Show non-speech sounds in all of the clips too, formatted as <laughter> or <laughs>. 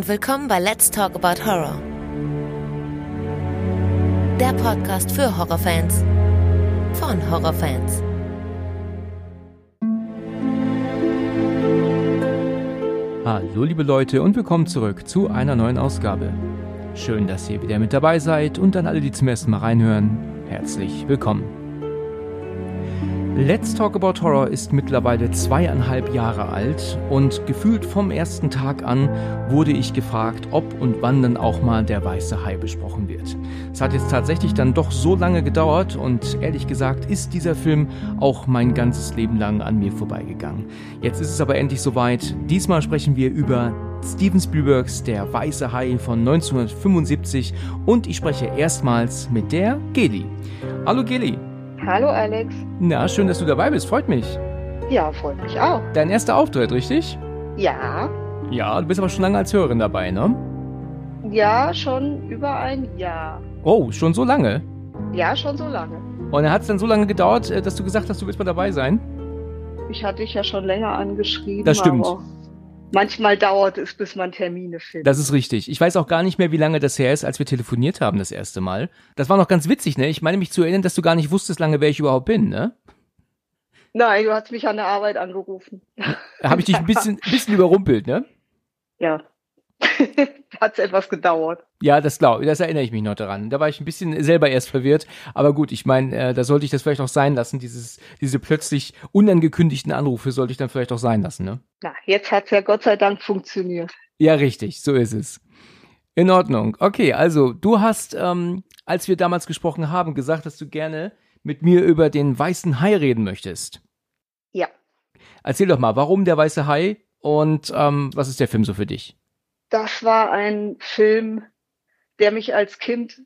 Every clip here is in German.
und willkommen bei Let's Talk About Horror. Der Podcast für Horrorfans von Horrorfans. Hallo liebe Leute und willkommen zurück zu einer neuen Ausgabe. Schön, dass ihr wieder mit dabei seid und an alle, die zum ersten Mal reinhören, herzlich willkommen. Let's Talk About Horror ist mittlerweile zweieinhalb Jahre alt und gefühlt vom ersten Tag an wurde ich gefragt, ob und wann dann auch mal der weiße Hai besprochen wird. Es hat jetzt tatsächlich dann doch so lange gedauert und ehrlich gesagt ist dieser Film auch mein ganzes Leben lang an mir vorbeigegangen. Jetzt ist es aber endlich soweit. Diesmal sprechen wir über Steven Spielbergs Der weiße Hai von 1975 und ich spreche erstmals mit der Geli. Hallo Geli. Hallo Alex. Na, schön, dass du dabei bist. Freut mich. Ja, freut mich auch. Dein erster Auftritt, richtig? Ja. Ja, du bist aber schon lange als Hörerin dabei, ne? Ja, schon über ein Jahr. Oh, schon so lange? Ja, schon so lange. Und hat es dann so lange gedauert, äh, dass du gesagt hast, du willst mal dabei sein? Ich hatte dich ja schon länger angeschrieben. Das stimmt. Manchmal dauert es, bis man Termine findet. Das ist richtig. Ich weiß auch gar nicht mehr, wie lange das her ist, als wir telefoniert haben das erste Mal. Das war noch ganz witzig, ne? Ich meine mich zu erinnern, dass du gar nicht wusstest lange, wer ich überhaupt bin, ne? Nein, du hast mich an der Arbeit angerufen. Habe ich dich ein bisschen, bisschen überrumpelt, ne? Ja. <laughs> hat es etwas gedauert. Ja, das glaube das erinnere ich mich noch daran. Da war ich ein bisschen selber erst verwirrt, aber gut, ich meine, äh, da sollte ich das vielleicht auch sein lassen, dieses, diese plötzlich unangekündigten Anrufe sollte ich dann vielleicht auch sein lassen, ne? Na, jetzt hat es ja Gott sei Dank funktioniert. Ja, richtig, so ist es. In Ordnung. Okay, also du hast, ähm, als wir damals gesprochen haben, gesagt, dass du gerne mit mir über den weißen Hai reden möchtest. Ja. Erzähl doch mal, warum der weiße Hai und ähm, was ist der Film so für dich? Das war ein Film, der mich als Kind,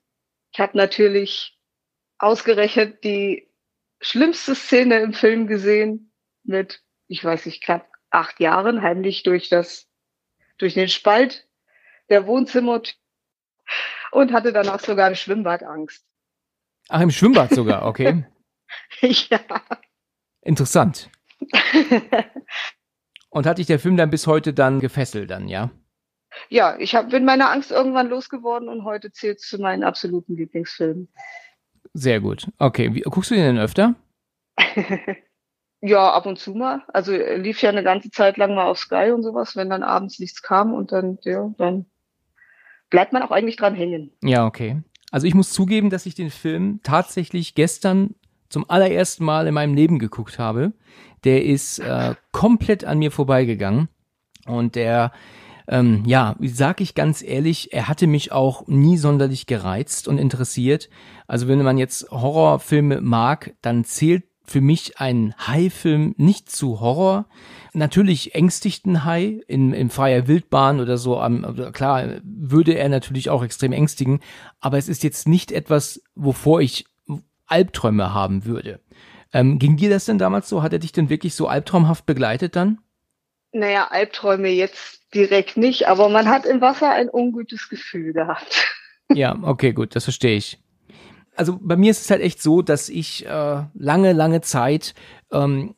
ich habe natürlich ausgerechnet die schlimmste Szene im Film gesehen mit, ich weiß nicht, knapp acht Jahren, heimlich durch das, durch den Spalt der Wohnzimmer und hatte danach sogar im Schwimmbad Angst. Ach, im Schwimmbad sogar, okay. <laughs> ja. Interessant. <laughs> Und hat dich der Film dann bis heute dann gefesselt dann, ja? Ja, ich hab, bin meiner Angst irgendwann losgeworden und heute zählt es zu meinen absoluten Lieblingsfilmen. Sehr gut. Okay, Wie, guckst du den denn öfter? <laughs> ja, ab und zu mal. Also lief ja eine ganze Zeit lang mal auf Sky und sowas, wenn dann abends nichts kam und dann, ja, dann bleibt man auch eigentlich dran hängen. Ja, okay. Also ich muss zugeben, dass ich den Film tatsächlich gestern zum allerersten Mal in meinem Leben geguckt habe. Der ist äh, komplett an mir vorbeigegangen und der ähm, ja, sag ich ganz ehrlich, er hatte mich auch nie sonderlich gereizt und interessiert. Also wenn man jetzt Horrorfilme mag, dann zählt für mich ein Hai-Film nicht zu Horror. Natürlich ängstigten Hai in, in freier Wildbahn oder so. Um, klar, würde er natürlich auch extrem ängstigen, aber es ist jetzt nicht etwas, wovor ich Albträume haben würde. Ähm, ging dir das denn damals so? Hat er dich denn wirklich so albtraumhaft begleitet dann? Naja, Albträume jetzt direkt nicht, aber man hat im Wasser ein ungutes Gefühl gehabt. <laughs> Ja, okay, gut, das verstehe ich. Also bei mir ist es halt echt so, dass ich äh, lange, lange Zeit ähm,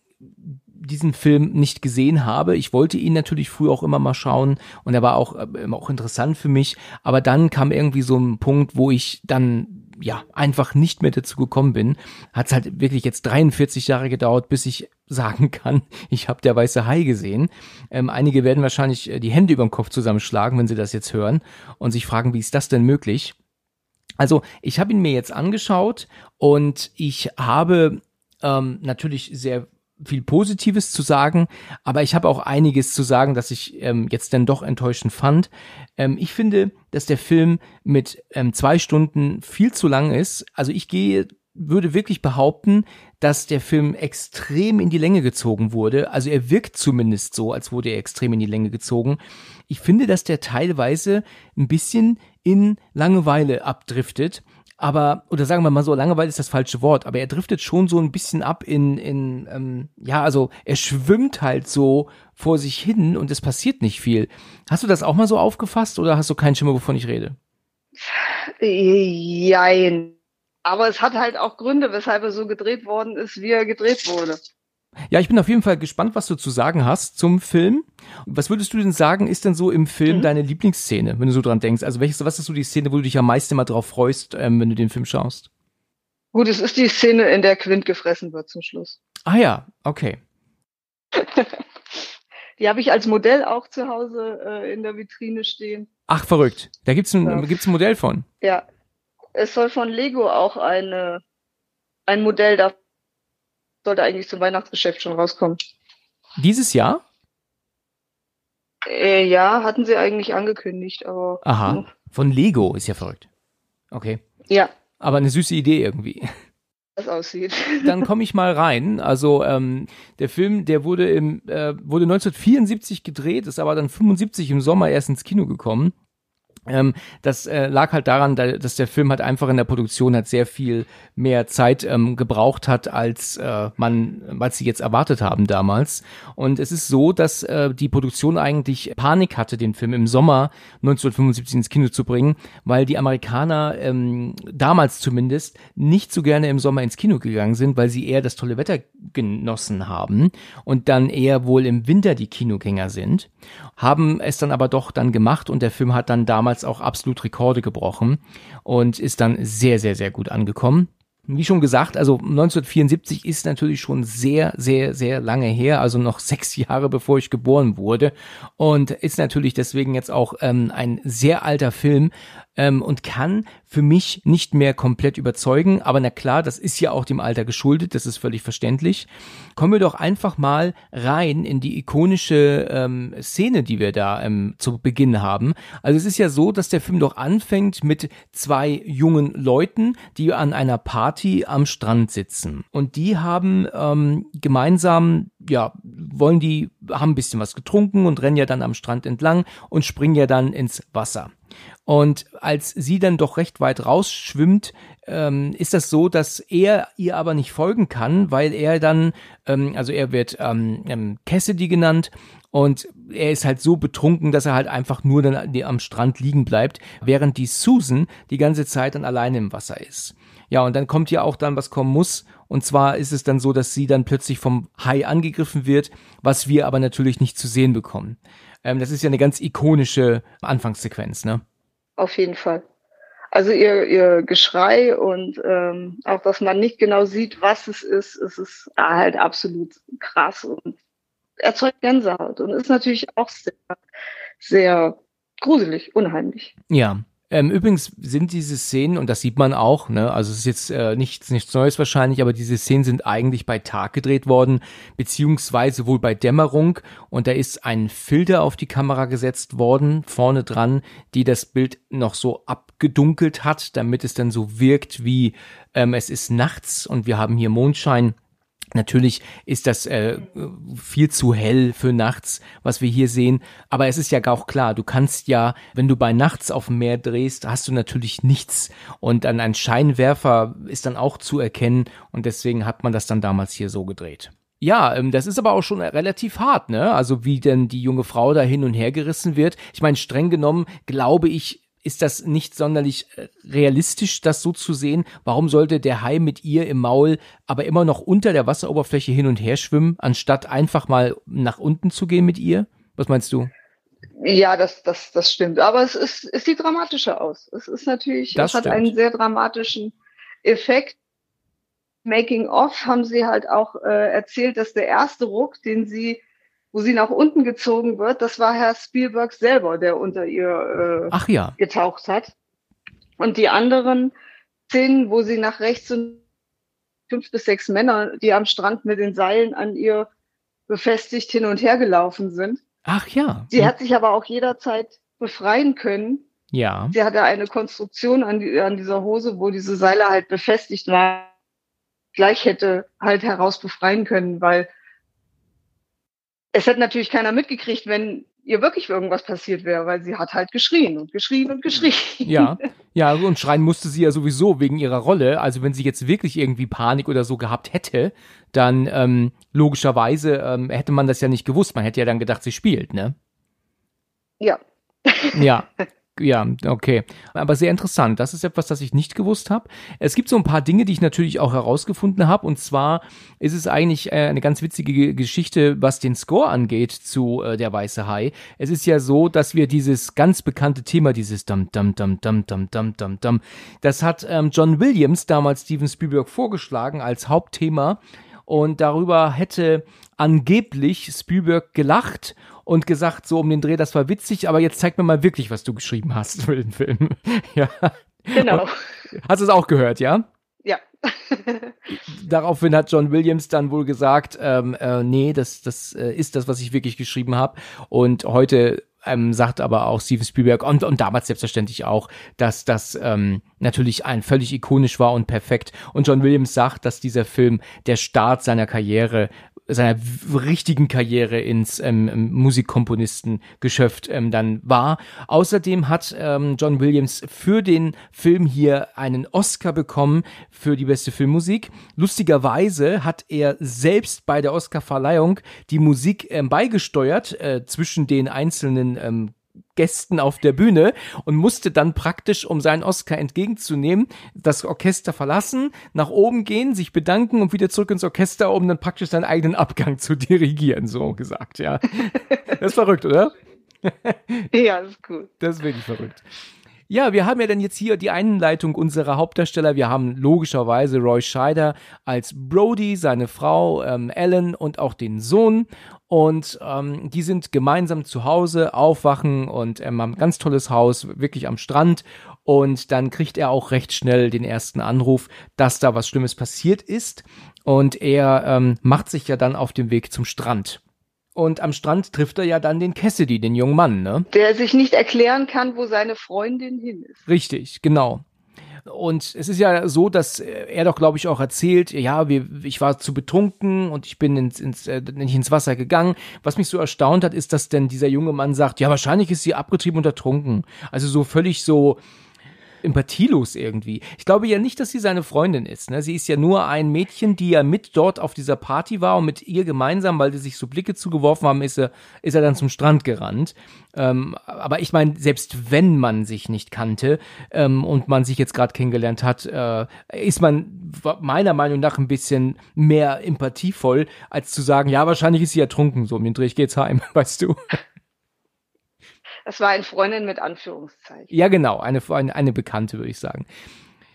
diesen Film nicht gesehen habe. Ich wollte ihn natürlich früher auch immer mal schauen und er war auch äh, immer auch interessant für mich. Aber dann kam irgendwie so ein Punkt, wo ich dann ja, einfach nicht mehr dazu gekommen bin, hat es halt wirklich jetzt 43 Jahre gedauert, bis ich <laughs> sagen kann, ich habe der weiße Hai gesehen. Ähm, einige werden wahrscheinlich äh, die Hände über dem Kopf zusammenschlagen, wenn sie das jetzt hören und sich fragen, wie ist das denn möglich? Also ich habe ihn mir jetzt angeschaut und ich habe ähm, natürlich sehr viel Positives zu sagen, aber ich habe auch einiges zu sagen, das ich ähm, jetzt dann doch enttäuschend fand. Ähm, ich finde, dass der Film mit ähm, zwei Stunden viel zu lang ist. Also ich gehe, würde wirklich behaupten, dass der Film extrem in die Länge gezogen wurde. Also er wirkt zumindest so, als wurde er extrem in die Länge gezogen. Ich finde, dass der teilweise ein bisschen in Langeweile abdriftet aber, oder sagen wir mal so, Langeweile ist das falsche Wort, aber er driftet schon so ein bisschen ab in, in ähm, ja, also er schwimmt halt so vor sich hin und es passiert nicht viel. Hast du das auch mal so aufgefasst oder hast du keinen Schimmer, wovon ich rede? Jein. Aber es hat halt auch Gründe, weshalb er so gedreht worden ist, wie er gedreht wurde. Ja, ich bin auf jeden Fall gespannt, was du zu sagen hast zum Film. Was würdest du denn sagen, ist denn so im Film mhm. deine Lieblingsszene, wenn du so dran denkst? Also welches, was ist so die Szene, wo du dich am meisten immer drauf freust, ähm, wenn du den Film schaust? Gut, es ist die Szene, in der Quint gefressen wird zum Schluss. Ah ja, okay. <laughs> die habe ich als Modell auch zu Hause äh, in der Vitrine stehen. Ach, verrückt. Da gibt's ein, ja. gibt's ein Modell von. Ja. Es soll von Lego auch eine, ein Modell da sollte eigentlich zum Weihnachtsgeschäft schon rauskommen. Dieses Jahr? Äh, ja, hatten sie eigentlich angekündigt, aber. Aha. Von Lego ist ja verrückt. Okay. Ja. Aber eine süße Idee irgendwie. Das aussieht. Dann komme ich mal rein. Also ähm, der Film, der wurde im äh, wurde 1974 gedreht, ist aber dann 75 im Sommer erst ins Kino gekommen. Ähm, das äh, lag halt daran, da, dass der Film halt einfach in der Produktion halt sehr viel mehr Zeit ähm, gebraucht hat, als äh, man, als sie jetzt erwartet haben damals. Und es ist so, dass äh, die Produktion eigentlich Panik hatte, den Film im Sommer 1975 ins Kino zu bringen, weil die Amerikaner ähm, damals zumindest nicht so gerne im Sommer ins Kino gegangen sind, weil sie eher das tolle Wetter genossen haben und dann eher wohl im Winter die Kinogänger sind, haben es dann aber doch dann gemacht und der Film hat dann damals damals auch absolut Rekorde gebrochen und ist dann sehr, sehr, sehr gut angekommen. Wie schon gesagt, also 1974 ist natürlich schon sehr, sehr, sehr lange her, also noch <laughs> sechs Jahre bevor ich geboren wurde und ist natürlich deswegen jetzt auch ähm, ein sehr alter Film ähm, und kann für mich nicht mehr komplett überzeugen. Aber na klar, das ist ja auch dem Alter geschuldet, das ist völlig verständlich. Kommen wir doch einfach mal rein in die ikonische ähm, Szene, die wir da ähm, zu Beginn haben. Also es ist ja so, dass der Film doch anfängt mit zwei jungen Leuten, die an einer Party am Strand sitzen. Und die haben ähm, gemeinsam, ja, wollen die, haben ein bisschen was getrunken und rennen ja dann am Strand entlang und springen ja dann ins Wasser. Und als sie dann doch recht weit rausschwimmt, ähm, ist das so, dass er ihr aber nicht folgen kann, weil er dann, ähm, also er wird ähm, ähm, Cassidy genannt und er ist halt so betrunken, dass er halt einfach nur dann am Strand liegen bleibt, während die Susan die ganze Zeit dann alleine im Wasser ist. Ja, und dann kommt ja auch dann, was kommen muss. Und zwar ist es dann so, dass sie dann plötzlich vom Hai angegriffen wird, was wir aber natürlich nicht zu sehen bekommen. Ähm, das ist ja eine ganz ikonische Anfangssequenz, ne? Auf jeden Fall. Also ihr, ihr Geschrei und ähm, auch, dass man nicht genau sieht, was es ist, es ist halt absolut krass und erzeugt Gänsehaut und ist natürlich auch sehr, sehr gruselig, unheimlich. Ja, ähm, übrigens sind diese Szenen, und das sieht man auch, ne, also es ist jetzt äh, nichts, nichts Neues wahrscheinlich, aber diese Szenen sind eigentlich bei Tag gedreht worden, beziehungsweise wohl bei Dämmerung, und da ist ein Filter auf die Kamera gesetzt worden, vorne dran, die das Bild noch so abgedunkelt hat, damit es dann so wirkt wie ähm, es ist nachts und wir haben hier Mondschein. Natürlich ist das äh, viel zu hell für nachts, was wir hier sehen. Aber es ist ja auch klar, du kannst ja, wenn du bei nachts auf dem Meer drehst, hast du natürlich nichts. Und dann ein Scheinwerfer ist dann auch zu erkennen. Und deswegen hat man das dann damals hier so gedreht. Ja, ähm, das ist aber auch schon relativ hart, ne? Also wie denn die junge Frau da hin und her gerissen wird. Ich meine, streng genommen glaube ich, ist das nicht sonderlich äh, realistisch, das so zu sehen? Warum sollte der Hai mit ihr im Maul aber immer noch unter der Wasseroberfläche hin und her schwimmen, anstatt einfach mal nach unten zu gehen mit ihr? Was meinst du? Ja, das, das, das stimmt. Aber es ist, es sieht dramatischer aus. Es ist natürlich, das es hat einen sehr dramatischen Effekt. Making of haben sie halt auch äh, erzählt, dass der erste Ruck, den sie wo sie nach unten gezogen wird, das war Herr Spielberg selber, der unter ihr äh, ja. getaucht hat. Und die anderen Szenen, wo sie nach rechts sind, fünf bis sechs Männer, die am Strand mit den Seilen an ihr befestigt hin und her gelaufen sind. Ach ja. Sie hat sich aber auch jederzeit befreien können. Ja. Sie hatte eine Konstruktion an, die, an dieser Hose, wo diese Seile halt befestigt waren, gleich hätte halt heraus befreien können, weil es hätte natürlich keiner mitgekriegt, wenn ihr wirklich irgendwas passiert wäre, weil sie hat halt geschrien und geschrien und geschrien. Ja, <laughs> ja, und schreien musste sie ja sowieso wegen ihrer Rolle. Also wenn sie jetzt wirklich irgendwie Panik oder so gehabt hätte, dann ähm, logischerweise ähm, hätte man das ja nicht gewusst. Man hätte ja dann gedacht, sie spielt, ne? Ja. Ja. <laughs> Ja, okay. Aber sehr interessant. Das ist etwas, das ich nicht gewusst habe. Es gibt so ein paar Dinge, die ich natürlich auch herausgefunden habe. Und zwar ist es eigentlich äh, eine ganz witzige Geschichte, was den Score angeht zu äh, Der Weiße Hai. Es ist ja so, dass wir dieses ganz bekannte Thema, dieses Dum Dum Dum Dum Dum Dum Dum Dum, das hat ähm, John Williams damals Steven Spielberg vorgeschlagen als Hauptthema. Und darüber hätte angeblich Spielberg gelacht und gesagt, so um den Dreh, das war witzig, aber jetzt zeig mir mal wirklich, was du geschrieben hast für den Film. <laughs> ja. Genau. Und hast du es auch gehört, ja? Ja. <laughs> Daraufhin hat John Williams dann wohl gesagt, ähm, äh, nee, das, das äh, ist das, was ich wirklich geschrieben habe. Und heute ähm, sagt aber auch Steven Spielberg und, und damals selbstverständlich auch, dass das ähm, natürlich ein völlig ikonisch war und perfekt. Und John Williams sagt, dass dieser Film der Start seiner Karriere seiner richtigen Karriere ins ähm, Musikkomponistengeschäft ähm, dann war. Außerdem hat ähm, John Williams für den Film hier einen Oscar bekommen für die beste Filmmusik. Lustigerweise hat er selbst bei der Oscarverleihung die Musik ähm, beigesteuert äh, zwischen den einzelnen ähm, Gästen auf der Bühne und musste dann praktisch, um seinen Oscar entgegenzunehmen, das Orchester verlassen, nach oben gehen, sich bedanken und wieder zurück ins Orchester, um dann praktisch seinen eigenen Abgang zu dirigieren, so gesagt, ja. <laughs> Das ist verrückt, oder? Ja, das ist gut. Das ist wirklich verrückt. Ja, wir haben ja dann jetzt hier die Einleitung unserer Hauptdarsteller. Wir haben logischerweise Roy Scheider als Brody, seine Frau ähm, Ellen und auch den Sohn. Und ähm, die sind gemeinsam zu Hause, aufwachen und ähm, haben ein ganz tolles Haus, wirklich am Strand. Und dann kriegt er auch recht schnell den ersten Anruf, dass da was Schlimmes passiert ist. Und er ähm, macht sich ja dann auf dem Weg zum Strand. Und am Strand trifft er ja dann den Cassidy, den jungen Mann, ne? Der sich nicht erklären kann, wo seine Freundin hin ist. Richtig, genau. Und es ist ja so, dass er doch, glaube ich, auch erzählt, ja, wir, ich war zu betrunken und ich bin ins, ins, äh, nicht ins Wasser gegangen. Was mich so erstaunt hat, ist, dass denn dieser junge Mann sagt, ja, wahrscheinlich ist sie abgetrieben und ertrunken. Also so völlig so, empathielos irgendwie. Ich glaube ja nicht, dass sie seine Freundin ist. Ne? Sie ist ja nur ein Mädchen, die ja mit dort auf dieser Party war und mit ihr gemeinsam, weil die sich so Blicke zugeworfen haben, ist er, ist er dann zum Strand gerannt. Ähm, aber ich meine, selbst wenn man sich nicht kannte ähm, und man sich jetzt gerade kennengelernt hat, äh, ist man meiner Meinung nach ein bisschen mehr empathievoll, als zu sagen, ja, wahrscheinlich ist sie ertrunken, so um den Dreh, ich geh jetzt heim, <laughs> weißt du. Das war eine Freundin mit Anführungszeichen. Ja, genau, eine, eine, eine Bekannte, würde ich sagen.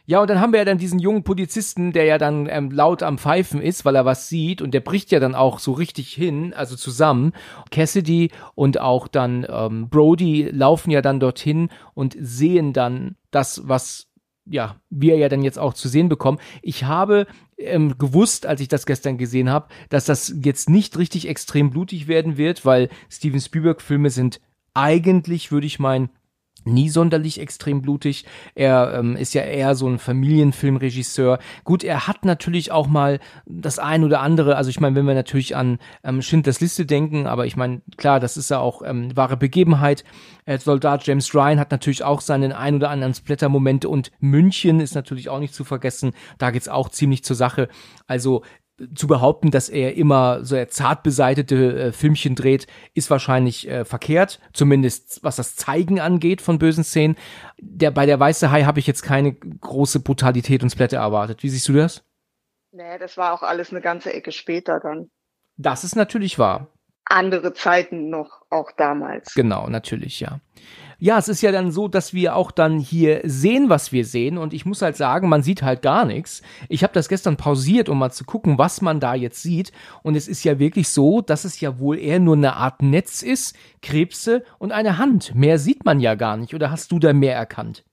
Ja, und dann haben wir ja dann diesen jungen Polizisten, der ja dann ähm, laut am Pfeifen ist, weil er was sieht und der bricht ja dann auch so richtig hin, also zusammen. Cassidy und auch dann ähm, Brody laufen ja dann dorthin und sehen dann das, was ja, wir ja dann jetzt auch zu sehen bekommen. Ich habe ähm, gewusst, als ich das gestern gesehen habe, dass das jetzt nicht richtig extrem blutig werden wird, weil Steven Spielberg Filme sind eigentlich, würde ich meinen, nie sonderlich extrem blutig. Er ähm, ist ja eher so ein Familienfilmregisseur. Gut, er hat natürlich auch mal das ein oder andere, also ich meine, wenn wir natürlich an ähm, Schindlers Liste denken, aber ich meine, klar, das ist ja auch ähm, wahre Begebenheit. Äh, Soldat James Ryan hat natürlich auch seinen ein oder anderen Splatter-Momente und München ist natürlich auch nicht zu vergessen. Da geht's auch ziemlich zur Sache. Also zu behaupten, dass er immer so zart beseitete äh, Filmchen dreht, ist wahrscheinlich äh, verkehrt, zumindest was das Zeigen angeht von bösen Szenen. Der, bei der Weiße Hai habe ich jetzt keine große Brutalität und Splatter erwartet. Wie siehst du das? Nee, das war auch alles eine ganze Ecke später dann. Das ist natürlich wahr. Andere Zeiten noch, auch damals. Genau, natürlich, ja. Ja, es ist ja dann so, dass wir auch dann hier sehen, was wir sehen. Und ich muss halt sagen, man sieht halt gar nichts. Ich habe das gestern pausiert, um mal zu gucken, was man da jetzt sieht. Und es ist ja wirklich so, dass es ja wohl eher nur eine Art Netz ist, Krebse und eine Hand. Mehr sieht man ja gar nicht. Oder hast du da mehr erkannt?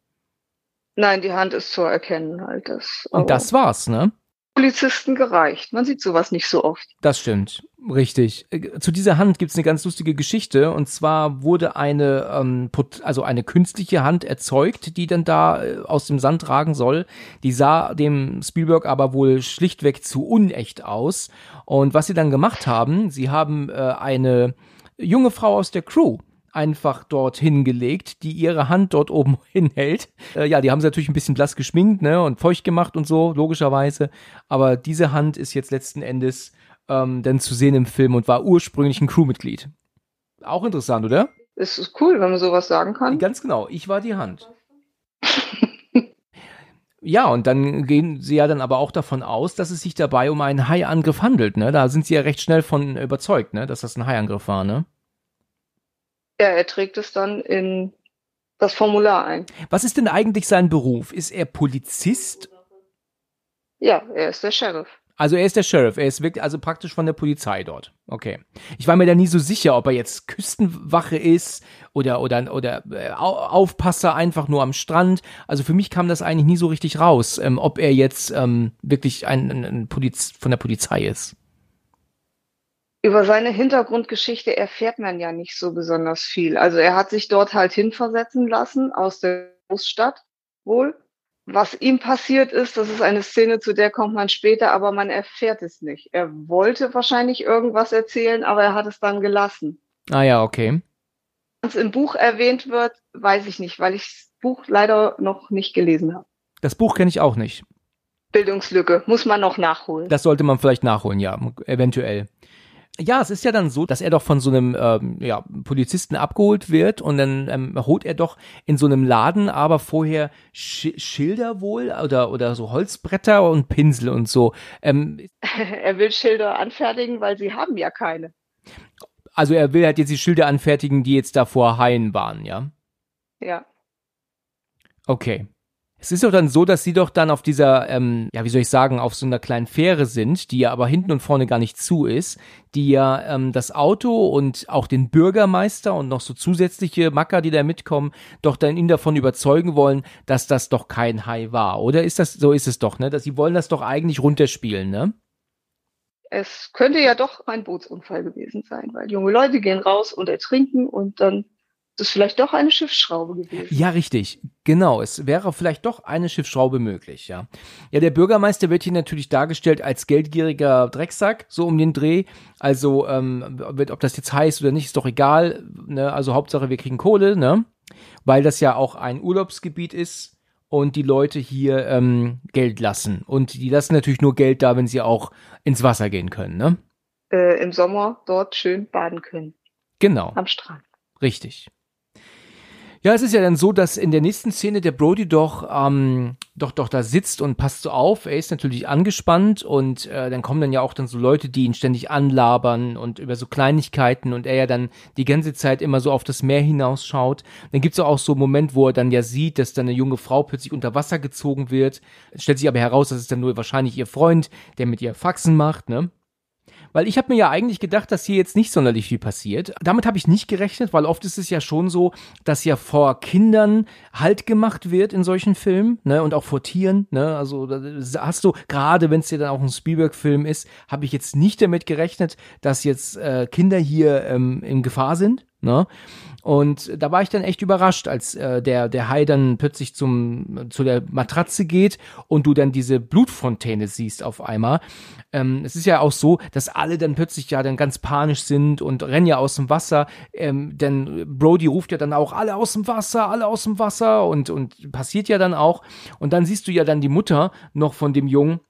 Nein, die Hand ist zu erkennen halt. Das, und das war's, ne? Polizisten gereicht. Man sieht sowas nicht so oft. Das stimmt, richtig. Äh, zu dieser Hand gibt's eine ganz lustige Geschichte. Und zwar wurde eine, ähm, also eine künstliche Hand erzeugt, die dann da äh, aus dem Sand ragen soll. Die sah dem Spielberg aber wohl schlichtweg zu unecht aus. Und was sie dann gemacht haben, sie haben äh, eine junge Frau aus der Crew einfach dort hingelegt, die ihre Hand dort oben <laughs> hinhält. Äh, ja, die haben sie natürlich ein bisschen blass geschminkt, ne, und feucht gemacht und so, logischerweise. Aber diese Hand ist jetzt letzten Endes ähm, dann zu sehen im Film und war ursprünglich ein Crewmitglied. Auch interessant, oder? Es ist cool, wenn man sowas sagen kann. Ganz genau, ich war die Hand. <laughs> ja, und dann gehen sie ja dann aber auch davon aus, dass es sich dabei um einen Haiangriff handelt, ne? Da sind sie ja recht schnell von überzeugt, ne, dass das ein Haiangriff war, ne? Ja, er trägt es dann in das Formular ein. Was ist denn eigentlich sein Beruf? Ist er Polizist? Ja, er ist der Sheriff. Also er ist der Sheriff, er ist wirklich, also praktisch von der Polizei dort. Okay. Ich war mir da nie so sicher, ob er jetzt Küstenwache ist oder oder oder äh, Aufpasser einfach nur am Strand. Also für mich kam das eigentlich nie so richtig raus, ähm, ob er jetzt ähm, wirklich ein, ein, ein Poliz von der Polizei ist. Über seine Hintergrundgeschichte erfährt man ja nicht so besonders viel. Also er hat sich dort halt hinversetzen lassen aus der Großstadt wohl was ihm passiert ist, das ist eine Szene, zu der kommt man später, aber man erfährt es nicht. Er wollte wahrscheinlich irgendwas erzählen, aber er hat es dann gelassen. Ah ja, okay. Was im Buch erwähnt wird, weiß ich nicht, weil ich das Buch leider noch nicht gelesen habe. Das Buch kenne ich auch nicht. Bildungslücke, muss man noch nachholen. Das sollte man vielleicht nachholen, ja, eventuell ja, es ist ja dann so, dass er doch von so einem ähm, ja, Polizisten abgeholt wird und dann ähm, holt er doch in so einem Laden aber vorher Sch Schilder wohl oder, oder so Holzbretter und Pinsel und so. Ähm, <laughs> er will Schilder anfertigen, weil sie haben ja keine. Also er will halt jetzt die Schilder anfertigen, die jetzt da vor Haien waren, ja? Ja. Okay. Es ist doch dann so, dass sie doch dann auf dieser, ähm, ja, wie soll ich sagen, auf so einer kleinen Fähre sind, die ja aber hinten und vorne gar nicht zu ist, die ja ähm, das Auto und auch den Bürgermeister und noch so zusätzliche Macker, die da mitkommen, doch dann ihn davon überzeugen wollen, dass das doch kein Hai war. Oder ist das, so ist es doch, ne? Dass sie wollen das doch eigentlich runterspielen, ne? Es könnte ja doch ein Bootsunfall gewesen sein, weil junge Leute gehen raus und ertrinken und dann das vielleicht doch eine Schiffsschraube gewesen. Ja, richtig. Genau. Es wäre vielleicht doch eine Schiffsschraube möglich, ja. Ja, der Bürgermeister wird hier natürlich dargestellt als geldgieriger Drecksack, so um den Dreh. Also, ähm, ob das jetzt heißt oder nicht, ist doch egal. Ne? Also Hauptsache, wir kriegen Kohle, ne? Weil das ja auch ein Urlaubsgebiet ist und die Leute hier ähm, Geld lassen. Und die lassen natürlich nur Geld da, wenn sie auch ins Wasser gehen können, ne? Äh, Im Sommer dort schön baden können. Genau. Am Strand. Richtig. Ja, es ist ja dann so, dass in der nächsten Szene der Brody doch, ähm, doch, doch da sitzt und passt so auf. Er ist natürlich angespannt und äh, dann kommen dann ja auch dann so Leute, die ihn ständig anlabern und über so Kleinigkeiten und er ja dann die ganze Zeit immer so auf das Meer hinausschaut. Dann gibt's auch so einen Moment, wo er dann ja sieht, dass dann eine junge Frau plötzlich unter Wasser gezogen wird. Es stellt sich aber heraus, dass es dann nur wahrscheinlich ihr Freund, der mit ihr Faxen macht, ne? Weil ich habe mir ja eigentlich gedacht, dass hier jetzt nicht sonderlich viel passiert. Damit habe ich nicht gerechnet, weil oft ist es ja schon so, dass ja vor Kindern Halt gemacht wird in solchen Filmen, ne, und auch vor Tieren, ne, also hast du, gerade wenn es ja dann auch ein Spielberg-Film ist, habe ich jetzt nicht damit gerechnet, dass jetzt äh, Kinder hier ähm, in Gefahr sind, ne. Und da war ich dann echt überrascht, als äh, der, der Hai dann plötzlich zum, zu der Matratze geht und du dann diese Blutfontäne siehst auf einmal. Ähm, es ist ja auch so, dass alle dann plötzlich ja dann ganz panisch sind und rennen ja aus dem Wasser. Ähm, denn Brody ruft ja dann auch alle aus dem Wasser, alle aus dem Wasser und, und passiert ja dann auch. Und dann siehst du ja dann die Mutter noch von dem Jungen,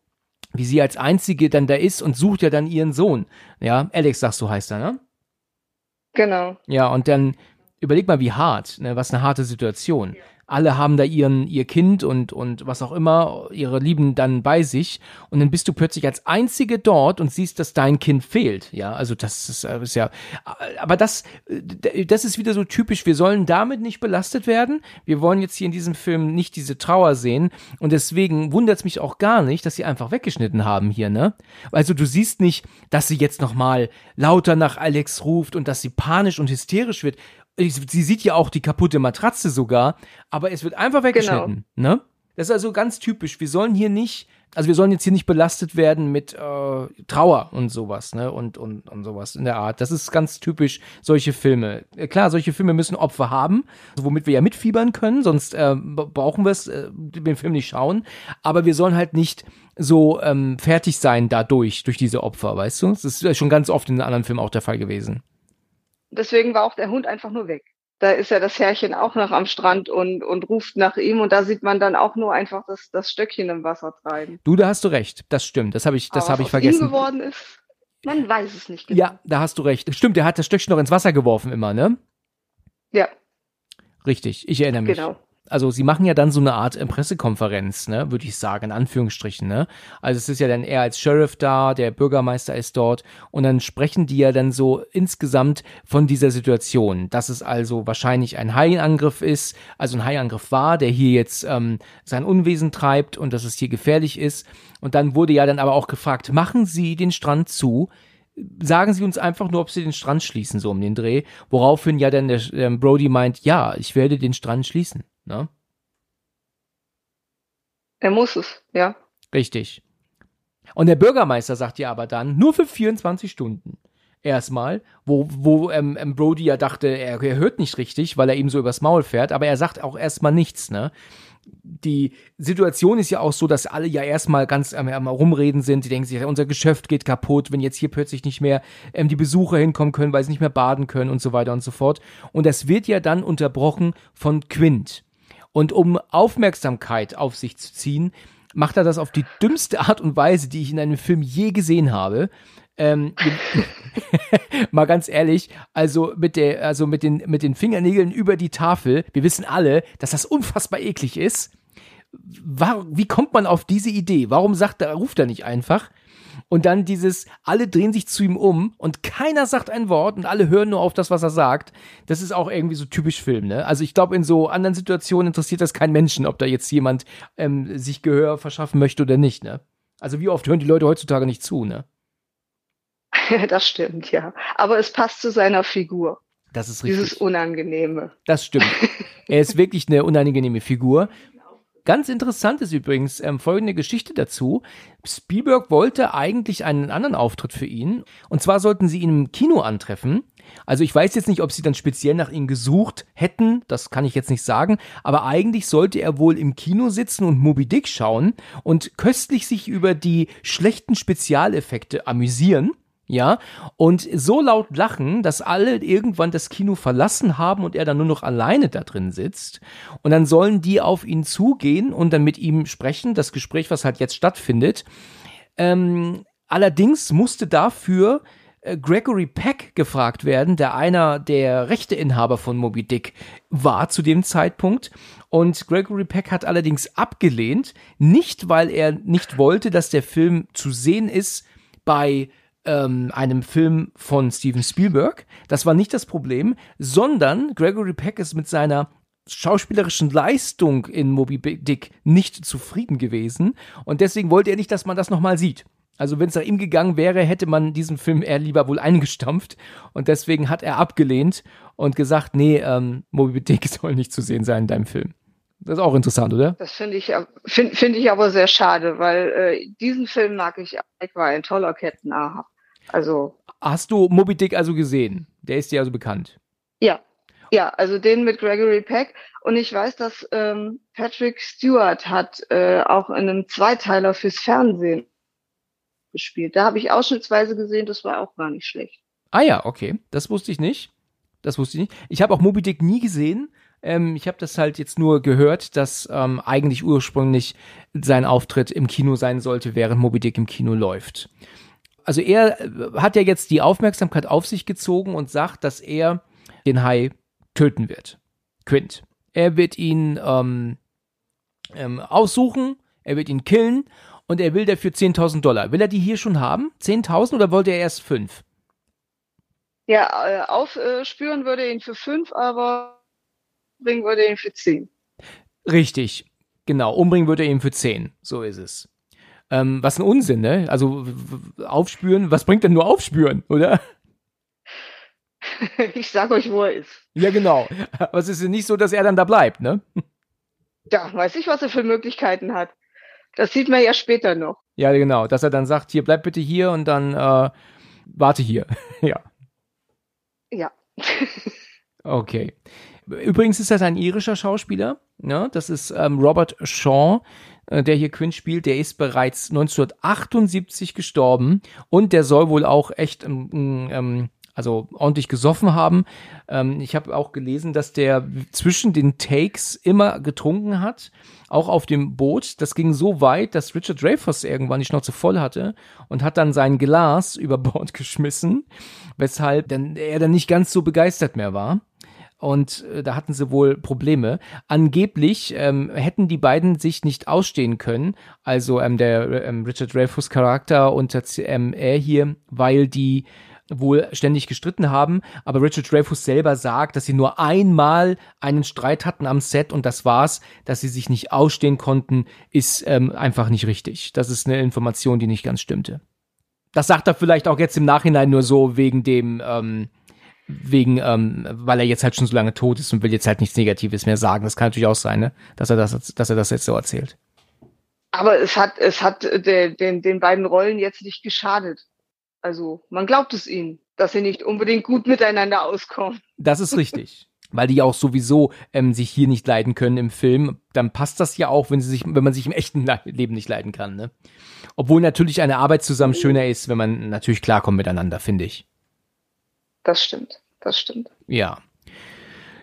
wie sie als einzige dann da ist und sucht ja dann ihren Sohn. Ja, Alex sagst du heißt er, ne? Genau. Ja, und dann überleg mal, wie hart, ne, was eine harte Situation. Alle haben da ihren, ihr Kind und, und was auch immer, ihre Lieben dann bei sich. Und dann bist du plötzlich als Einzige dort und siehst, dass dein Kind fehlt. Ja, also das ist, ist ja, aber das, das ist wieder so typisch. Wir sollen damit nicht belastet werden. Wir wollen jetzt hier in diesem Film nicht diese Trauer sehen. Und deswegen wundert es mich auch gar nicht, dass sie einfach weggeschnitten haben hier, ne? Also du siehst nicht, dass sie jetzt nochmal lauter nach Alex ruft und dass sie panisch und hysterisch wird sie sieht ja auch die kaputte Matratze sogar, aber es wird einfach weggeschnitten, genau. ne? Das ist also ganz typisch. Wir sollen hier nicht, also wir sollen jetzt hier nicht belastet werden mit äh, Trauer und sowas, ne? Und, und, und sowas in der Art. Das ist ganz typisch, solche Filme. Äh, klar, solche Filme müssen Opfer haben, womit wir ja mitfiebern können, sonst äh, brauchen wir es, äh, den Film nicht schauen. Aber wir sollen halt nicht so ähm, fertig sein dadurch, durch diese Opfer, weißt du? Das ist schon ganz oft in anderen Filmen auch der Fall gewesen. Deswegen war auch der Hund einfach nur weg. Da ist ja das Herrchen auch noch am Strand und, und ruft nach ihm und da sieht man dann auch nur einfach das, das Stöckchen im Wasser treiben. Du, da hast du recht. Das stimmt. Das habe ich, das habe ich vergessen. Ihm geworden ist, man weiß es nicht genau. Ja, da hast du recht. Stimmt, der hat das Stöckchen noch ins Wasser geworfen immer, ne? Ja. Richtig, ich erinnere mich. Genau also sie machen ja dann so eine Art äh, Pressekonferenz, ne, würde ich sagen, in Anführungsstrichen, ne? Also es ist ja dann er als Sheriff da, der Bürgermeister ist dort und dann sprechen die ja dann so insgesamt von dieser Situation, dass es also wahrscheinlich ein Haiangriff ist, also ein Haiangriff war, der hier jetzt ähm, sein Unwesen treibt und dass es hier gefährlich ist. Und dann wurde ja dann aber auch gefragt, machen Sie den Strand zu? sagen Sie uns einfach nur, ob Sie den Strand schließen, so um den Dreh. Woraufhin ja dann der, der Brody meint, ja, ich werde den Strand schließen. Ne? Er muss es, ja. Richtig. Und der Bürgermeister sagt ja aber dann, nur für 24 Stunden. Erstmal, wo, wo ähm, ähm, Brody ja dachte, er, er hört nicht richtig, weil er ihm so übers Maul fährt, aber er sagt auch erstmal nichts, ne? die Situation ist ja auch so, dass alle ja erstmal ganz am, am rumreden sind. Die denken sich, unser Geschäft geht kaputt, wenn jetzt hier plötzlich nicht mehr ähm, die Besucher hinkommen können, weil sie nicht mehr baden können und so weiter und so fort. Und das wird ja dann unterbrochen von Quint. Und um Aufmerksamkeit auf sich zu ziehen, macht er das auf die dümmste Art und Weise, die ich in einem Film je gesehen habe. Ähm, <laughs> mal ganz ehrlich, also mit der, also mit den, mit den Fingernägeln über die Tafel, wir wissen alle, dass das unfassbar eklig ist. War, wie kommt man auf diese Idee? Warum sagt er, ruft er nicht einfach? Und dann dieses, alle drehen sich zu ihm um und keiner sagt ein Wort und alle hören nur auf das, was er sagt. Das ist auch irgendwie so typisch Film, ne? Also ich glaube, in so anderen Situationen interessiert das keinen Menschen, ob da jetzt jemand ähm, sich Gehör verschaffen möchte oder nicht, ne? Also wie oft hören die Leute heutzutage nicht zu, ne? <laughs> das stimmt, ja. Aber es passt zu seiner Figur. Das ist richtig. Dieses Unangenehme. Das stimmt. <laughs> er ist wirklich eine unangenehme Figur. Ganz interessant ist übrigens ähm, folgende Geschichte dazu. Spielberg wollte eigentlich einen anderen Auftritt für ihn. Und zwar sollten sie ihn im Kino antreffen. Also ich weiß jetzt nicht, ob sie dann speziell nach ihm gesucht hätten, das kann ich jetzt nicht sagen, aber eigentlich sollte er wohl im Kino sitzen und Moby Dick schauen und köstlich sich über die schlechten Spezialeffekte amüsieren. Ja, und so laut lachen, dass alle irgendwann das Kino verlassen haben und er dann nur noch alleine da drin sitzt. Und dann sollen die auf ihn zugehen und dann mit ihm sprechen, das Gespräch, was halt jetzt stattfindet. Ähm, allerdings musste dafür äh, Gregory Peck gefragt werden, der einer der Rechteinhaber von Moby Dick war zu dem Zeitpunkt. Und Gregory Peck hat allerdings abgelehnt, nicht weil er nicht wollte, dass der Film zu sehen ist bei ähm, einem Film von Steven Spielberg. Das war nicht das Problem, sondern Gregory Peck ist mit seiner schauspielerischen Leistung in Moby Dick nicht zufrieden gewesen und deswegen wollte er nicht, dass man das nochmal sieht. Also wenn es nach ihm gegangen wäre, hätte man diesen Film eher lieber wohl <laughs> eingestampft und deswegen hat er abgelehnt und gesagt, nee, ähm, Moby Dick <laughs> soll nicht zu sehen sein in deinem Film. Das ist auch interessant, oder? Das finde ich, find, find ich aber sehr schade, weil äh, diesen Film mag ich. Ich war ein toller Kettenahab. Also. Hast du Moby Dick also gesehen? Der ist dir also bekannt. Ja. Ja, also den mit Gregory Peck. Und ich weiß, dass ähm, Patrick Stewart hat äh, auch in einem Zweiteiler fürs Fernsehen gespielt. Da habe ich ausschnittsweise gesehen, das war auch gar nicht schlecht. Ah ja, okay. Das wusste ich nicht. Das wusste ich nicht. Ich habe auch Moby Dick nie gesehen. Ähm, ich habe das halt jetzt nur gehört, dass ähm, eigentlich ursprünglich sein Auftritt im Kino sein sollte, während Moby Dick im Kino läuft also er äh, hat ja jetzt die Aufmerksamkeit auf sich gezogen und sagt, dass er den Hai töten wird. Quint. Er wird ihn ähm, ähm, aussuchen, er wird ihn killen und er will dafür 10.000 Dollar. Will er die hier schon haben? 10.000 oder wollte er erst 5? Ja, äh, aufspüren würde er ihn für 5, aber bringen würde er ihn für 10. Richtig, genau. Umbringen würde er ihn für 10. So ist es. Ähm, was ein Unsinn, ne? Also aufspüren, was bringt denn nur aufspüren, oder? <laughs> Ich sag euch, wo er ist. Ja, genau. Aber es ist nicht so, dass er dann da bleibt, ne? Ja, weiß ich, was er für Möglichkeiten hat. Das sieht man ja später noch. Ja, genau. Dass er dann sagt, hier, bleib bitte hier und dann äh, warte hier. <laughs> ja. Ja. <laughs> okay. Übrigens ist das ein irischer Schauspieler. Ne? Das ist ähm, Robert Shaw. Äh, der hier Quinn spielt, der ist bereits 1978 gestorben und der soll wohl auch echt ähm, ähm, also ordentlich gesoffen haben. Ähm, ich habe auch gelesen, dass der zwischen den Takes immer getrunken hat, auch auf dem Boot. Das ging so weit, dass Richard Dreyfuss irgendwann die Schnauze voll hatte und hat dann sein Glas <laughs> über Bord geschmissen, weshalb dann er dann nicht ganz so begeistert mehr war. Und äh, da hatten sie wohl Probleme. Angeblich ähm, hätten die beiden sich nicht ausstehen können, also ähm, der ähm, Richard Dreyfuss Charakter und ähm, er hier, weil die wohl ständig gestritten haben, aber Richard Dreyfuss selber sagt, dass sie nur einmal einen Streit hatten am Set und das war's, dass sie sich nicht ausstehen konnten, ist ähm, einfach nicht richtig. Das ist eine Information, die nicht ganz stimmte. Das sagt er vielleicht auch jetzt im Nachhinein nur so wegen dem ähm, wegen, ähm, weil er jetzt halt schon so lange tot ist und will jetzt halt nichts Negatives mehr sagen. Das kann natürlich auch sein, ne? dass er das, dass er das jetzt so erzählt. Aber es hat, es hat de, den, den beiden Rollen jetzt nicht geschadet. Also man glaubt es ihnen, dass sie nicht unbedingt gut miteinander auskommen. Das ist richtig. <laughs> weil die ja auch sowieso ähm, sich hier nicht leiden können im Film, dann passt das ja auch, wenn sie sich, wenn man sich im echten Leben nicht leiden kann, ne? Obwohl natürlich eine Arbeit zusammen schöner ist, wenn man natürlich klarkommt miteinander, finde ich. Das stimmt, das stimmt. Ja.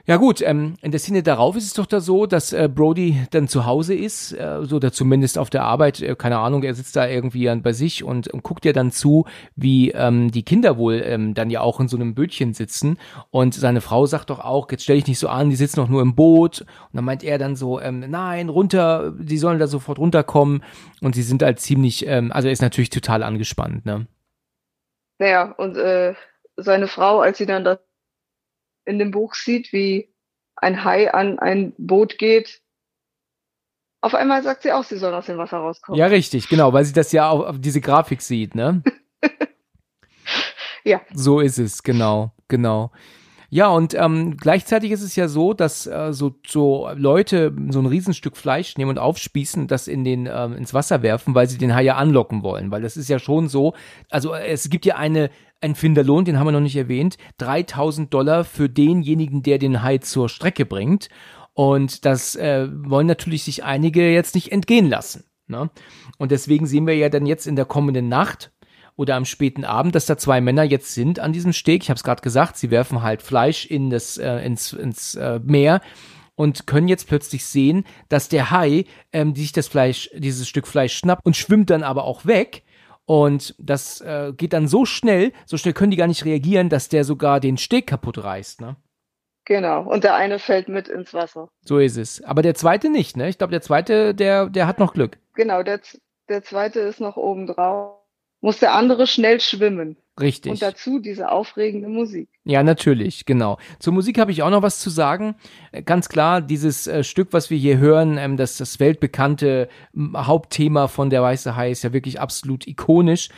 Ja gut, ähm, in der Szene darauf ist es doch da so, dass äh, Brody dann zu Hause ist, äh, so oder zumindest auf der Arbeit, äh, keine Ahnung, er sitzt da irgendwie bei sich und, und guckt ja dann zu, wie ähm, die Kinder wohl ähm, dann ja auch in so einem Bötchen sitzen und seine Frau sagt doch auch, jetzt stell dich nicht so an, die sitzen doch nur im Boot und dann meint er dann so, ähm, nein, runter, die sollen da sofort runterkommen und sie sind halt ziemlich, ähm, also er ist natürlich total angespannt, ne? Naja, und äh, seine Frau, als sie dann das in dem Buch sieht, wie ein Hai an ein Boot geht, auf einmal sagt sie auch, sie soll aus dem Wasser rauskommen. Ja, richtig, genau, weil sie das ja auf diese Grafik sieht, ne? <laughs> ja. So ist es, genau, genau. Ja, und ähm, gleichzeitig ist es ja so, dass äh, so, so Leute so ein Riesenstück Fleisch nehmen und aufspießen, das in den ähm, ins Wasser werfen, weil sie den Hai ja anlocken wollen. Weil das ist ja schon so, also es gibt ja eine ein Finderlohn, den haben wir noch nicht erwähnt, 3000 Dollar für denjenigen, der den Hai zur Strecke bringt. Und das äh, wollen natürlich sich einige jetzt nicht entgehen lassen. Ne? Und deswegen sehen wir ja dann jetzt in der kommenden Nacht, oder am späten Abend, dass da zwei Männer jetzt sind an diesem Steg. Ich habe es gerade gesagt, sie werfen halt Fleisch in das äh, ins, ins äh, Meer und können jetzt plötzlich sehen, dass der Hai ähm, die sich das Fleisch, dieses Stück Fleisch schnappt und schwimmt dann aber auch weg. Und das äh, geht dann so schnell, so schnell können die gar nicht reagieren, dass der sogar den Steg kaputt reißt, ne? Genau. Und der eine fällt mit ins Wasser. So ist es. Aber der zweite nicht, ne? Ich glaube, der zweite, der, der hat noch Glück. Genau, der, der zweite ist noch oben drauf muss der andere schnell schwimmen. Richtig. Und dazu diese aufregende Musik. Ja, natürlich, genau. Zur Musik habe ich auch noch was zu sagen. Äh, ganz klar, dieses äh, Stück, was wir hier hören, ähm, das, das weltbekannte Hauptthema von Der Weiße Hai ist ja wirklich absolut ikonisch.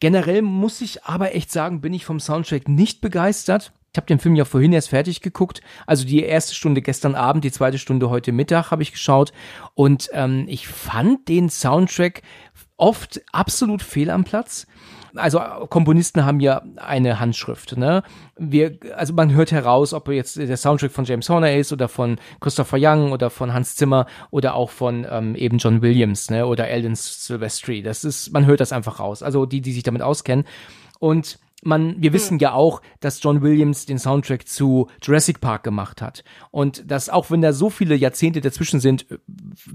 Generell muss ich aber echt sagen, bin ich vom Soundtrack nicht begeistert. Ich habe den Film ja vorhin erst fertig geguckt. Also die erste Stunde gestern Abend, die zweite Stunde heute Mittag habe ich geschaut. Und ähm, ich fand den Soundtrack oft absolut fehl am Platz. Also Komponisten haben ja eine Handschrift, ne? Wir, also man hört heraus, ob jetzt der Soundtrack von James Horner ist oder von Christopher Young oder von Hans Zimmer oder auch von ähm, eben John Williams, ne? Oder Eldon Silvestri. Das ist, man hört das einfach raus. Also die, die sich damit auskennen. Und man, wir hm. wissen ja auch, dass John Williams den Soundtrack zu Jurassic Park gemacht hat. Und dass auch wenn da so viele Jahrzehnte dazwischen sind, äh,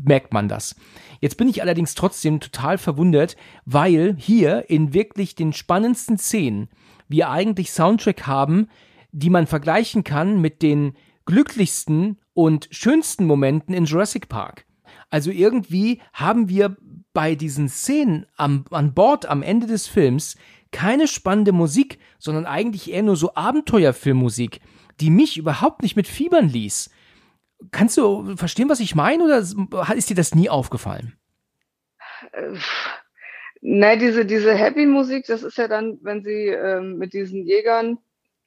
merkt man das. Jetzt bin ich allerdings trotzdem total verwundert, weil hier in wirklich den spannendsten Szenen wir eigentlich Soundtrack haben, die man vergleichen kann mit den glücklichsten und schönsten Momenten in Jurassic Park. Also irgendwie haben wir bei diesen Szenen am, an Bord am Ende des Films keine spannende Musik, sondern eigentlich eher nur so Abenteuerfilmmusik, die mich überhaupt nicht mit Fiebern ließ. Kannst du verstehen, was ich meine, oder ist dir das nie aufgefallen? Äh, nein, diese, diese Happy-Musik, das ist ja dann, wenn sie ähm, mit diesen Jägern,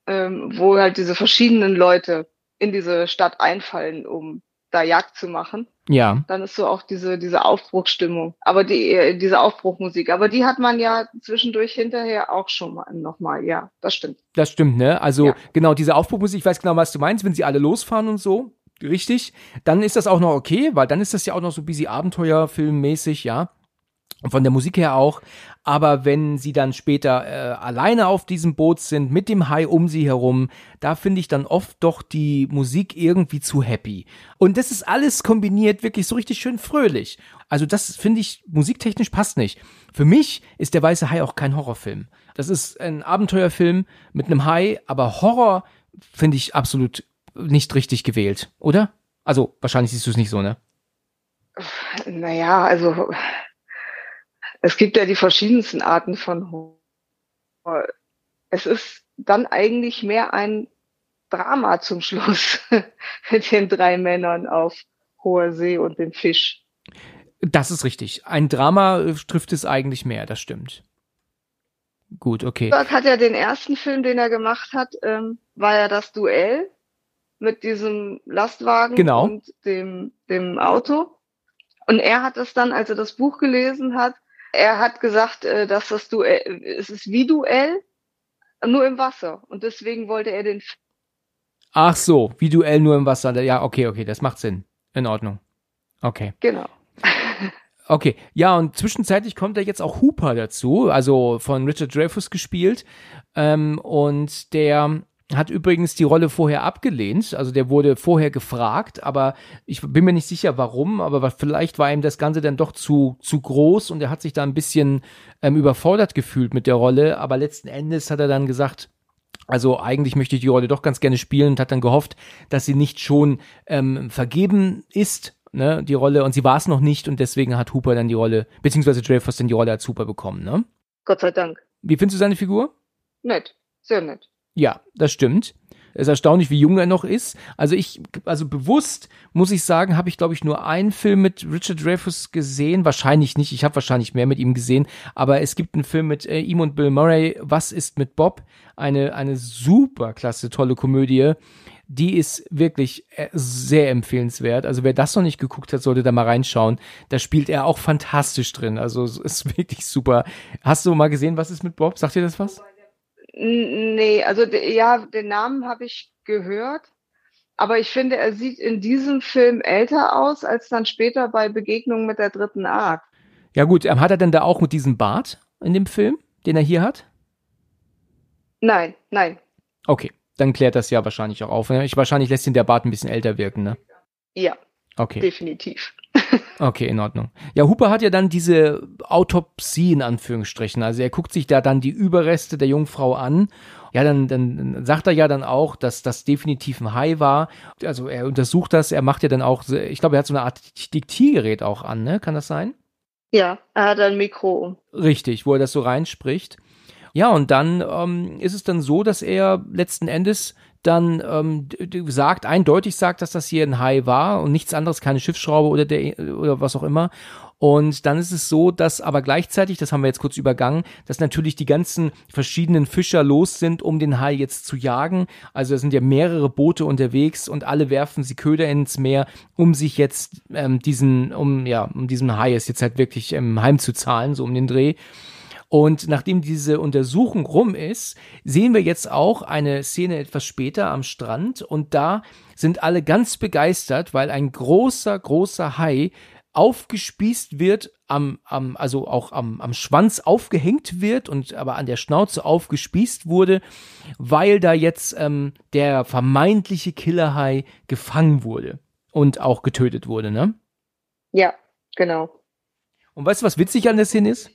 ähm, wo halt diese verschiedenen Leute in diese Stadt einfallen, um da Jagd zu machen. Ja. Dann ist so auch diese, diese Aufbruchstimmung. Aber die, äh, diese Aufbruchmusik. Aber die hat man ja zwischendurch hinterher auch schon mal nochmal. Ja, das stimmt. Das stimmt, ne? Also, ja. genau, diese Aufbruchmusik, ich weiß genau, was du meinst, wenn sie alle losfahren und so. Richtig. Dann ist das auch noch okay, weil dann ist das ja auch noch so ein bisschen Abenteuerfilmmäßig, ja von der Musik her auch. Aber wenn sie dann später äh, alleine auf diesem Boot sind, mit dem Hai um sie herum, da finde ich dann oft doch die Musik irgendwie zu happy. Und das ist alles kombiniert wirklich so richtig schön fröhlich. Also das finde ich musiktechnisch passt nicht. Für mich ist der Weiße Hai auch kein Horrorfilm. Das ist ein Abenteuerfilm mit einem Hai, aber Horror finde ich absolut nicht richtig gewählt, oder? Also, wahrscheinlich siehst du es nicht so, ne? Naja, also es gibt ja die verschiedensten Arten von Horror. Es ist dann eigentlich mehr ein Drama zum Schluss <laughs> mit den drei Männern auf hoher See und dem Fisch. Das ist richtig. Ein Drama äh, trifft es eigentlich mehr, das stimmt. Gut, okay. Dort hat ja den ersten Film, den er gemacht hat, ähm, war ja das Duell mit diesem Lastwagen genau. und dem, dem Auto. Und er hat es dann, als er das Buch gelesen hat, er hat gesagt, äh, dass das Duell, es ist wie Duell, nur im Wasser. Und deswegen wollte er den. Ach so, wie Duell nur im Wasser. Ja, okay, okay, das macht Sinn. In Ordnung. Okay. Genau. Okay, ja, und zwischenzeitlich kommt da jetzt auch Hooper dazu, also von Richard Dreyfuss gespielt. Ähm, und der hat übrigens die Rolle vorher abgelehnt, also der wurde vorher gefragt, aber ich bin mir nicht sicher warum, aber vielleicht war ihm das Ganze dann doch zu, zu groß und er hat sich da ein bisschen ähm, überfordert gefühlt mit der Rolle, aber letzten Endes hat er dann gesagt, also eigentlich möchte ich die Rolle doch ganz gerne spielen und hat dann gehofft, dass sie nicht schon ähm, vergeben ist, ne, die Rolle, und sie war es noch nicht und deswegen hat Hooper dann die Rolle, beziehungsweise Dreyfus dann die Rolle als Hooper bekommen, ne? Gott sei Dank. Wie findest du seine Figur? Nett, sehr nett. Ja, das stimmt. Es ist erstaunlich, wie jung er noch ist. Also ich, also bewusst muss ich sagen, habe ich glaube ich nur einen Film mit Richard Dreyfuss gesehen. Wahrscheinlich nicht. Ich habe wahrscheinlich mehr mit ihm gesehen. Aber es gibt einen Film mit äh, ihm und Bill Murray. Was ist mit Bob? Eine eine super klasse, tolle Komödie. Die ist wirklich äh, sehr empfehlenswert. Also wer das noch nicht geguckt hat, sollte da mal reinschauen. Da spielt er auch fantastisch drin. Also ist <laughs> wirklich super. Hast du mal gesehen, was ist mit Bob? Sagt dir das was? Nee, also ja, den Namen habe ich gehört, aber ich finde, er sieht in diesem Film älter aus als dann später bei Begegnungen mit der dritten Art. Ja gut, ähm, hat er denn da auch mit diesem Bart in dem Film, den er hier hat? Nein, nein. Okay, dann klärt das ja wahrscheinlich auch auf. Ne? Ich, wahrscheinlich lässt ihn der Bart ein bisschen älter wirken, ne? Ja. Okay. Definitiv. Okay, in Ordnung. Ja, Hooper hat ja dann diese Autopsie in Anführungsstrichen. Also er guckt sich da dann die Überreste der Jungfrau an. Ja, dann, dann sagt er ja dann auch, dass das definitiv ein Hai war. Also er untersucht das, er macht ja dann auch, ich glaube, er hat so eine Art Diktiergerät auch an, ne? Kann das sein? Ja, er hat ein Mikro. Richtig, wo er das so reinspricht. Ja, und dann ähm, ist es dann so, dass er letzten Endes dann ähm, sagt, eindeutig sagt, dass das hier ein Hai war und nichts anderes, keine Schiffsschraube oder, der, oder was auch immer. Und dann ist es so, dass aber gleichzeitig, das haben wir jetzt kurz übergangen, dass natürlich die ganzen verschiedenen Fischer los sind, um den Hai jetzt zu jagen. Also es sind ja mehrere Boote unterwegs und alle werfen sie Köder ins Meer, um sich jetzt ähm, diesen, um ja, um diesem Hai es jetzt halt wirklich ähm, heimzuzahlen, so um den Dreh. Und nachdem diese Untersuchung rum ist, sehen wir jetzt auch eine Szene etwas später am Strand und da sind alle ganz begeistert, weil ein großer, großer Hai aufgespießt wird, am, am, also auch am, am Schwanz aufgehängt wird und aber an der Schnauze aufgespießt wurde, weil da jetzt ähm, der vermeintliche Killerhai gefangen wurde und auch getötet wurde, ne? Ja, genau. Und weißt du, was witzig an der Szene ist?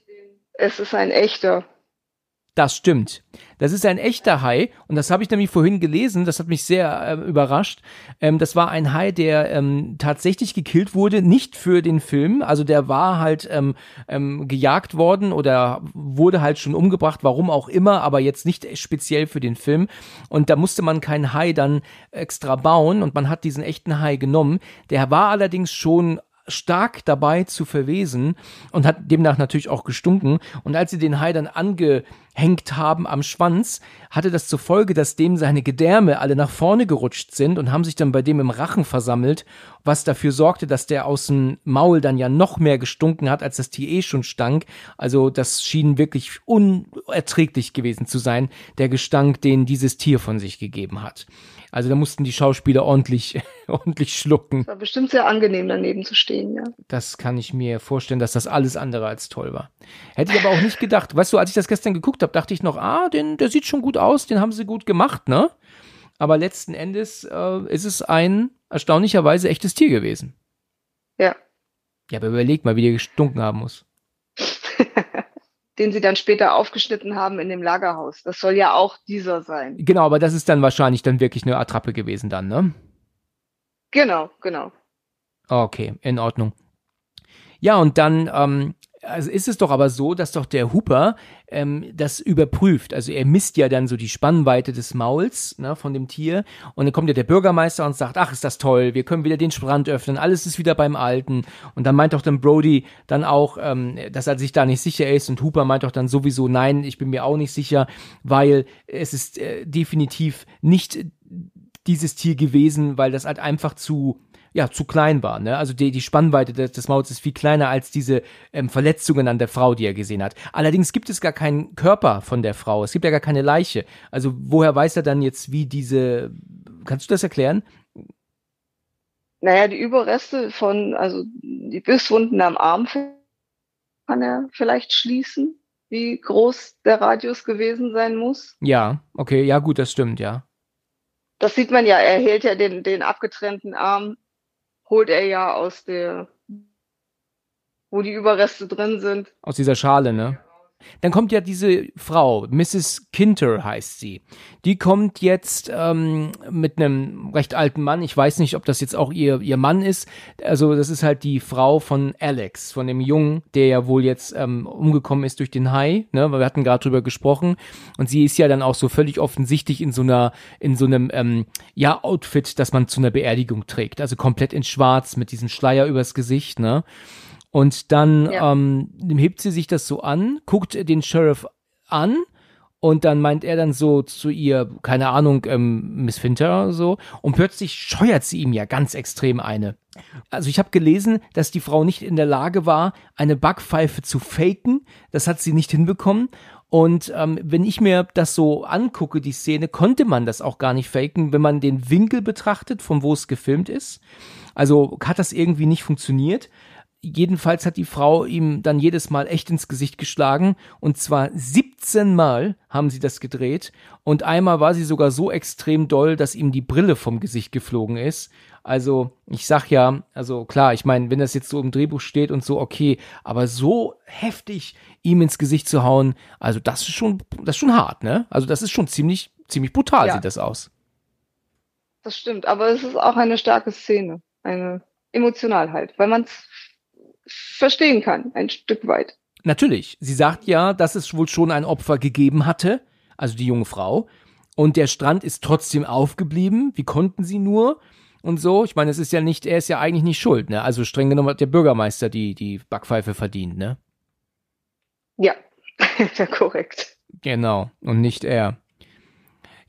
Es ist ein echter. Das stimmt. Das ist ein echter Hai und das habe ich nämlich vorhin gelesen. Das hat mich sehr äh, überrascht. Ähm, das war ein Hai, der ähm, tatsächlich gekillt wurde, nicht für den Film. Also der war halt ähm, ähm, gejagt worden oder wurde halt schon umgebracht, warum auch immer, aber jetzt nicht speziell für den Film. Und da musste man keinen Hai dann extra bauen und man hat diesen echten Hai genommen. Der war allerdings schon stark dabei zu verwesen und hat demnach natürlich auch gestunken. Und als sie den Hai dann angehängt haben am Schwanz, hatte das zur Folge, dass dem seine Gedärme alle nach vorne gerutscht sind und haben sich dann bei dem im Rachen versammelt, was dafür sorgte, dass der aus dem Maul dann ja noch mehr gestunken hat, als das Tier eh schon stank. Also das schien wirklich unerträglich gewesen zu sein, der Gestank, den dieses Tier von sich gegeben hat. Also da mussten die Schauspieler ordentlich, <laughs> ordentlich schlucken. Es war bestimmt sehr angenehm, daneben zu stehen, ja. Das kann ich mir vorstellen, dass das alles andere als toll war. Hätte ich aber auch nicht gedacht. Weißt du, als ich das gestern geguckt habe, dachte ich noch, ah, den, der sieht schon gut aus, den haben sie gut gemacht, ne? Aber letzten Endes äh, ist es ein erstaunlicherweise echtes Tier gewesen. Ja. Ja, aber überleg mal, wie der gestunken haben muss. <laughs> den sie dann später aufgeschnitten haben in dem Lagerhaus. Das soll ja auch dieser sein. Genau, aber das ist dann wahrscheinlich dann wirklich eine Attrappe gewesen dann, ne? Genau, genau. Okay, in Ordnung. Ja, und dann ähm, also ist es doch aber so, dass doch der Hooper ähm, das überprüft. Also er misst ja dann so die Spannweite des Mauls ne, von dem Tier und dann kommt ja der Bürgermeister und sagt, ach ist das toll, wir können wieder den Strand öffnen, alles ist wieder beim Alten. Und dann meint doch dann Brody dann auch, ähm, dass er sich da nicht sicher ist und Hooper meint doch dann sowieso, nein, ich bin mir auch nicht sicher, weil es ist äh, definitiv nicht dieses Tier gewesen, weil das halt einfach zu ja, zu klein war. Ne? Also die, die Spannweite des, des Mauls ist viel kleiner als diese ähm, Verletzungen an der Frau, die er gesehen hat. Allerdings gibt es gar keinen Körper von der Frau. Es gibt ja gar keine Leiche. Also woher weiß er dann jetzt, wie diese. Kannst du das erklären? Naja, die Überreste von, also die Bisswunden am Arm kann er vielleicht schließen, wie groß der Radius gewesen sein muss. Ja, okay, ja gut, das stimmt, ja. Das sieht man ja, er hält ja den, den abgetrennten Arm holt er ja aus der, wo die Überreste drin sind. Aus dieser Schale, ne? Dann kommt ja diese Frau, Mrs. Kinter heißt sie. Die kommt jetzt ähm, mit einem recht alten Mann. Ich weiß nicht, ob das jetzt auch ihr, ihr Mann ist. Also das ist halt die Frau von Alex, von dem Jungen, der ja wohl jetzt ähm, umgekommen ist durch den Hai. Ne? Wir hatten gerade drüber gesprochen. Und sie ist ja dann auch so völlig offensichtlich in so einer, in so einem ähm, ja Outfit, das man zu einer Beerdigung trägt. Also komplett in Schwarz mit diesem Schleier übers Gesicht. Ne? Und dann ja. ähm, hebt sie sich das so an, guckt den Sheriff an und dann meint er dann so zu ihr, keine Ahnung, ähm, Miss Finter so, und plötzlich scheuert sie ihm ja ganz extrem eine. Also ich habe gelesen, dass die Frau nicht in der Lage war, eine Backpfeife zu faken. Das hat sie nicht hinbekommen. Und ähm, wenn ich mir das so angucke, die Szene, konnte man das auch gar nicht faken, wenn man den Winkel betrachtet, von wo es gefilmt ist. Also hat das irgendwie nicht funktioniert. Jedenfalls hat die Frau ihm dann jedes Mal echt ins Gesicht geschlagen. Und zwar 17 Mal haben sie das gedreht. Und einmal war sie sogar so extrem doll, dass ihm die Brille vom Gesicht geflogen ist. Also, ich sag ja, also klar, ich meine, wenn das jetzt so im Drehbuch steht und so, okay, aber so heftig ihm ins Gesicht zu hauen, also das ist schon, das ist schon hart, ne? Also das ist schon ziemlich, ziemlich brutal, ja. sieht das aus. Das stimmt, aber es ist auch eine starke Szene. Eine emotional halt, weil man es verstehen kann, ein Stück weit. Natürlich. Sie sagt ja, dass es wohl schon ein Opfer gegeben hatte, also die junge Frau. Und der Strand ist trotzdem aufgeblieben. Wie konnten sie nur? Und so. Ich meine, es ist ja nicht, er ist ja eigentlich nicht schuld, ne? Also streng genommen hat der Bürgermeister die, die Backpfeife verdient, ne? Ja, ja, <laughs> korrekt. Genau. Und nicht er.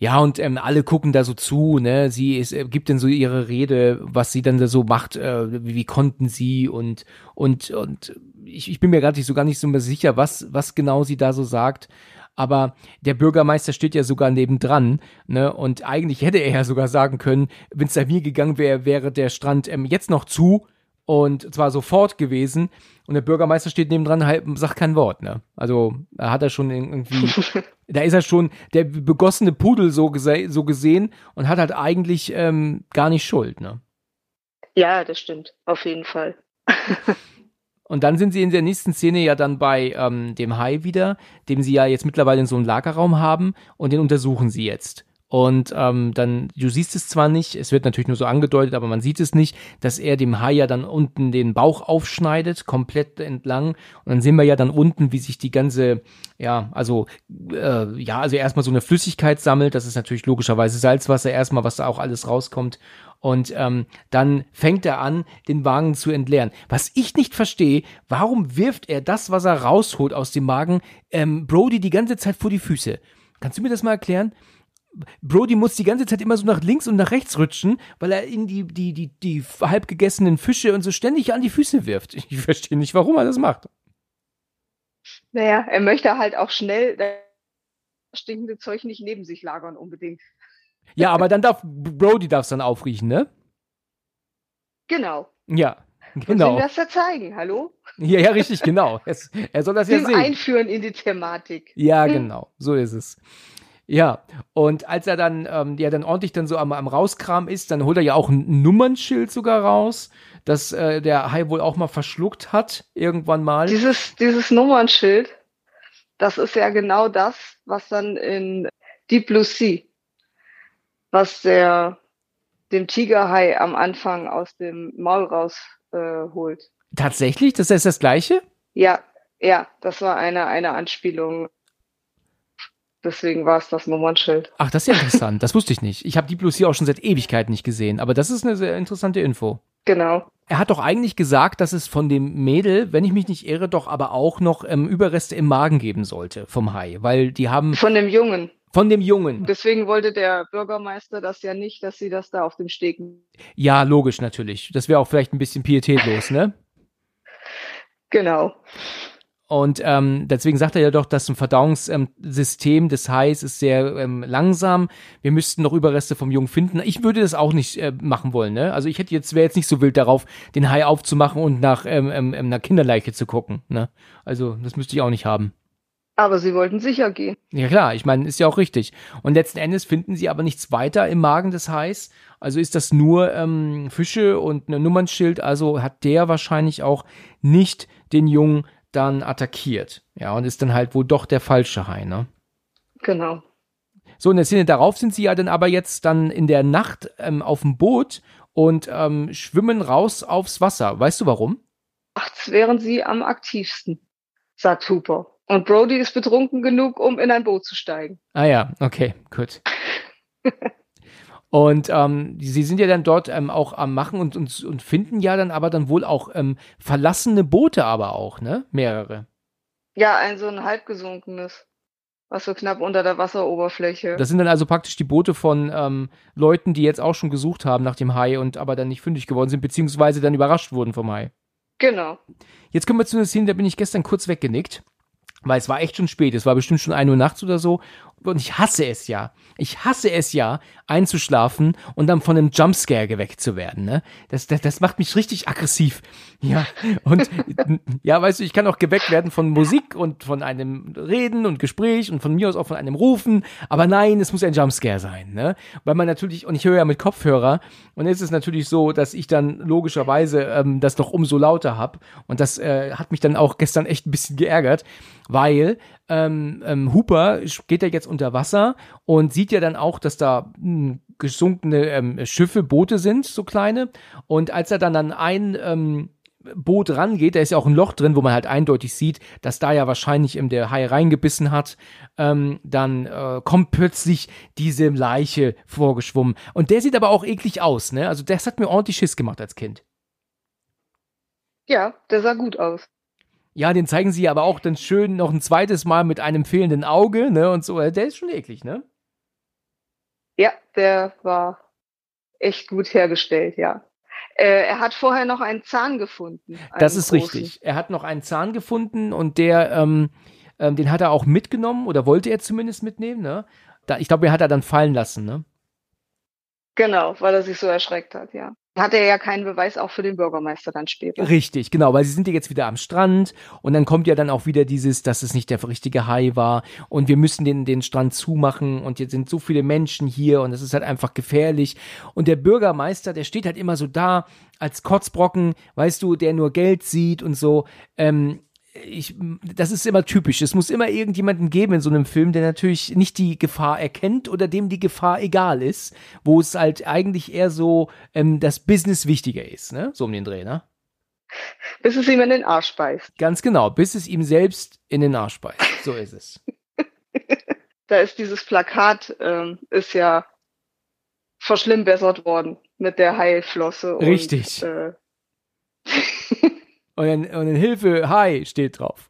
Ja, und ähm, alle gucken da so zu, ne? Sie ist, äh, gibt dann so ihre Rede, was sie dann da so macht, äh, wie, wie konnten sie und und und ich, ich bin mir gerade nicht so gar nicht so mehr sicher, was was genau sie da so sagt. Aber der Bürgermeister steht ja sogar nebendran, ne? Und eigentlich hätte er ja sogar sagen können, wenn es da mir gegangen wäre, wäre der Strand ähm, jetzt noch zu und zwar sofort gewesen. Und der Bürgermeister steht nebendran, halt, sagt kein Wort, ne? Also, da hat er schon irgendwie, <laughs> da ist er schon der begossene Pudel so, gese so gesehen und hat halt eigentlich ähm, gar nicht Schuld, ne? Ja, das stimmt, auf jeden Fall. <laughs> und dann sind sie in der nächsten Szene ja dann bei ähm, dem Hai wieder, dem sie ja jetzt mittlerweile in so einem Lagerraum haben und den untersuchen sie jetzt. Und ähm, dann, du siehst es zwar nicht, es wird natürlich nur so angedeutet, aber man sieht es nicht, dass er dem Hai ja dann unten den Bauch aufschneidet, komplett entlang. Und dann sehen wir ja dann unten, wie sich die ganze, ja, also, äh, ja, also erstmal so eine Flüssigkeit sammelt. Das ist natürlich logischerweise Salzwasser erstmal, was da auch alles rauskommt. Und ähm, dann fängt er an, den Wagen zu entleeren. Was ich nicht verstehe, warum wirft er das, was er rausholt aus dem Magen, ähm, Brody die ganze Zeit vor die Füße? Kannst du mir das mal erklären? Brody muss die ganze Zeit immer so nach links und nach rechts rutschen, weil er in die, die, die, die halb gegessenen Fische und so ständig an die Füße wirft. Ich verstehe nicht, warum er das macht. Naja, er möchte halt auch schnell das stinkende Zeug nicht neben sich lagern unbedingt. Ja, aber dann darf Brody darf es dann aufriechen, ne? Genau. Ja, genau. Und das ja zeigen, hallo? Ja, ja, richtig, genau. Es, er soll das ja sehen. Einführen in die Thematik. Ja, genau. So ist es. Ja, und als er dann, ähm, ja, dann ordentlich dann so am, am Rauskram ist, dann holt er ja auch ein Nummernschild sogar raus, das äh, der Hai wohl auch mal verschluckt hat, irgendwann mal. Dieses, dieses Nummernschild, das ist ja genau das, was dann in Deep Blue Sea, was der dem Tigerhai am Anfang aus dem Maul rausholt. Äh, Tatsächlich? Das ist das Gleiche? Ja, ja, das war eine, eine Anspielung. Deswegen war es das Nummernschild. Ach, das ist ja interessant. das wusste ich nicht. Ich habe Deep Blue Sea auch schon seit Ewigkeiten nicht gesehen, aber das ist eine sehr interessante Info. Genau. Er hat doch eigentlich gesagt, dass es von dem Mädel, wenn ich mich nicht irre, doch aber auch noch ähm, Überreste im Magen geben sollte vom Hai, weil die haben. Von dem Jungen. Von dem Jungen. Deswegen wollte der Bürgermeister das ja nicht, dass sie das da auf dem Steg. Ja, logisch natürlich. Das wäre auch vielleicht ein bisschen pietätlos, ne? Genau. Und ähm, deswegen sagt er ja doch, dass ein Verdauungssystem ähm, des Hais ist sehr ähm, langsam. Wir müssten noch Überreste vom Jungen finden. Ich würde das auch nicht äh, machen wollen. Ne? Also ich hätte jetzt wäre jetzt nicht so wild darauf, den Hai aufzumachen und nach ähm, ähm, einer Kinderleiche zu gucken. Ne? Also das müsste ich auch nicht haben. Aber sie wollten sicher gehen. Ja klar, ich meine, ist ja auch richtig. Und letzten Endes finden sie aber nichts weiter im Magen des Hais. Also ist das nur ähm, Fische und ein Nummernschild. Also hat der wahrscheinlich auch nicht den Jungen dann attackiert. Ja, und ist dann halt wohl doch der falsche Hai, ne? Genau. So, in der Szene darauf sind sie ja dann aber jetzt dann in der Nacht ähm, auf dem Boot und ähm, schwimmen raus aufs Wasser. Weißt du warum? Nachts wären sie am aktivsten, sagt Hooper. Und Brody ist betrunken genug, um in ein Boot zu steigen. Ah ja, okay, gut. <laughs> Und ähm, sie sind ja dann dort ähm, auch am Machen und, und, und finden ja dann aber dann wohl auch ähm, verlassene Boote aber auch, ne? Mehrere. Ja, ein so ein halbgesunkenes, was so knapp unter der Wasseroberfläche. Das sind dann also praktisch die Boote von ähm, Leuten, die jetzt auch schon gesucht haben nach dem Hai und aber dann nicht fündig geworden sind, beziehungsweise dann überrascht wurden vom Hai. Genau. Jetzt kommen wir zu einer Szene, da bin ich gestern kurz weggenickt. Weil es war echt schon spät, es war bestimmt schon 1 Uhr nachts oder so. Und ich hasse es ja. Ich hasse es ja, einzuschlafen und dann von einem Jumpscare geweckt zu werden. Ne? Das, das, das macht mich richtig aggressiv. Ja. Und <laughs> ja, weißt du, ich kann auch geweckt werden von Musik und von einem Reden und Gespräch und von mir aus auch von einem Rufen. Aber nein, es muss ein Jumpscare sein. Ne? Weil man natürlich, und ich höre ja mit Kopfhörer, und jetzt ist es natürlich so, dass ich dann logischerweise ähm, das noch umso lauter hab. Und das äh, hat mich dann auch gestern echt ein bisschen geärgert, weil ähm, ähm, Hooper geht ja jetzt unter Wasser und sieht ja dann auch, dass da mh, hm, gesunkene ähm, Schiffe, Boote sind, so kleine. Und als er dann an ein ähm, Boot rangeht, da ist ja auch ein Loch drin, wo man halt eindeutig sieht, dass da ja wahrscheinlich in der Hai reingebissen hat, ähm, dann äh, kommt plötzlich diese Leiche vorgeschwommen. Und der sieht aber auch eklig aus, ne? Also das hat mir ordentlich Schiss gemacht als Kind. Ja, der sah gut aus. Ja, den zeigen sie aber auch dann schön noch ein zweites Mal mit einem fehlenden Auge, ne? Und so. Der ist schon eklig, ne? Ja, der war echt gut hergestellt, ja. Äh, er hat vorher noch einen Zahn gefunden. Einen das ist großen. richtig. Er hat noch einen Zahn gefunden und der, ähm, ähm, den hat er auch mitgenommen oder wollte er zumindest mitnehmen, ne? Da, ich glaube, er hat er dann fallen lassen, ne? Genau, weil er sich so erschreckt hat, ja hat er ja keinen Beweis auch für den Bürgermeister dann später. Richtig, genau, weil sie sind ja jetzt wieder am Strand und dann kommt ja dann auch wieder dieses, dass es nicht der richtige Hai war und wir müssen den, den Strand zumachen und jetzt sind so viele Menschen hier und es ist halt einfach gefährlich. Und der Bürgermeister, der steht halt immer so da als Kotzbrocken, weißt du, der nur Geld sieht und so. Ähm, ich, das ist immer typisch. Es muss immer irgendjemanden geben in so einem Film, der natürlich nicht die Gefahr erkennt oder dem die Gefahr egal ist, wo es halt eigentlich eher so ähm, das Business wichtiger ist, ne? So um den Dreh, ne? Bis es ihm in den Arsch beißt. Ganz genau, bis es ihm selbst in den Arsch beißt. So ist es. <laughs> da ist dieses Plakat, ähm, ist ja verschlimmbessert worden mit der Heilflosse. Richtig. Und, äh, <laughs> und dann, und dann Hilfe, hi, steht drauf.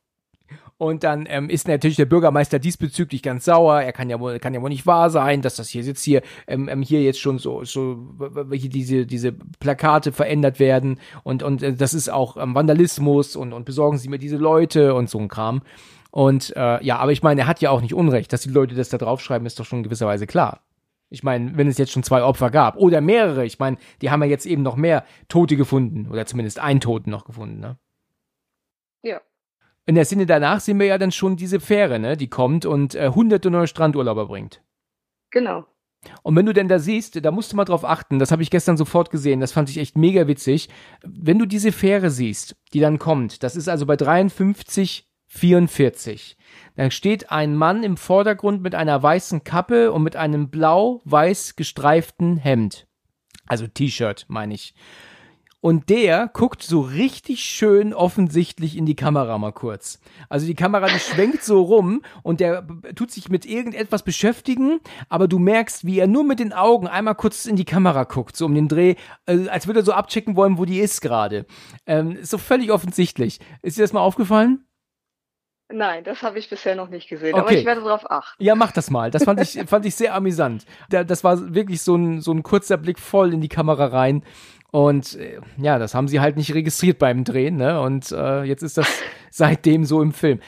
Und dann ähm, ist natürlich der Bürgermeister diesbezüglich ganz sauer. Er kann ja wohl, kann ja wohl nicht wahr sein, dass das hier jetzt hier, ähm, ähm hier jetzt schon so, so hier diese, diese Plakate verändert werden. Und, und äh, das ist auch ähm, Vandalismus und, und besorgen Sie mir diese Leute und so ein Kram. Und äh, ja, aber ich meine, er hat ja auch nicht Unrecht, dass die Leute das da draufschreiben, ist doch schon in gewisser Weise klar. Ich meine, wenn es jetzt schon zwei Opfer gab oder mehrere, ich meine, die haben ja jetzt eben noch mehr Tote gefunden oder zumindest einen Toten noch gefunden, ne? Ja. In der Szene danach sehen wir ja dann schon diese Fähre, ne, die kommt und äh, hunderte neue Strandurlauber bringt. Genau. Und wenn du denn da siehst, da musst du mal drauf achten, das habe ich gestern sofort gesehen, das fand ich echt mega witzig. Wenn du diese Fähre siehst, die dann kommt, das ist also bei 53 44. Da steht ein Mann im Vordergrund mit einer weißen Kappe und mit einem blau-weiß gestreiften Hemd. Also T-Shirt, meine ich. Und der guckt so richtig schön offensichtlich in die Kamera mal kurz. Also die Kamera, die schwenkt so rum und der tut sich mit irgendetwas beschäftigen, aber du merkst, wie er nur mit den Augen einmal kurz in die Kamera guckt, so um den Dreh, äh, als würde er so abchecken wollen, wo die ist gerade. Ähm, ist so völlig offensichtlich. Ist dir das mal aufgefallen? Nein, das habe ich bisher noch nicht gesehen, Okay. aber ich werde darauf achten. Ja, mach das mal. Das fand ich, fand ich sehr amüsant. Da, das war wirklich so ein, so ein kurzer Blick voll in die Kamera rein. Und äh, ja, das haben sie halt nicht registriert beim Drehen, ne? Und äh, jetzt ist das <laughs> seitdem so im Film.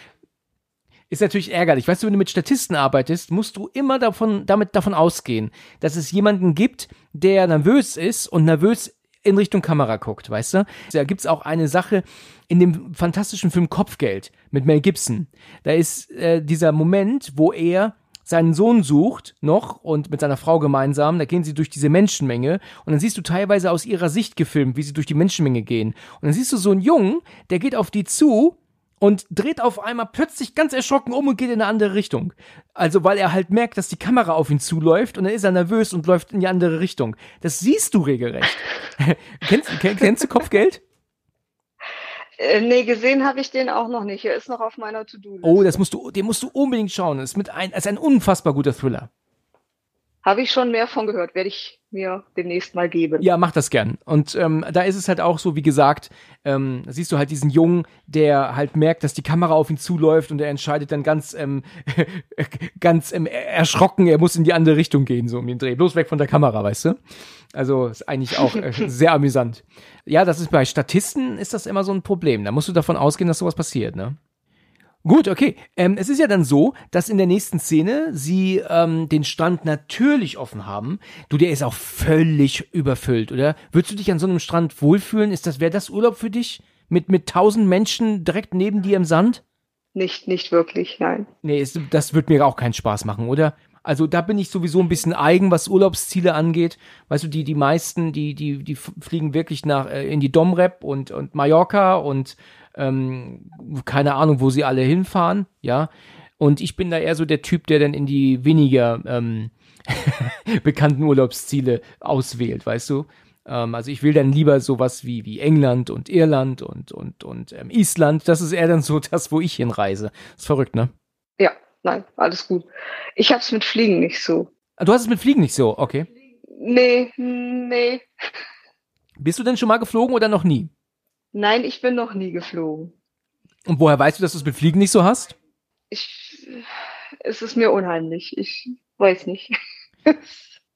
Ist natürlich ärgerlich. Weißt du, wenn du mit Statisten arbeitest, musst du immer davon, damit davon ausgehen, dass es jemanden gibt, der nervös ist und nervös in Richtung Kamera guckt, weißt du? Da gibt's auch eine Sache in dem fantastischen Film Kopfgeld mit Mel Gibson. Da ist äh, dieser Moment, wo er seinen Sohn sucht noch und mit seiner Frau gemeinsam, da gehen sie durch diese Menschenmenge und dann siehst du teilweise aus ihrer Sicht gefilmt, wie sie durch die Menschenmenge gehen. Und dann siehst du so einen Jungen, der geht auf die zu und dreht auf einmal plötzlich ganz erschrocken um und geht in eine andere Richtung. Also weil er halt merkt, dass die Kamera auf ihn zuläuft und dann ist er nervös und läuft in die andere Richtung. Das siehst du regelrecht. <laughs> kennst, kenn, kennst du Kopfgeld? Äh, nee, gesehen habe ich den auch noch nicht. Er ist noch auf meiner To-Do-Liste. Oh, das musst du, den musst du unbedingt schauen. Das ist mit ein, das ist ein unfassbar guter Thriller. Habe ich schon mehr von gehört. Werde ich mir demnächst mal geben. Ja, mach das gern. Und ähm, da ist es halt auch so, wie gesagt, ähm, da siehst du halt diesen Jungen, der halt merkt, dass die Kamera auf ihn zuläuft und er entscheidet dann ganz, ähm, <laughs> ganz ähm, erschrocken, er muss in die andere Richtung gehen, so um den Dreh. Bloß weg von der Kamera, weißt du? Also ist eigentlich auch äh, <laughs> sehr amüsant. Ja, das ist bei Statisten ist das immer so ein Problem. Da musst du davon ausgehen, dass sowas passiert, ne? Gut, okay. Ähm, es ist ja dann so, dass in der nächsten Szene sie ähm, den Strand natürlich offen haben. Du, der ist auch völlig überfüllt, oder? Würdest du dich an so einem Strand wohlfühlen? Ist das, wäre das Urlaub für dich? Mit, mit tausend Menschen direkt neben dir im Sand? Nicht, nicht wirklich, nein. Nee, es, das wird mir auch keinen Spaß machen, oder? Also da bin ich sowieso ein bisschen eigen, was Urlaubsziele angeht. Weißt du, die, die meisten, die, die, die fliegen wirklich nach, äh, in die Domrep und, und Mallorca und ähm, keine Ahnung, wo sie alle hinfahren, ja. Und ich bin da eher so der Typ, der dann in die weniger ähm, <laughs> bekannten Urlaubsziele auswählt, weißt du? Ähm, also ich will dann lieber sowas wie, wie England und Irland und, und, und ähm, Island. Das ist eher dann so <laughs> das, wo ich hinreise. ist verrückt, ne? Ja, nein, alles gut. Ich hab's mit Fliegen nicht so. Ah, Du hast es mit Fliegen nicht so, okay. Nee, nee. Bist du denn schon mal geflogen oder noch nie? Nein, ich bin noch nie geflogen. Und woher weißt du, dass du es mit Fliegen nicht so hast? Ich, es ist mir unheimlich. Ich weiß nicht. <laughs>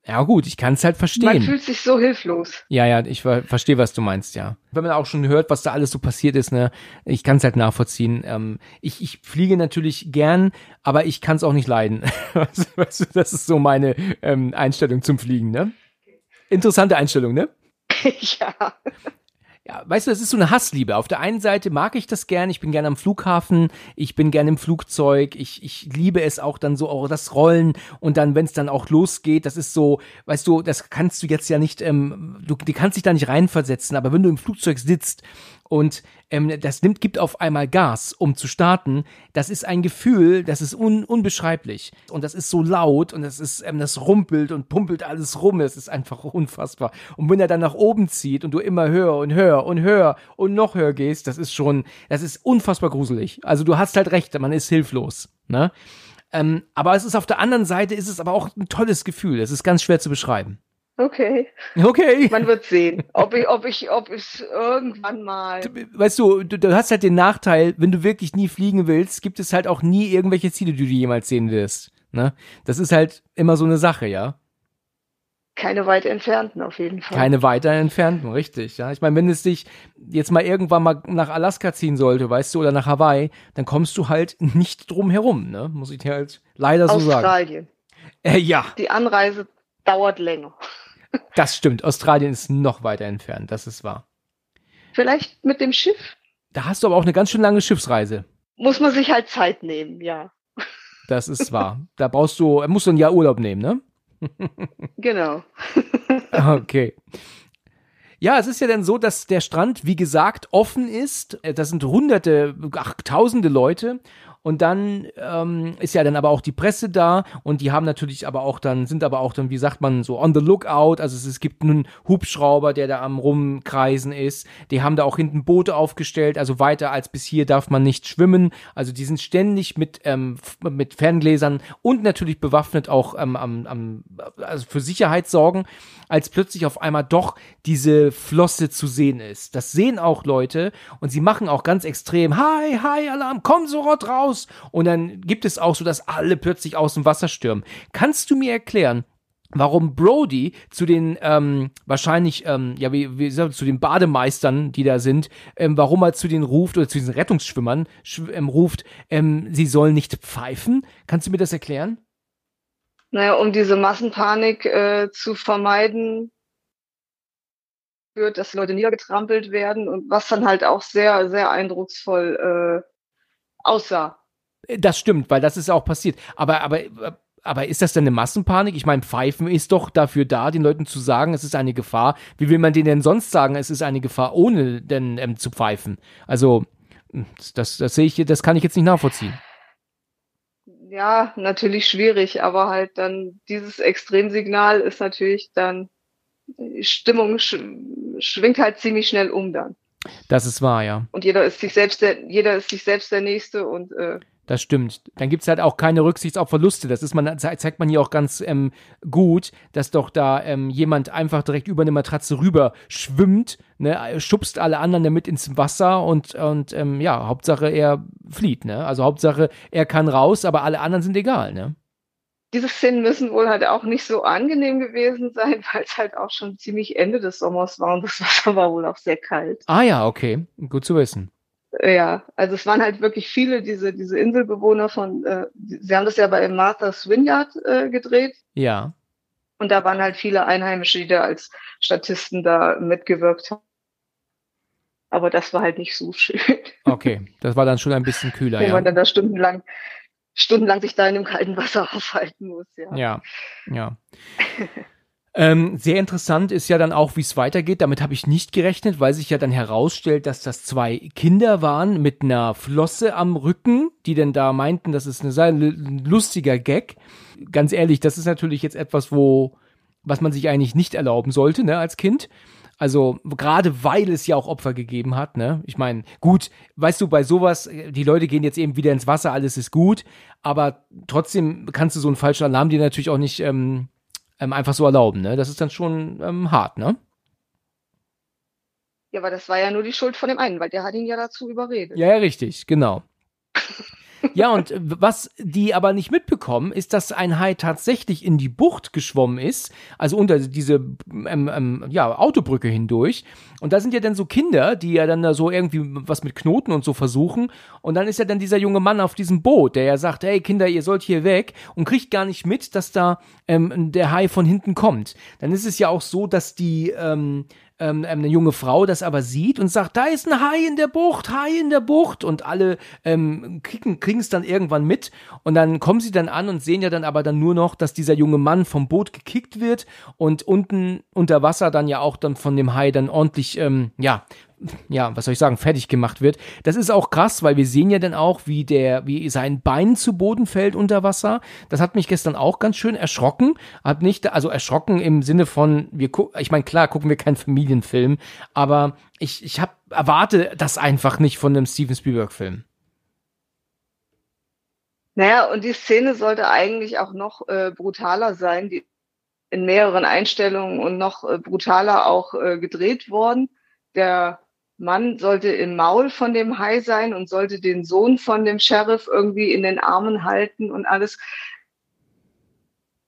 Ja gut, ich kann es halt Man verstehen. fühlt sich so hilflos. Ja, ja, ich ver verstehe, was du meinst, ja. Wenn man auch schon hört, was da alles so passiert ist, ne, ich kann es halt nachvollziehen. Ähm, ich, ich fliege natürlich gern, aber ich kann es auch nicht leiden. <laughs> weißt du, das ist so meine ähm, Einstellung zum Fliegen, ne? Interessante Einstellung, ne? <laughs> ja. Ja, weißt du, das ist so eine Hassliebe. Auf der einen Seite mag ich das gern, ich bin gern am Flughafen, ich bin gern im Flugzeug, ich, ich liebe es auch dann so, auch das Rollen und dann, wenn es dann auch losgeht, das ist so, weißt du, das kannst du jetzt ja nicht, ähm, du, du kannst dich da nicht reinversetzen, aber wenn du im Flugzeug sitzt und ähm, das nimmt, gibt auf einmal Gas, um zu starten, das ist ein Gefühl, das ist un, unbeschreiblich. Und das ist so laut und das ist, ähm, das rumpelt und pumpelt alles rum, das ist einfach <laughs> unfassbar. Und wenn er dann nach oben zieht und du immer höher und höher und höher und noch höher gehst, das ist schon, das ist unfassbar gruselig. Also du hast halt recht, man ist hilflos, ne? Ähm, aber es ist auf der anderen Seite, ist es aber auch ein tolles Gefühl. Es ist ganz schwer zu beschreiben. Okay. Okay. Man wird sehen, ob ich, ob ich, ob ich irgendwann mal. weißt du, du, du hast halt den Nachteil, wenn du wirklich nie fliegen willst, gibt es halt auch nie irgendwelche Ziele, die du jemals sehen wirst. Ne? Das ist halt immer so eine Sache, ja. Keine weit entfernten auf jeden Fall. Keine weiter entfernten, richtig, ja. Ich meine, wenn es dich jetzt mal irgendwann mal nach Alaska ziehen sollte, weißt du, oder nach Hawaii, dann kommst du halt nicht drum herum, ne? Muss ich dir halt leider so sagen. Australien. Äh, ja, Die Anreise dauert länger. Das stimmt. Australien ist noch weiter entfernt, das ist wahr. Vielleicht mit dem Schiff Da hast du aber auch eine ganz schön lange Schiffsreise. muss man sich halt Zeit nehmen, ja. Das ist wahr. Da brauchst du, musst du ein Jahr Urlaub nehmen, ne? <laughs> Genau. <laughs> Okay. Ja, es ist ja dann so, dass der Strand, wie gesagt, offen ist. Äh, Das sind hunderte, ach, tausende Leute. Und dann ähm, ist ja dann aber auch die Presse da und die haben natürlich aber auch dann, sind aber auch dann, wie sagt man, so on the lookout. Also es, es gibt einen Hubschrauber, der da am Rumkreisen ist. Die haben da auch hinten Boote aufgestellt. Also weiter als bis hier darf man nicht schwimmen. Also die sind ständig mit, ähm, mit Ferngläsern und natürlich bewaffnet auch ähm, am, am, also für Sicherheit sorgen, als plötzlich auf einmal doch diese Flosse zu sehen ist. Das sehen auch Leute und sie machen auch ganz extrem, hi, hi, Alarm, komm sofort raus. Und dann gibt es auch so, dass alle plötzlich aus dem Wasser stürmen. Kannst du mir erklären, warum Brody zu den ähm, wahrscheinlich ähm, ja wie, wie wir, zu den Bademeistern, die da sind, ähm, warum er zu denen ruft oder zu diesen Rettungsschwimmern schw ähm, ruft, ähm, sie sollen nicht pfeifen? Kannst du mir das erklären? Naja, um diese Massenpanik äh, zu vermeiden, führt, dass Leute niedergetrampelt werden und was dann halt auch sehr, sehr eindrucksvoll äh, aussah. Äh, Das stimmt, weil das ist auch passiert. Aber aber aber ist das denn eine Massenpanik? Ich meine, Pfeifen ist doch dafür da, den Leuten zu sagen, es ist eine Gefahr. Wie will man denen denn sonst sagen, es ist eine Gefahr, ohne denn ähm, zu pfeifen? Also das, das sehe ich, das kann ich jetzt nicht nachvollziehen. Ja, natürlich schwierig, aber halt dann dieses Extremsignal ist natürlich dann, die Stimmung sch schwingt halt ziemlich schnell um dann. Das ist wahr, ja. Und jeder ist sich selbst der, jeder ist sich selbst der Nächste und äh, Das stimmt. Dann gibt's halt auch keine Rücksicht auf Verluste. Das ist man, ze- zeigt man hier auch ganz ähm, gut, dass doch da ähm, jemand einfach direkt über eine Matratze rüber schwimmt, ne, schubst alle anderen damit ins Wasser und, und ähm, ja, Hauptsache er flieht, ne? Also Hauptsache er kann raus, aber alle anderen sind egal, ne? diese Szenen müssen wohl halt auch nicht so angenehm gewesen sein, <laughs> weil es halt auch schon ziemlich Ende des Sommers war und das Wasser war wohl auch sehr kalt. Ah ja, okay. Gut zu wissen. Ja, also es waren halt wirklich viele, diese, diese Inselbewohner von, äh, sie haben das ja bei Martha's Vineyard äh, gedreht Ja. und da waren halt viele Einheimische, die da als Statisten da mitgewirkt haben. Aber das war halt nicht so schön, <laughs> Okay. Das war dann schon ein bisschen kühler, wo ja. man dann da stundenlang, stundenlang sich da in dem kalten Wasser <laughs> aufhalten muss, ja. Ja, ja. <laughs> ähm, sehr interessant ist ja dann auch, wie es weitergeht. Damit habe ich nicht gerechnet, weil sich ja dann herausstellt, dass das zwei Kinder waren mit einer Flosse am Rücken, die denn da meinten, das ist ein sehr lu- lustiger Gag. Ganz ehrlich, das ist natürlich jetzt etwas, wo was man sich eigentlich nicht erlauben sollte, ne, als Kind. Also gerade weil es ja auch Opfer gegeben hat, ne? Ich meine, gut, weißt du, bei sowas, die Leute gehen jetzt eben wieder ins Wasser, alles ist gut, aber trotzdem kannst du so einen falschen Alarm dir natürlich auch nicht ähm, ähm, einfach so erlauben, ne? Das ist dann schon ähm, hart, ne? Ja, aber das war ja nur die Schuld von dem einen, weil der hat ihn ja dazu überredet. Ja, ja, richtig, genau. <laughs> Ja, und äh, was die aber nicht mitbekommen, ist, dass ein Hai tatsächlich in die Bucht geschwommen ist, also unter diese ähm, ähm, ja, Autobrücke hindurch. Und da sind ja dann so Kinder, die ja dann da so irgendwie was mit Knoten und so versuchen. Und dann ist ja dann dieser junge Mann auf diesem Boot, der ja sagt, hey Kinder, ihr sollt hier weg und kriegt gar nicht mit, dass da ähm, der Hai von hinten kommt. Dann ist es ja auch so, dass die ähm, ähm, eine junge Frau das aber sieht und sagt, da ist ein Hai in der Bucht, Hai in der Bucht. Und alle ähm, kriegen es dann irgendwann mit. Und dann kommen sie dann an und sehen ja dann aber dann nur noch, dass dieser junge Mann vom Boot gekickt wird. Und unten unter Wasser dann ja auch dann von dem Hai dann ordentlich, ähm, ja, ja, was soll ich sagen, fertig gemacht wird. Das ist auch krass, weil wir sehen ja dann auch, wie der, wie sein Bein zu Boden fällt unter Wasser. Das hat mich gestern auch ganz schön erschrocken. Hat nicht, also erschrocken im Sinne von, wir gucken, ich meine, klar, gucken wir keinen Familienfilm, aber ich, ich hab, erwarte das einfach nicht von einem Steven Spielberg-Film. Naja, und die Szene sollte eigentlich auch noch äh, brutaler sein, die in mehreren Einstellungen und noch äh, brutaler auch äh, gedreht worden. Der Mann sollte im Maul von dem Hai sein und sollte den Sohn von dem Sheriff irgendwie in den Armen halten und alles.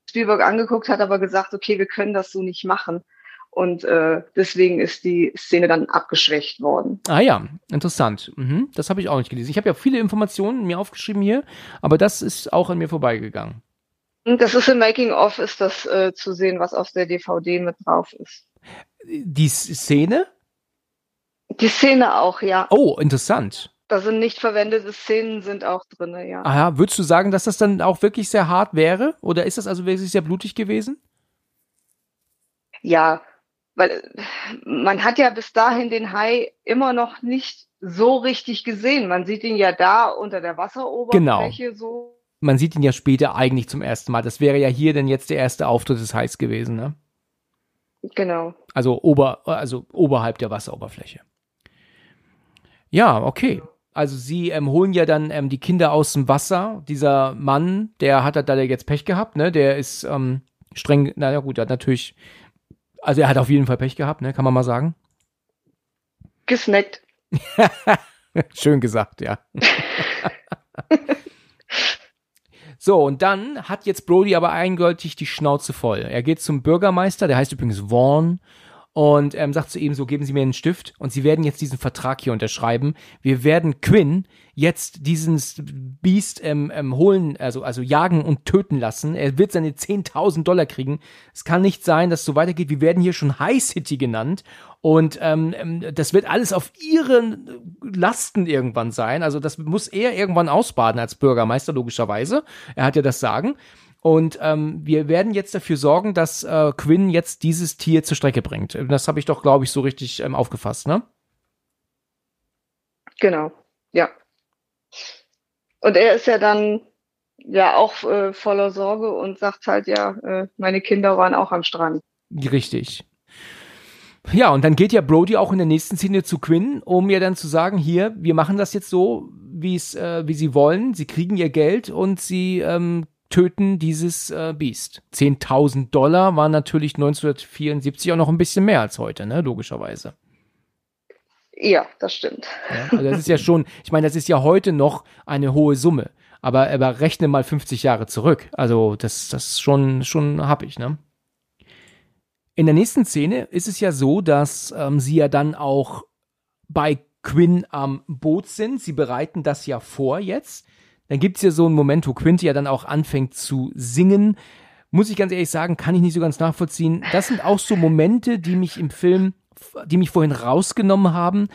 Spielberg angeguckt hat aber gesagt, okay, wir können das so nicht machen. Und äh, deswegen ist die Szene dann abgeschwächt worden. Ah ja, interessant. Mhm, das habe ich auch nicht gelesen. Ich habe ja viele Informationen mir aufgeschrieben hier, aber das ist auch an mir vorbeigegangen. Und das ist im Making of, ist das äh, zu sehen, was auf der DVD mit drauf ist. Die Szene? Die Szene auch, ja. Oh, interessant. Da sind nicht verwendete Szenen, sind auch drin, ja. Aha, würdest du sagen, dass das dann auch wirklich sehr hart wäre? Oder ist das also wirklich sehr blutig gewesen? Ja, weil äh, man hat ja bis dahin den Hai immer noch nicht so richtig gesehen. Man sieht ihn ja da unter der Wasseroberfläche Genau. so. Man sieht ihn ja später eigentlich zum ersten Mal. Das wäre ja hier denn jetzt der erste Auftritt des Hais gewesen, ne? Genau. Also ober, also oberhalb der Wasseroberfläche. Ja, okay. Also sie ähm, holen ja dann ähm, die Kinder aus dem Wasser. Dieser Mann, der hat da jetzt Pech gehabt, ne? Der ist ähm, streng, naja gut, er hat natürlich, also er hat auf jeden Fall Pech gehabt, ne? Kann man mal sagen. Gesnackt. <laughs> Schön gesagt, ja. <laughs> so, und dann hat jetzt Brody aber eindeutig die Schnauze voll. Er geht zum Bürgermeister, der heißt übrigens Vaughn, und ähm, sagt zu ihm so, geben Sie mir einen Stift und Sie werden jetzt diesen Vertrag hier unterschreiben. Wir werden Quinn jetzt diesen Biest ähm, ähm, holen, also, also jagen und töten lassen. Er wird seine 10.000 Dollar kriegen. Es kann nicht sein, dass es so weitergeht. Wir werden hier schon High City genannt und ähm, ähm, das wird alles auf ihren Lasten irgendwann sein. Also das muss er irgendwann ausbaden als Bürgermeister, logischerweise. Er hat ja das Sagen. Und ähm, wir werden jetzt dafür sorgen, dass äh, Quinn jetzt dieses Tier zur Strecke bringt. Das habe ich doch, glaube ich, so richtig ähm, aufgefasst, ne? Genau. Ja. Und er ist ja dann ja auch äh, voller Sorge und sagt halt, ja, äh, meine Kinder waren auch am Strand. Richtig. Ja, und dann geht ja Brody auch in der nächsten Szene zu Quinn, um ihr dann zu sagen, hier, wir machen das jetzt so, wie es, äh, wie sie wollen. Sie kriegen ihr Geld und sie ähm, töten dieses äh, Biest. 10.000 Dollar waren natürlich 1974 auch noch ein bisschen mehr als heute, ne, logischerweise. Ja, das stimmt. Ja, also das ist ja schon, ich meine, das ist ja heute noch eine hohe Summe. Aber, aber rechne mal 50 Jahre zurück. Also das, das schon, schon hab ich, ne? In der nächsten Szene ist es ja so, dass ähm, sie ja dann auch bei Quinn am Boot sind. Sie bereiten das ja vor jetzt. Dann gibt's ja so einen Moment, wo Quint ja dann auch anfängt zu singen. Muss ich ganz ehrlich sagen, kann ich nicht so ganz nachvollziehen. Das sind auch so Momente, die mich im Film, die mich vorhin rausgenommen haben.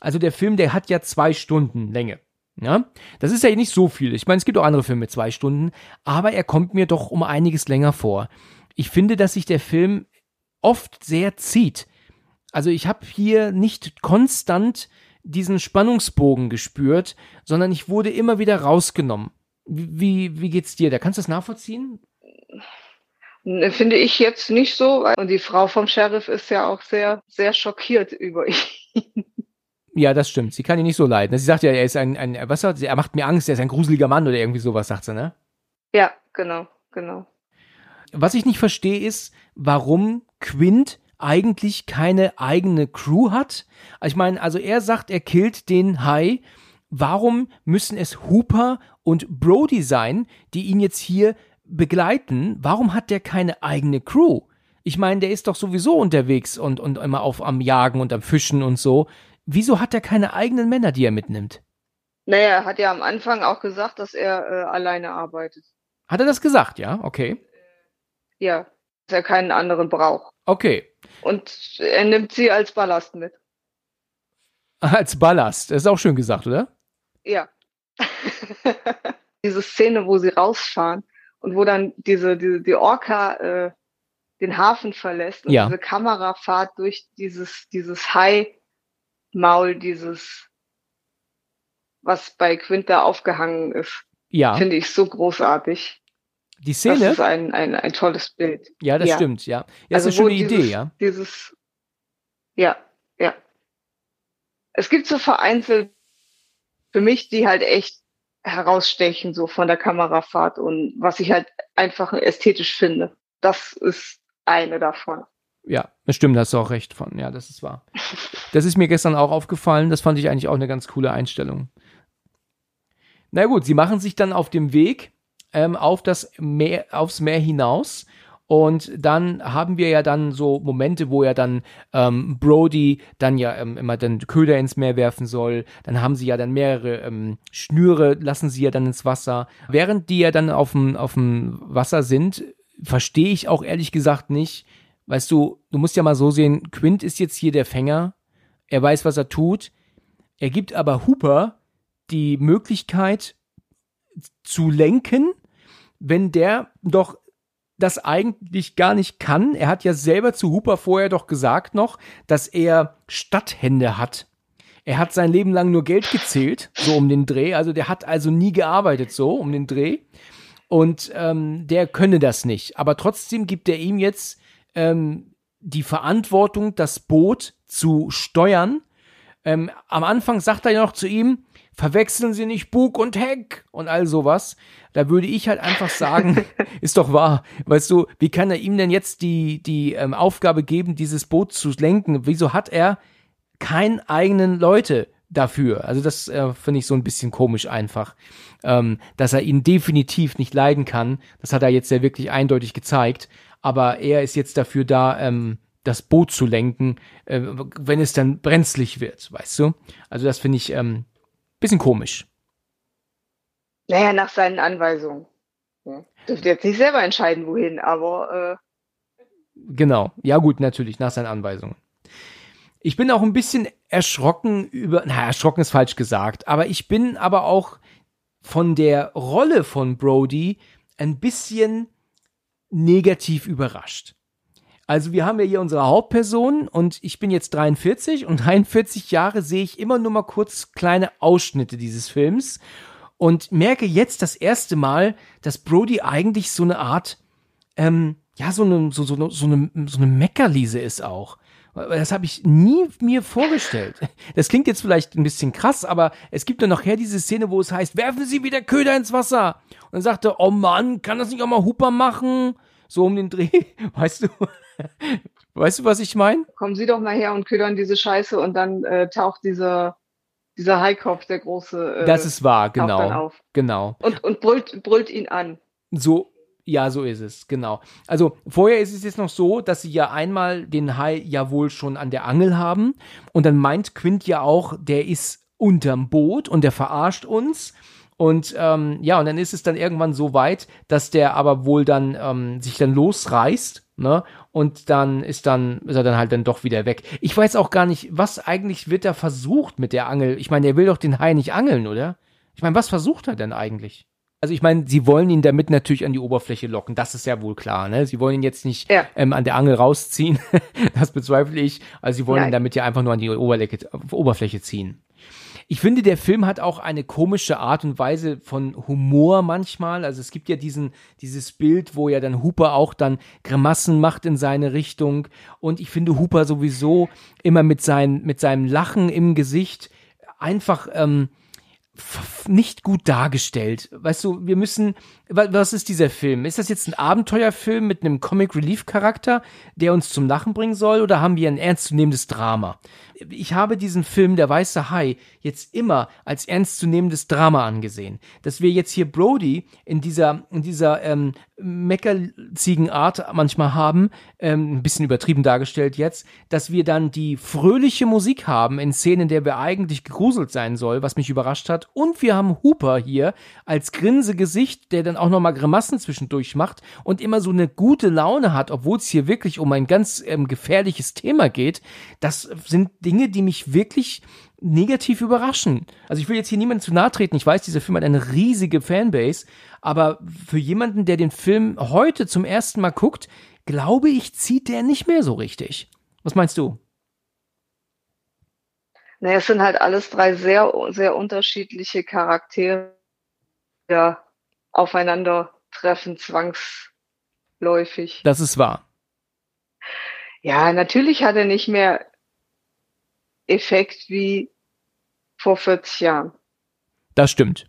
Also der Film, der hat ja zwei Stunden Länge. Ja, das ist ja nicht so viel. Ich meine, es gibt auch andere Filme mit zwei Stunden, aber er kommt mir doch um einiges länger vor. Ich finde, dass sich der Film oft sehr zieht. Also ich habe hier nicht konstant diesen Spannungsbogen gespürt, sondern ich wurde immer wieder rausgenommen. Wie, wie geht's dir? Da kannst du das nachvollziehen? Ne, Finde ich jetzt nicht so. weil- Und die Frau vom Sheriff ist ja auch sehr, sehr schockiert über ihn. <laughs> Ja, das stimmt. Sie kann ihn nicht so leiden. Sie sagt ja, er ist ein, ein was sagt sie? Er macht mir Angst, er ist ein gruseliger Mann oder irgendwie sowas, sagt sie, ne? Ja, genau, genau. Was ich nicht verstehe, ist, warum Quint eigentlich keine eigene Crew hat. Ich meine, also er sagt, er killt den Hai. Warum müssen es Hooper und Brody sein, die ihn jetzt hier begleiten? Warum hat der keine eigene Crew? Ich meine, der ist doch sowieso unterwegs und, und immer auf am Jagen und am Fischen und so. Wieso hat er keine eigenen Männer, die er mitnimmt? Naja, er hat ja am Anfang auch gesagt, dass er äh, alleine arbeitet. Hat er das gesagt, ja? Okay. Ja, dass er keinen anderen braucht. Okay. Und er nimmt sie als Ballast mit. Als Ballast. Das ist auch schön gesagt, oder? Ja. <laughs> diese Szene, wo sie rausfahren und wo dann diese, diese die Orca äh, den Hafen verlässt und Ja. diese Kamerafahrt durch dieses, dieses Hai-Maul, dieses, was bei Quint da aufgehangen ist, Ja. finde ich so großartig. Die Das Szene. ist ein, ein, ein tolles Bild. Ja, das Ja. stimmt, ja. Ja, Also ist eine schöne dieses, Idee, ja. Dieses, ja, ja. Es gibt so vereinzelt für mich, die halt echt herausstechen, so von der Kamerafahrt und was ich halt einfach ästhetisch finde. Das ist eine davon. Ja, das stimmt, da hast du auch recht von. Ja, das ist wahr. <laughs> Das ist mir gestern auch aufgefallen. Das fand ich eigentlich auch eine ganz coole Einstellung. Na gut, sie machen sich dann auf dem Weg ähm, auf das Meer, aufs Meer hinaus. Und dann haben wir ja dann so Momente, wo ja dann ähm, Brody dann ja ähm, immer dann Köder ins Meer werfen soll. Dann haben sie ja dann mehrere ähm, Schnüre, lassen sie ja dann ins Wasser. Während die ja dann auf dem, auf dem Wasser sind, verstehe ich auch ehrlich gesagt nicht. Weißt du, du musst ja mal so sehen, Quint ist jetzt hier der Fänger. Er weiß, was er tut. Er gibt aber Hooper die Möglichkeit zu lenken, wenn der doch das eigentlich gar nicht kann. Er hat ja selber zu Hooper vorher doch gesagt noch, dass er Stadthände hat. Er hat sein Leben lang nur Geld gezählt, so um den Dreh. Also der hat also nie gearbeitet, so um den Dreh. Und ähm, der könne das nicht. Aber trotzdem gibt er ihm jetzt ähm, die Verantwortung, das Boot zu steuern. Ähm, am Anfang sagt er ja noch zu ihm, verwechseln Sie nicht Bug und Heck und all sowas. Da würde ich halt einfach sagen, <laughs> ist doch wahr. Weißt du, wie kann er ihm denn jetzt die, die ähm, Aufgabe geben, dieses Boot zu lenken? Wieso hat er keinen eigenen Leute dafür? Also das äh, finde ich so ein bisschen komisch einfach. Ähm, dass er ihn definitiv nicht leiden kann. Das hat er jetzt ja wirklich eindeutig gezeigt. Aber er ist jetzt dafür da, ähm, das Boot zu lenken, äh, wenn es dann brenzlig wird, weißt du? Also das finde ich ähm, bisschen komisch. Naja, nach seinen Anweisungen. Ja. Dürfte jetzt nicht selber entscheiden, wohin, aber. Äh genau, ja gut, natürlich, nach seinen Anweisungen. Ich bin auch ein bisschen erschrocken über, na, erschrocken ist falsch gesagt, aber ich bin aber auch von der Rolle von Brody ein bisschen negativ überrascht. Also wir haben ja hier unsere Hauptperson und ich bin jetzt 43 und <laughs> 43 Jahre sehe ich immer nur mal kurz kleine Ausschnitte dieses Films und merke jetzt das erste Mal, dass Brody eigentlich so eine Art, ähm, ja, so eine, so, so, so eine, so eine Meckerliese ist auch. Das habe ich nie mir vorgestellt. Das klingt jetzt vielleicht ein bisschen krass, aber es gibt ja nachher diese Szene, wo es heißt, werfen Sie wieder Köder ins Wasser. Und dann sagt er, oh Mann, kann das nicht auch mal Hooper machen? So um den Dreh, <laughs> weißt du? Weißt du, was ich meine? Kommen Sie doch mal her und ködern diese Scheiße und dann äh, taucht dieser, dieser Haikopf, der große. Äh, das ist wahr, genau. Genau. Und, und brüllt, brüllt ihn an. So, ja, so ist es, genau. Also vorher ist es jetzt noch so, dass sie ja einmal den Hai ja wohl schon an der Angel haben und dann meint Quint ja auch, der ist unterm Boot und der verarscht uns. Und ähm, ja, und dann ist es dann irgendwann so weit, dass der aber wohl dann ähm, sich dann losreißt, ne? Und dann ist dann ist er dann halt dann doch wieder weg. Ich weiß auch gar nicht, was eigentlich wird da versucht mit der Angel. Ich meine, er will doch den Hai nicht angeln, oder? Ich meine, was versucht er denn eigentlich? Also ich meine, sie wollen ihn damit natürlich an die Oberfläche locken, das ist ja wohl klar, ne? Sie wollen ihn jetzt nicht ja. ähm, an der Angel rausziehen, <laughs> das bezweifle ich. Also sie wollen Nein. ihn damit ja einfach nur an die Oberfläche ziehen. Ich finde, der Film hat auch eine komische Art und Weise von Humor manchmal. Also es gibt ja diesen, dieses Bild, wo ja dann Hooper auch dann Grimassen macht in seine Richtung. Und ich finde Hooper sowieso immer mit, sein, mit seinem Lachen im Gesicht einfach, ähm, nicht gut dargestellt. Weißt du, wir müssen, was ist dieser Film? Ist das jetzt ein Abenteuerfilm mit einem Comic Relief Charakter, der uns zum Lachen bringen soll, oder haben wir ein ernstzunehmendes Drama? Ich habe diesen Film Der Weiße Hai jetzt immer als ernstzunehmendes Drama angesehen. Dass wir jetzt hier Brody in dieser, in dieser ähm, Meckerziegen-Art manchmal haben, ähm, ein bisschen übertrieben dargestellt jetzt, dass wir dann die fröhliche Musik haben in Szenen, in der wir eigentlich gegruselt sein soll, was mich überrascht hat. Und wir haben Hooper hier als Grinsegesicht, der dann auch nochmal Grimassen zwischendurch macht und immer so eine gute Laune hat, obwohl es hier wirklich um ein ganz ähm, gefährliches Thema geht. Das sind Dinge, die mich wirklich negativ überraschen. Also ich will jetzt hier niemandem zu nahe treten. Ich weiß, dieser Film hat eine riesige Fanbase, aber für jemanden, der den Film heute zum ersten Mal guckt, glaube ich, zieht der nicht mehr so richtig. Was meinst du? Naja, es sind halt alles drei sehr, sehr unterschiedliche Charaktere, ja, aufeinandertreffen, zwangsläufig. Das ist wahr. Ja, natürlich hat er nicht mehr Effekt wie vor 40 Jahren. Das stimmt.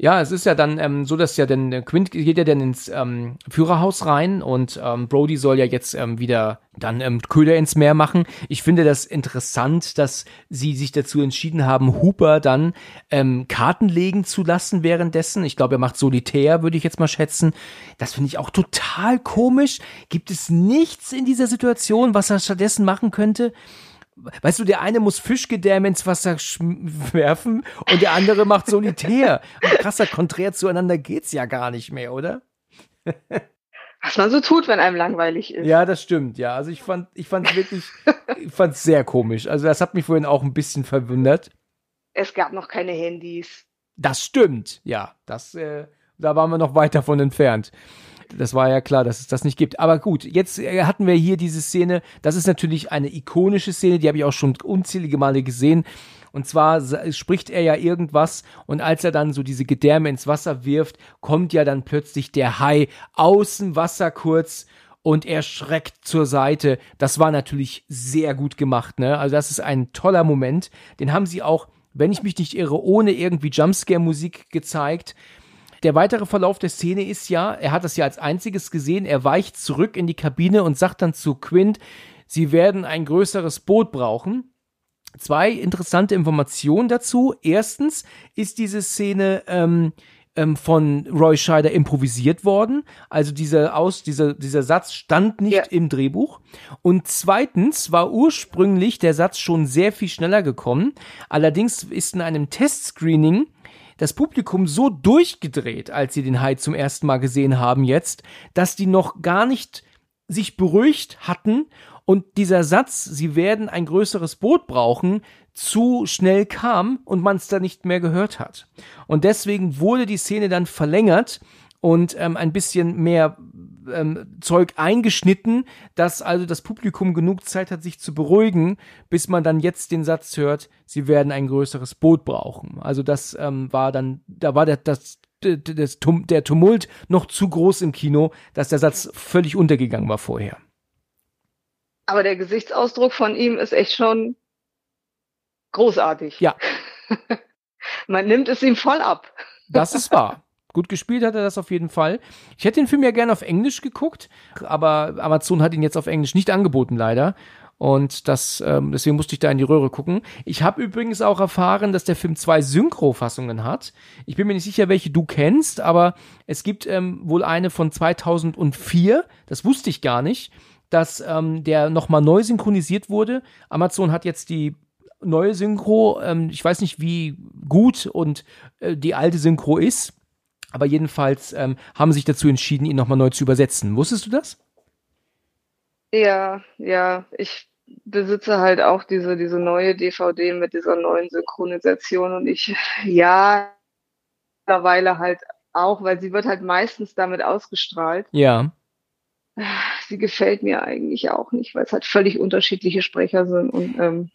Ja, es ist ja dann ähm, so, dass ja dann äh, Quint geht ja dann ins ähm, Führerhaus rein und ähm, Brody soll ja jetzt ähm, wieder dann ähm, Köder ins Meer machen. Ich finde das interessant, dass sie sich dazu entschieden haben, Hooper dann ähm, Karten legen zu lassen währenddessen. Ich glaube, er macht Solitär, würde ich jetzt mal schätzen. Das finde ich auch total komisch. Gibt es nichts in dieser Situation, was er stattdessen machen könnte? Weißt du, der eine muss Fischgedärme ins Wasser werfen und der andere macht Solitär. Und krasser Konträr zueinander geht's ja gar nicht mehr, oder? Was man so tut, wenn einem langweilig ist. Ja, das stimmt, ja. Also ich fand, ich fand wirklich, ich fand sehr komisch. Also das hat mich vorhin auch ein bisschen verwundert. Es gab noch keine Handys. Das stimmt, ja. Das, äh, da waren wir noch weit davon entfernt. Das war ja klar, dass es das nicht gibt. Aber gut, jetzt äh, hatten wir hier diese Szene. Das ist natürlich eine ikonische Szene, die habe ich auch schon unzählige Male gesehen. Und zwar spricht er ja irgendwas und als er dann so diese Gedärme ins Wasser wirft, kommt ja dann plötzlich der Hai aus dem Wasser kurz und er schreckt zur Seite. Das war natürlich sehr gut gemacht, ne? Also das ist ein toller Moment. Den haben sie auch, wenn ich mich nicht irre, ohne irgendwie Jumpscare-Musik gezeigt. Der weitere Verlauf der Szene ist ja, er hat das ja als einziges gesehen, er weicht zurück in die Kabine und sagt dann zu Quint, sie werden ein größeres Boot brauchen. Zwei interessante Informationen dazu. Erstens ist diese Szene ähm, ähm, von Roy Scheider improvisiert worden. Also dieser, Aus, dieser, dieser Satz stand nicht ja. im Drehbuch. Und zweitens war ursprünglich der Satz schon sehr viel schneller gekommen. Allerdings ist in einem Testscreening das Publikum so durchgedreht, als sie den Hai zum ersten Mal gesehen haben jetzt, dass die noch gar nicht sich beruhigt hatten und dieser Satz, sie werden ein größeres Boot brauchen, zu schnell kam und man es da nicht mehr gehört hat. Und deswegen wurde die Szene dann verlängert und ähm, ein bisschen mehr ähm, Zeug eingeschnitten, dass also das Publikum genug Zeit hat, sich zu beruhigen, bis man dann jetzt den Satz hört, sie werden ein größeres Boot brauchen. Also das ähm, war dann, da war der, das, das, der Tumult noch zu groß im Kino, dass der Satz völlig untergegangen war vorher. Aber der Gesichtsausdruck von ihm ist echt schon großartig. Ja. <laughs> Man nimmt es ihm voll ab. Das ist wahr. Gut gespielt hat er das auf jeden Fall. Ich hätte den Film ja gerne auf Englisch geguckt, aber Amazon hat ihn jetzt auf Englisch nicht angeboten, leider. Und das, ähm, deswegen musste ich da in die Röhre gucken. Ich habe übrigens auch erfahren, dass der Film zwei Synchro-Fassungen hat. Ich bin mir nicht sicher, welche du kennst, aber es gibt ähm, wohl eine von 2004. Das wusste ich gar nicht, dass ähm, der nochmal neu synchronisiert wurde. Amazon hat jetzt die neue Synchro. Ähm, ich weiß nicht, wie gut und äh, die alte Synchro ist, aber jedenfalls ähm, haben sich dazu entschieden, ihn nochmal neu zu übersetzen. Wusstest du das? Ja, ja, ich besitze halt auch diese, diese neue DVD mit dieser neuen Synchronisation und ich, <laughs> ja, mittlerweile halt auch, weil sie wird halt meistens damit ausgestrahlt. Ja. Sie gefällt mir eigentlich auch nicht, weil es halt völlig unterschiedliche Sprecher sind und ähm,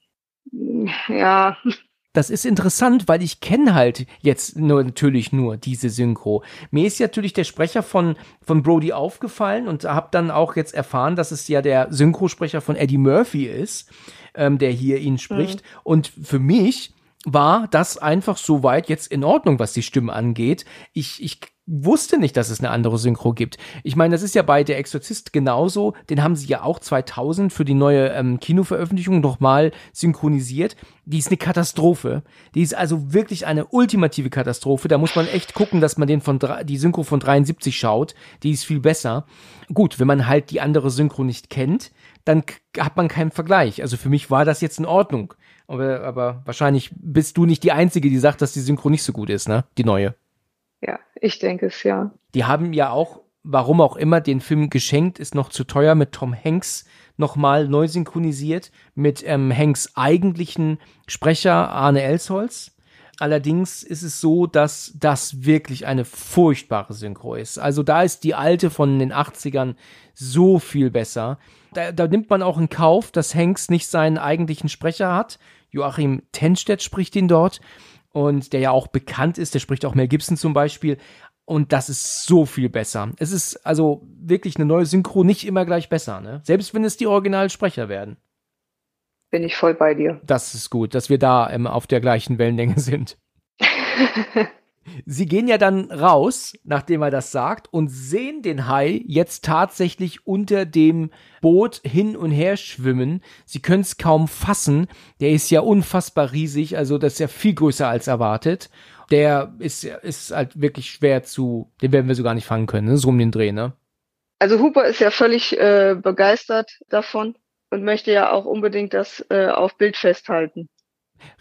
ja. <laughs> Das ist interessant, weil ich kenne halt jetzt nur, natürlich nur diese Synchro. Mir ist natürlich der Sprecher von, von Brody aufgefallen und habe dann auch jetzt erfahren, dass es ja der Synchrosprecher von Eddie Murphy ist, ähm, der hier ihn spricht. Mhm. Und für mich war das einfach soweit jetzt in Ordnung, was die Stimme angeht. Ich, ich wusste nicht, dass es eine andere Synchro gibt. Ich meine, das ist ja bei Der Exorzist genauso. Den haben sie ja auch 2000 für die neue ähm, Kinoveröffentlichung nochmal synchronisiert. Die ist eine Katastrophe. Die ist also wirklich eine ultimative Katastrophe. Da muss man echt gucken, dass man den von die Synchro von 73 schaut. Die ist viel besser. Gut, wenn man halt die andere Synchro nicht kennt, dann hat man keinen Vergleich. Also für mich war das jetzt in Ordnung. Aber, aber wahrscheinlich bist du nicht die Einzige, die sagt, dass die Synchro nicht so gut ist, ne? Die neue. Ja, ich denke es ja. Die haben ja auch, warum auch immer, den Film geschenkt, ist noch zu teuer mit Tom Hanks nochmal neu synchronisiert mit ähm, Hanks eigentlichen Sprecher Arne Elsholz. Allerdings ist es so, dass das wirklich eine furchtbare Synchro ist. Also da ist die alte von den 80ern so viel besser. Da, da nimmt man auch in Kauf, dass Hanks nicht seinen eigentlichen Sprecher hat. Joachim Tenstedt spricht ihn dort und der ja auch bekannt ist, der spricht auch Mel Gibson zum Beispiel. Und das ist so viel besser. Es ist also wirklich eine neue Synchro nicht immer gleich besser, ne? Selbst wenn es die Originalsprecher werden. Bin ich voll bei dir. Das ist gut, dass wir da ähm, auf der gleichen Wellenlänge sind. <laughs> Sie gehen ja dann raus, nachdem er das sagt, und sehen den Hai jetzt tatsächlich unter dem Boot hin und her schwimmen. Sie können es kaum fassen. Der ist ja unfassbar riesig, also das ist ja viel größer als erwartet. Der ist, ist halt wirklich schwer zu, den werden wir so gar nicht fangen können, ne? so um den Dreh, ne? Also Hooper ist ja völlig äh, begeistert davon und möchte ja auch unbedingt das äh, auf Bild festhalten.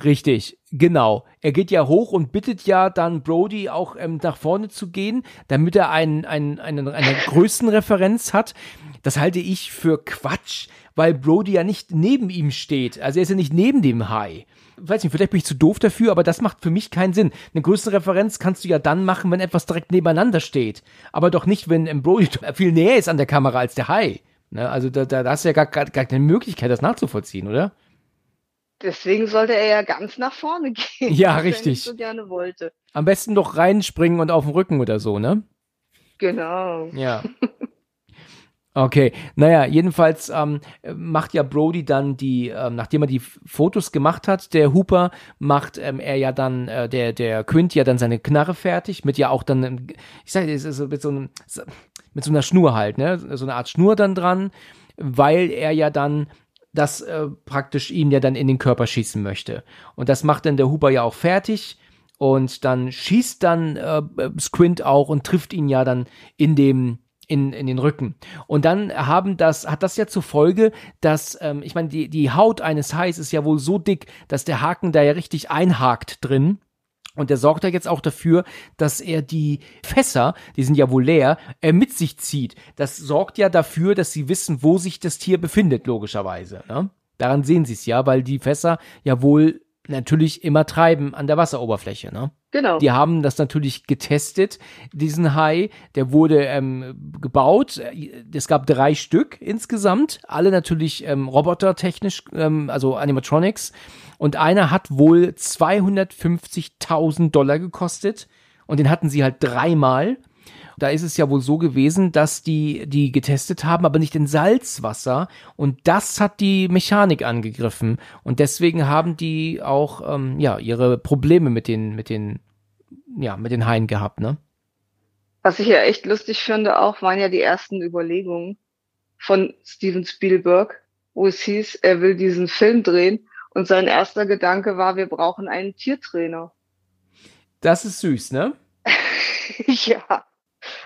Richtig, genau. Er geht ja hoch und bittet ja dann Brody auch ähm, nach vorne zu gehen, damit er einen, einen, einen, eine Größenreferenz hat. Das halte ich für Quatsch, weil Brody ja nicht neben ihm steht. Also er ist ja nicht neben dem Hai. Weiß nicht, vielleicht bin ich zu doof dafür, aber das macht für mich keinen Sinn. Eine Größenreferenz kannst du ja dann machen, wenn etwas direkt nebeneinander steht. Aber doch nicht, wenn Brody <laughs> viel näher ist an der Kamera als der Hai. Ne? Also da, da, hast du ja gar, gar keine Möglichkeit, das nachzuvollziehen, oder? Deswegen sollte er ja ganz nach vorne <laughs> gehen. Ja, richtig. So gerne wollte. Am besten doch reinspringen und auf den Rücken oder so, ne? Genau. Ja. <laughs> Okay, naja, jedenfalls ähm, macht ja Brody dann die, ähm, nachdem er die Fotos gemacht hat, der Hooper, macht ähm, er ja dann, äh, der, der Quint ja dann seine Knarre fertig, mit ja auch dann, ähm, ich sag, es ist mit so einem, mit so einer Schnur halt, ne, so eine Art Schnur dann dran, weil er ja dann das äh, praktisch ihm ja dann in den Körper schießen möchte. Und das macht dann der Hooper ja auch fertig und dann schießt dann äh, Squint auch und trifft ihn ja dann in dem in, in den Rücken. Und dann haben das, hat das ja zur Folge, dass, ähm, ich meine, die, die Haut eines Hais ist ja wohl so dick, dass der Haken da ja richtig einhakt drin. Und der sorgt ja jetzt auch dafür, dass er die Fässer, die sind ja wohl leer, äh, mit sich zieht. Das sorgt ja dafür, dass sie wissen, wo sich das Tier befindet, logischerweise. Ne? Daran sehen sie es ja, weil die Fässer ja wohl natürlich immer treiben an der Wasseroberfläche. Ne? Genau. Die haben das natürlich getestet, diesen Hai. Der wurde ähm, gebaut. Es gab drei Stück insgesamt. Alle natürlich ähm, robotertechnisch, ähm, also Animatronics. Und einer hat wohl 250.000 Dollar gekostet. Und den hatten sie halt dreimal. Da ist es ja wohl so gewesen, dass die die getestet haben, aber nicht in Salzwasser. Und das hat die Mechanik angegriffen. Und deswegen haben die auch ähm, ja ihre Probleme mit den mit den ja mit den Haien gehabt, ne? Was ich ja echt lustig finde auch, waren ja die ersten Überlegungen von Steven Spielberg, wo es hieß, er will diesen Film drehen und sein erster Gedanke war, wir brauchen einen Tiertrainer. Das ist süß, ne? <laughs> ja.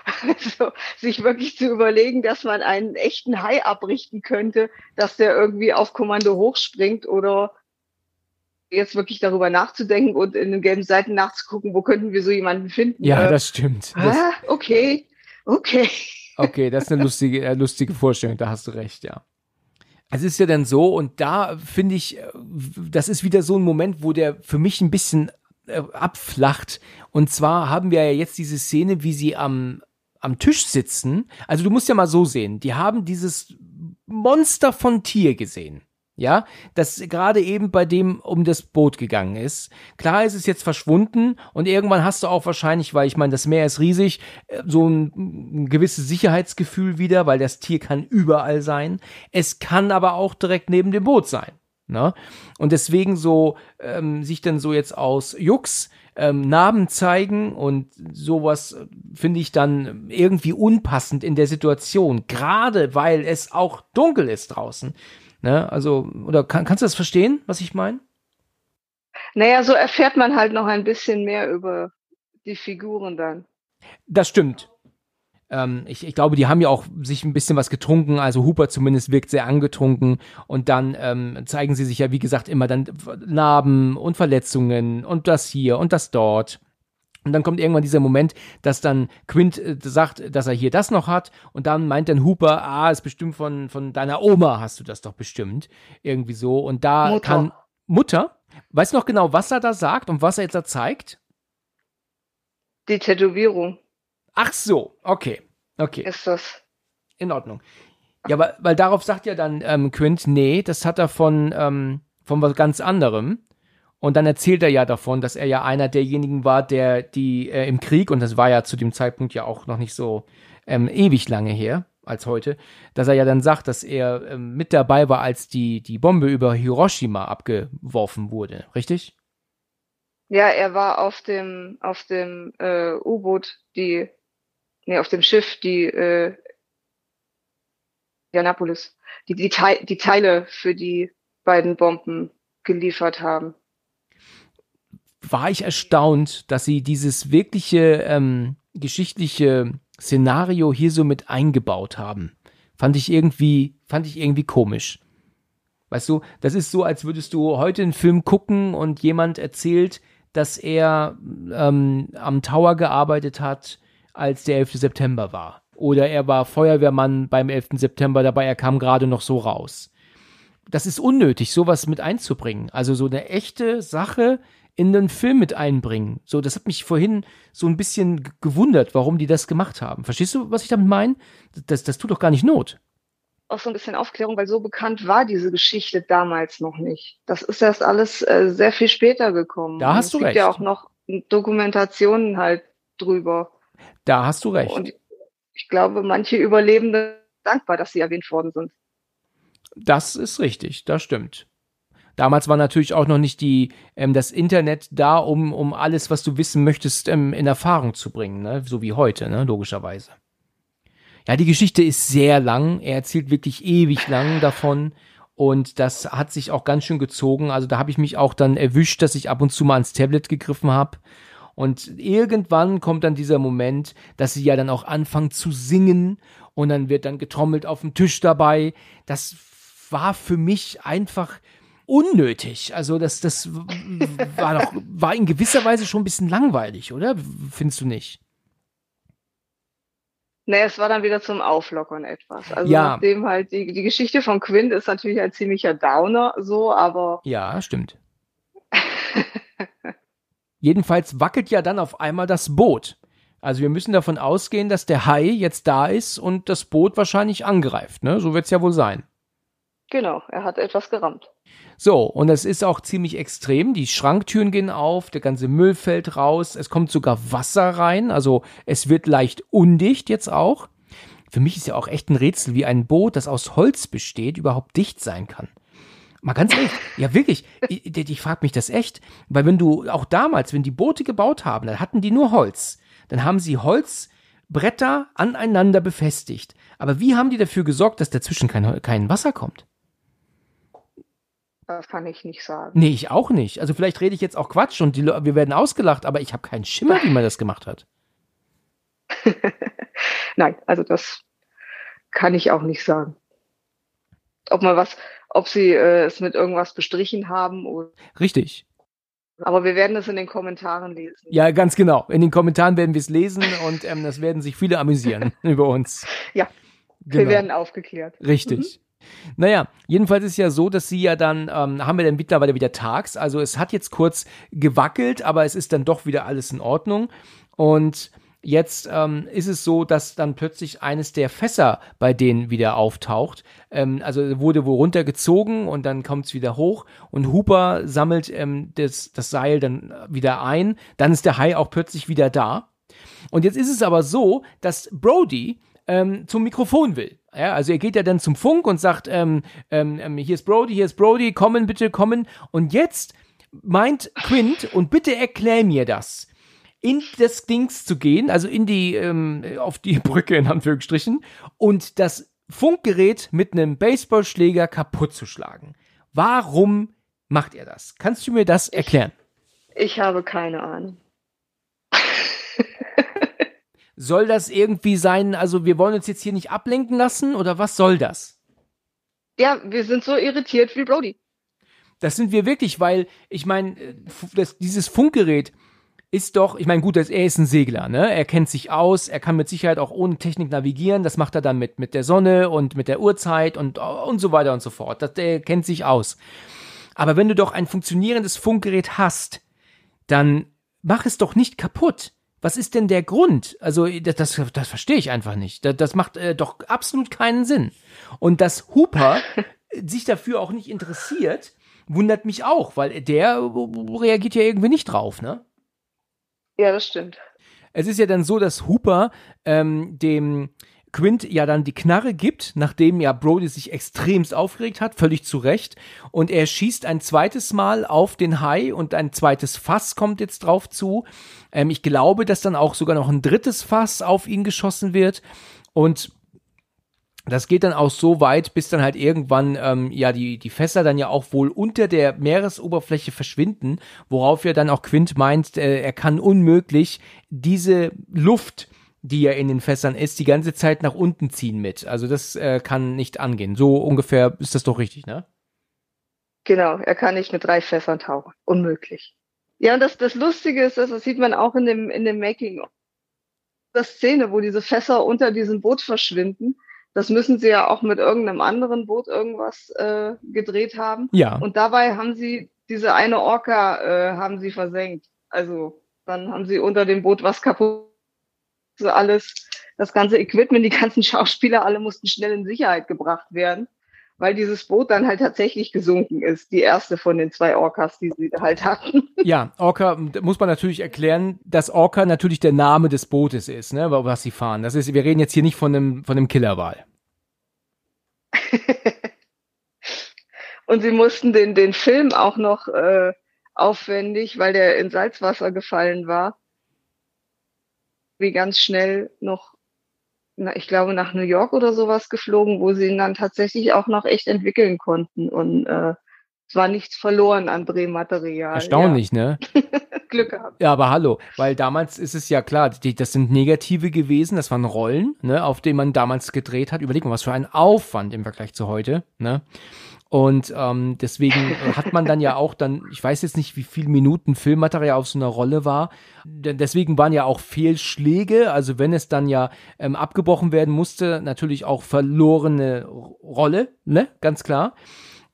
<laughs> Also sich wirklich zu überlegen, dass man einen echten Hai abrichten könnte, dass der irgendwie auf Kommando hochspringt oder jetzt wirklich darüber nachzudenken und in den gelben Seiten nachzugucken, wo könnten wir so jemanden finden. Ja, Äh, das stimmt. Das, ah, okay, okay. <laughs> okay, das ist eine lustige, äh, lustige Vorstellung, da hast du recht, ja. Es ist ja dann so, und da finde ich, äh, das ist wieder so ein Moment, wo der für mich ein bisschen äh, abflacht. Und zwar haben wir ja jetzt diese Szene, wie sie am, am Tisch sitzen. Also du musst ja mal so sehen, die haben dieses Monster von Tier gesehen. Ja, das gerade eben bei dem um das Boot gegangen ist. Klar ist es jetzt verschwunden und irgendwann hast du auch wahrscheinlich, weil ich meine, das Meer ist riesig, äh, so ein, ein gewisses Sicherheitsgefühl wieder, weil das Tier kann überall sein. Es kann aber auch direkt neben dem Boot sein. Ne? Und deswegen so ähm, sich dann so jetzt aus Jux ähm, Narben zeigen und sowas äh, finde ich dann irgendwie unpassend in der Situation, gerade weil es auch dunkel ist draußen. Ne? Also, oder kann, kannst du das verstehen, was ich meine? Naja, so erfährt man halt noch ein bisschen mehr über die Figuren dann. Das stimmt. Ähm, ich, ich glaube, die haben ja auch sich ein bisschen was getrunken, also Hooper zumindest wirkt sehr angetrunken und dann ähm, zeigen sie sich ja, wie gesagt, immer dann Narben und Verletzungen und das hier und das dort. Und dann kommt irgendwann dieser Moment, dass dann Quint äh, sagt, dass er hier das noch hat. Und dann meint dann Hooper, ah, ist bestimmt von, von deiner Oma hast du das doch bestimmt. Irgendwie so. Und da Mutter. kann Mutter, weißt du noch genau, was er da sagt und was er jetzt da zeigt? Die Tätowierung Ach so, okay. Okay, ist das. in Ordnung. Ja, weil, weil darauf sagt ja dann ähm, Quint, nee, das hat er von, ähm, von was ganz anderem. Und dann erzählt er ja davon, dass er ja einer derjenigen war, der die äh, im Krieg, und das war ja zu dem Zeitpunkt ja auch noch nicht so ähm, ewig lange her als heute, dass er ja dann sagt, dass er ähm, mit dabei war, als die, die Bombe über Hiroshima abgeworfen wurde, richtig? Ja, er war auf dem, auf dem äh, U-Boot, die, nee, auf dem Schiff, die äh, Indianapolis, die, die, Tei- die Teile für die beiden Bomben geliefert haben. war ich erstaunt, dass sie dieses wirkliche ähm, geschichtliche Szenario hier so mit eingebaut haben. Fand ich irgendwie, fand ich irgendwie komisch. Weißt du, das ist so, als würdest du heute einen Film gucken und jemand erzählt, dass er ähm, am Tower gearbeitet hat, als der 11. September war. Oder er war Feuerwehrmann beim 11. September dabei, er kam gerade noch so raus. Das ist unnötig, sowas mit einzubringen. Also so eine echte Sache in den Film mit einbringen. So, das hat mich vorhin so ein bisschen gewundert, warum die das gemacht haben. Verstehst du, was ich damit meine? Das, das tut doch gar nicht Not auch so ein bisschen Aufklärung, weil so bekannt war diese Geschichte damals noch nicht. Das ist erst alles äh, sehr viel später gekommen. Da hast du recht. Es gibt ja auch noch Dokumentationen halt drüber. Da hast du recht. Und ich glaube, manche Überlebende dankbar, dass sie erwähnt worden sind. Das ist richtig, das stimmt. Damals war natürlich auch noch nicht die, ähm, das Internet da, um, um alles, was du wissen möchtest, ähm, in Erfahrung zu bringen, ne? so wie heute, ne? logischerweise. Ja, die Geschichte ist sehr lang. Er erzählt wirklich ewig lang davon. Und das hat sich auch ganz schön gezogen. Also da habe ich mich auch dann erwischt, dass ich ab und zu mal ans Tablet gegriffen habe. Und irgendwann kommt dann dieser Moment, dass sie ja dann auch anfangen zu singen und dann wird dann getrommelt auf dem Tisch dabei. Das war für mich einfach unnötig. Also das, das war doch, war in gewisser Weise schon ein bisschen langweilig, oder? Findest du nicht? Nee, es war dann wieder zum Auflockern etwas. Also ja. nachdem halt die, die Geschichte von Quint ist natürlich ein ziemlicher Downer so, aber. Ja, stimmt. <laughs> Jedenfalls wackelt ja dann auf einmal das Boot. Also wir müssen davon ausgehen, dass der Hai jetzt da ist und das Boot wahrscheinlich angreift, ne? So wird's ja wohl sein. Genau, er hat etwas gerammt. So, und es ist auch ziemlich extrem. Die Schranktüren gehen auf, der ganze Müll fällt raus, es kommt sogar Wasser rein, also es wird leicht undicht jetzt auch. Für mich ist ja auch echt ein Rätsel, wie ein Boot, das aus Holz besteht, überhaupt dicht sein kann. Mal ganz ehrlich, ja wirklich, ich, ich frage mich das echt, weil wenn du auch damals, wenn die Boote gebaut haben, dann hatten die nur Holz. Dann haben sie Holzbretter aneinander befestigt. Aber wie haben die dafür gesorgt, dass dazwischen kein, kein Wasser kommt? Das kann ich nicht sagen. Nee, ich auch nicht. Also vielleicht rede ich jetzt auch Quatsch und die, wir werden ausgelacht, aber ich habe keinen Schimmer, wie man das gemacht hat. <laughs> Nein, also das kann ich auch nicht sagen. Ob man was, ob sie äh, es mit irgendwas bestrichen haben. Oder Richtig. Aber wir werden es in den Kommentaren lesen. Ja, ganz genau. In den Kommentaren werden wir es lesen und ähm, das werden sich viele amüsieren <laughs> über uns. Ja, genau. wir werden aufgeklärt. Richtig. Mhm. Naja, jedenfalls ist ja so, dass sie ja dann, ähm, haben wir dann mittlerweile wieder tags. Also es hat jetzt kurz gewackelt, aber es ist dann doch wieder alles in Ordnung. Und jetzt ähm, ist es so, dass dann plötzlich eines der Fässer bei denen wieder auftaucht. Ähm, also wurde wohl runtergezogen und dann kommt es wieder hoch und Hooper sammelt ähm, das, das Seil dann wieder ein. Dann ist der Hai auch plötzlich wieder da. Und jetzt ist es aber so, dass Brody ähm, zum Mikrofon will. Ja, also er geht ja dann zum Funk und sagt, ähm, ähm, ähm, hier ist Brody, hier ist Brody, kommen bitte, kommen. Und jetzt meint Quint, und bitte erklär mir das, in das Dings zu gehen, also in die, ähm, auf die <laughs> Brücke in Anführungsstrichen, und das Funkgerät mit einem Baseballschläger kaputt zu schlagen. Warum macht er das? Kannst du mir das erklären? Ich, ich habe keine Ahnung. <laughs> Soll das irgendwie sein, also wir wollen uns jetzt hier nicht ablenken lassen oder was soll das? Ja, wir sind so irritiert wie Brody. Das sind wir wirklich, weil ich meine, dieses Funkgerät ist doch, ich meine, gut, er ist ein Segler, ne? Er kennt sich aus, er kann mit Sicherheit auch ohne Technik navigieren. Das macht er dann mit, mit der Sonne und mit der Uhrzeit und, und so weiter und so fort. Das, der kennt sich aus. Aber wenn du doch ein funktionierendes Funkgerät hast, dann mach es doch nicht kaputt. Was ist denn der Grund? Also, das, das, das verstehe ich einfach nicht. Das, das macht äh, doch absolut keinen Sinn. Und dass Hooper <laughs> sich dafür auch nicht interessiert, wundert mich auch, weil der reagiert ja irgendwie nicht drauf, ne? Ja, das stimmt. Es ist ja dann so, dass Hooper ähm, dem Quint ja dann die Knarre gibt, nachdem ja Brody sich extremst aufgeregt hat, völlig zu Recht. Und er schießt ein zweites Mal auf den Hai und ein zweites Fass kommt jetzt drauf zu. Ähm, ich glaube, dass dann auch sogar noch ein drittes Fass auf ihn geschossen wird. Und das geht dann auch so weit, bis dann halt irgendwann ähm, ja die die Fässer dann ja auch wohl unter der Meeresoberfläche verschwinden, worauf ja dann auch Quint meint, äh, er kann unmöglich diese Luft die ja in den Fässern ist, die ganze Zeit nach unten ziehen mit. Also das äh, kann nicht angehen. So ungefähr ist das doch richtig, ne? Genau, er kann nicht mit drei Fässern tauchen. Unmöglich. Ja, und das, das Lustige ist, das sieht man auch in dem, in dem Making. Das Szene, wo diese Fässer unter diesem Boot verschwinden, das müssen sie ja auch mit irgendeinem anderen Boot irgendwas äh, gedreht haben. Ja. Und dabei haben sie diese eine Orca äh, haben sie versenkt. Also dann haben sie unter dem Boot was kaputt, so alles, das ganze Equipment, die ganzen <laughs> Schauspieler, alle mussten schnell in Sicherheit gebracht werden weil dieses Boot dann halt tatsächlich gesunken ist, die erste von den zwei Orcas, die sie halt hatten. <laughs> Ja, Orca muss man natürlich erklären, dass Orca natürlich der Name des Bootes ist, ne, was sie fahren. Das ist, wir reden jetzt hier nicht von einem, von einem Killerwal. <laughs> Und sie mussten den, den Film auch noch äh, aufwendig, weil der in Salzwasser gefallen war, wie ganz schnell noch na, ich glaube, nach New York oder sowas geflogen, wo sie ihn dann tatsächlich auch noch echt entwickeln konnten. Und äh, es war nichts verloren an Drehmaterial. Erstaunlich, ja. ne? <laughs> Glück gehabt. Ja, aber hallo, weil damals ist es ja klar, die, das sind Negative gewesen, das waren Rollen, ne, auf denen man damals gedreht hat. Überleg mal, was für ein Aufwand im Vergleich zu heute, ne? Und ähm, deswegen hat man dann ja auch dann, ich weiß jetzt nicht, wie viel Minuten Filmmaterial auf so einer Rolle war. Deswegen waren ja auch Fehlschläge, also wenn es dann ja ähm, abgebrochen werden musste, natürlich auch verlorene Rolle, ne, ganz klar.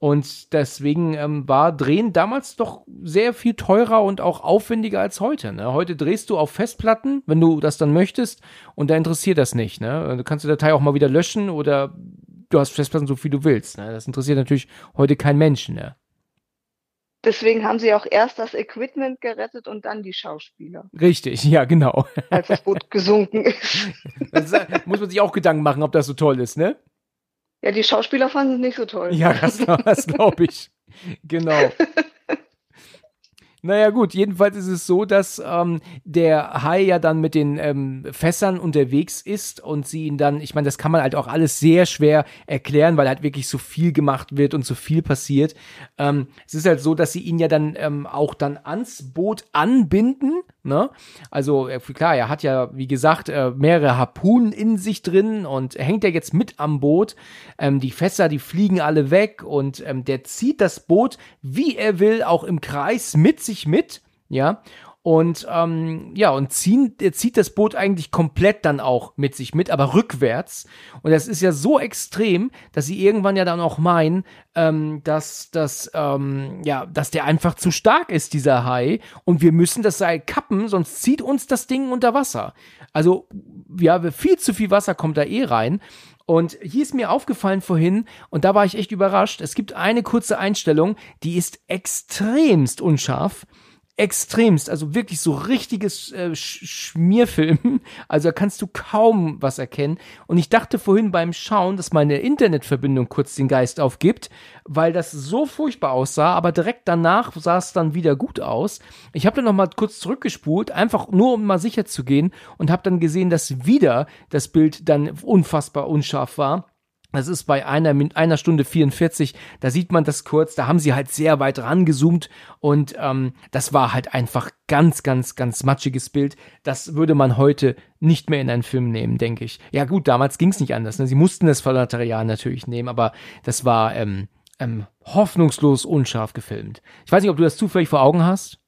Und deswegen ähm, war Drehen damals doch sehr viel teurer und auch aufwendiger als heute. Ne? Heute drehst du auf Festplatten, wenn du das dann möchtest, und da interessiert das nicht. Ne? Du kannst die Datei auch mal wieder löschen oder du hast Festplatten so viel du willst. Ne? Das interessiert natürlich heute kein Mensch. Ne? Deswegen haben sie auch erst das Equipment gerettet und dann die Schauspieler. Richtig, ja, genau. Als das Boot gesunken <laughs> ist. Das muss man sich auch Gedanken machen, ob das so toll ist, ne? Ja, die Schauspieler fanden es nicht so toll. Ja, das, das glaube ich. <laughs> genau. Naja gut, jedenfalls ist es so, dass ähm, der Hai ja dann mit den ähm, Fässern unterwegs ist und sie ihn dann, ich meine, das kann man halt auch alles sehr schwer erklären, weil halt wirklich so viel gemacht wird und so viel passiert. Ähm, es ist halt so, dass sie ihn ja dann ähm, auch dann ans Boot anbinden. Ne? Also äh, klar, er hat ja, wie gesagt, äh, mehrere Harpunen in sich drin und hängt ja jetzt mit am Boot. Ähm, die Fässer, die fliegen alle weg und ähm, der zieht das Boot, wie er will, auch im Kreis mit sich sich mit, ja, und ähm, ja, und ziehen, zieht das Boot eigentlich komplett dann auch mit sich mit, aber rückwärts. Und das ist ja so extrem, dass sie irgendwann ja dann auch meinen, ähm, dass, dass, ähm, ja, dass der einfach zu stark ist, dieser Hai. Und wir müssen das Seil kappen, sonst zieht uns das Ding unter Wasser. Also, ja, viel zu viel Wasser kommt da eh rein. Und hier ist mir aufgefallen vorhin, und da war ich echt überrascht, es gibt eine kurze Einstellung, die ist extremst unscharf extremst, also wirklich so richtiges äh, Schmierfilm. <laughs> Also da kannst du kaum was erkennen. Und ich dachte vorhin beim Schauen, dass meine Internetverbindung kurz den Geist aufgibt, weil das so furchtbar aussah, aber direkt danach sah es dann wieder gut aus. Ich habe dann noch mal kurz zurückgespult, einfach nur um mal sicher zu gehen und habe dann gesehen, dass wieder das Bild dann unfassbar unscharf war. Das ist bei einer, einer Stunde 44, da sieht man das kurz, da haben sie halt sehr weit rangezoomt und ähm, das war halt einfach ganz, ganz, ganz matschiges Bild. Das würde man heute nicht mehr in einen Film nehmen, denke ich. Ja gut, damals ging es nicht anders. Ne? Sie mussten das Material natürlich nehmen, aber das war ähm, ähm, hoffnungslos unscharf gefilmt. Ich weiß nicht, ob du das zufällig vor Augen hast.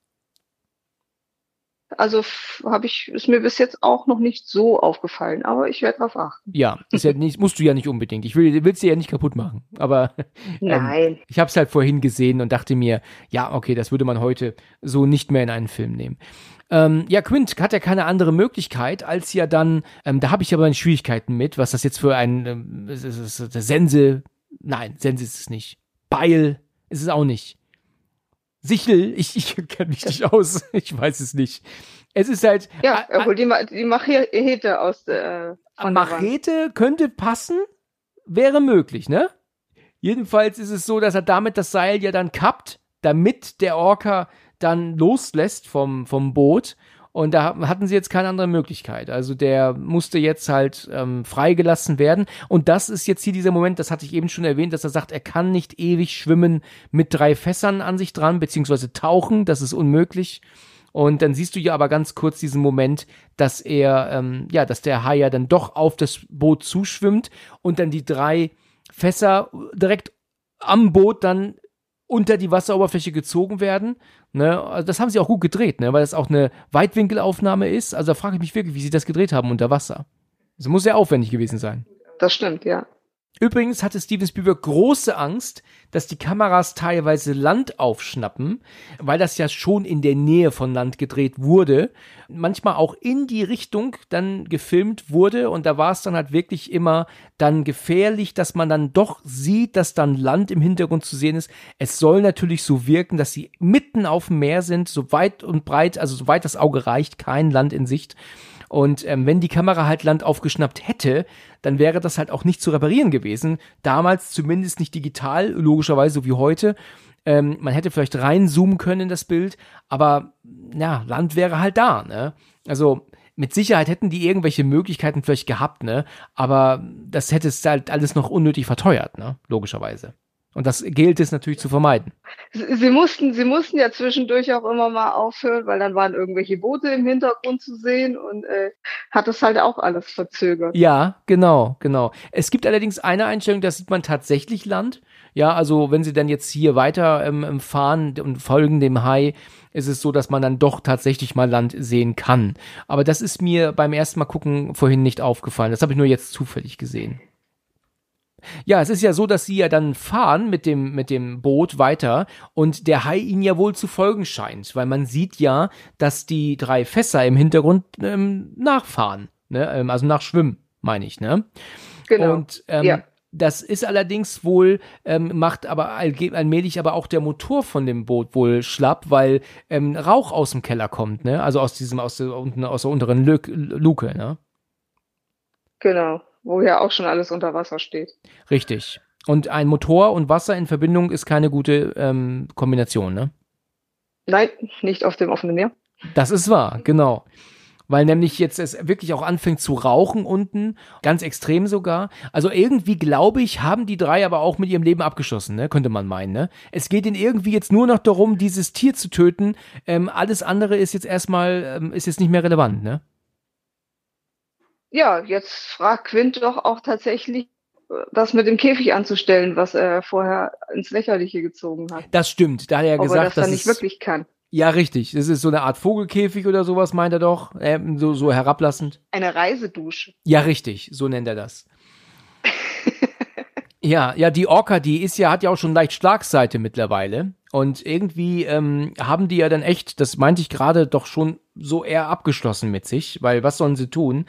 Also habe ich, ist mir bis jetzt auch noch nicht so aufgefallen, aber ich werde darauf achten. Ja, ist ja nicht, musst du ja nicht unbedingt. Ich will es dir ja nicht kaputt machen. Aber <laughs> ähm, Nein. ich habe es halt vorhin gesehen und dachte mir, ja, okay, das würde man heute so nicht mehr in einen Film nehmen. Ähm, ja, Quint hat ja keine andere Möglichkeit, als ja dann, ähm, da habe ich aber meine Schwierigkeiten mit, was das jetzt für ein ähm, Sense, nein, Sense ist es nicht. Beil ist es auch nicht. Sichel, ich, ich <laughs> kenne mich nicht aus, ich weiß es nicht. Es ist halt. Ja, er holt die, die Machete aus der. Äh, Machete könnte passen, wäre möglich, ne? Jedenfalls ist es so, dass er damit das Seil ja dann kappt, damit der Orca dann loslässt vom, vom Boot und da hatten sie jetzt keine andere Möglichkeit. Also der musste jetzt halt ähm, freigelassen werden. Und das ist jetzt hier dieser Moment, das hatte ich eben schon erwähnt, dass er sagt, er kann nicht ewig schwimmen mit drei Fässern an sich dran, beziehungsweise tauchen, das ist unmöglich. Und dann siehst du ja aber ganz kurz diesen Moment, dass er, ähm, ja, dass der Hai ja dann doch auf das Boot zuschwimmt und dann die drei Fässer direkt am Boot dann unter die Wasseroberfläche gezogen werden. Ne? Also das haben sie auch gut gedreht, ne? weil das auch eine Weitwinkelaufnahme ist. Also da frage ich mich wirklich, wie sie das gedreht haben unter Wasser. Das muss sehr aufwendig gewesen sein. Das stimmt, ja. Übrigens hatte Steven Spielberg große Angst, dass die Kameras teilweise Land aufschnappen, weil das ja schon in der Nähe von Land gedreht wurde, manchmal auch in die Richtung dann gefilmt wurde und da war es dann halt wirklich immer dann gefährlich, dass man dann doch sieht, dass dann Land im Hintergrund zu sehen ist. Es soll natürlich so wirken, dass sie mitten auf dem Meer sind, so weit und breit, also so weit das Auge reicht, kein Land in Sicht. Und ähm, wenn die Kamera halt Land aufgeschnappt hätte, dann wäre das halt auch nicht zu reparieren gewesen. Damals zumindest nicht digital, logischerweise so wie heute. Ähm, man hätte vielleicht reinzoomen können in das Bild, aber ja, Land wäre halt da, ne? Also mit Sicherheit hätten die irgendwelche Möglichkeiten vielleicht gehabt, ne? Aber das hätte es halt alles noch unnötig verteuert, ne? Logischerweise. Und das gilt es natürlich zu vermeiden. Sie mussten, sie mussten ja zwischendurch auch immer mal aufhören, weil dann waren irgendwelche Boote im Hintergrund zu sehen und äh, hat das halt auch alles verzögert. Ja, genau, genau. Es gibt allerdings eine Einstellung, da sieht man tatsächlich Land. Ja, also wenn sie dann jetzt hier weiter ähm, fahren und folgen dem Hai, ist es so, dass man dann doch tatsächlich mal Land sehen kann. Aber das ist mir beim ersten Mal gucken vorhin nicht aufgefallen. Das habe ich nur jetzt zufällig gesehen. Ja, es ist ja so, dass sie ja dann fahren mit dem, mit dem Boot weiter und der Hai ihnen ja wohl zu folgen scheint, weil man sieht ja, dass die drei Fässer im Hintergrund ähm, nachfahren, ne? Ähm, also nachschwimmen, meine ich, ne? Genau. Und ähm, Ja. das ist allerdings wohl, ähm, macht aber allmählich aber auch der Motor von dem Boot wohl schlapp, weil ähm, Rauch aus dem Keller kommt, ne? Also aus diesem, aus der, aus der unteren Lük Luke, ne? Genau. Wo ja auch schon alles unter Wasser steht. Richtig. Und ein Motor und Wasser in Verbindung ist keine gute ähm, Kombination, ne? Nein, nicht auf dem offenen Meer. Das ist wahr, genau. Weil nämlich jetzt es wirklich auch anfängt zu rauchen unten, ganz extrem sogar. Also irgendwie glaube ich, haben die drei aber auch mit ihrem Leben abgeschossen, ne? Könnte man meinen, ne? Es geht ihnen irgendwie jetzt nur noch darum, dieses Tier zu töten. Ähm, alles andere ist jetzt erstmal, ähm, ist jetzt nicht mehr relevant, ne? Ja, jetzt fragt Quint doch auch tatsächlich, äh, das mit dem Käfig anzustellen, was er vorher ins Lächerliche gezogen hat. Das stimmt. Da hat er ja Ob er gesagt, das dass nicht es- wirklich kann. Ja, richtig. Das ist so eine Art Vogelkäfig oder sowas, meint er doch. Ähm, so, so herablassend. Eine Reisedusche. Ja, richtig, so nennt er das. <laughs> ja, ja, die Orca, die ist ja, hat ja auch schon leicht Schlagseite mittlerweile. Und irgendwie ähm, haben die ja dann echt, das meinte ich gerade, doch schon so eher abgeschlossen mit sich, weil was sollen sie tun?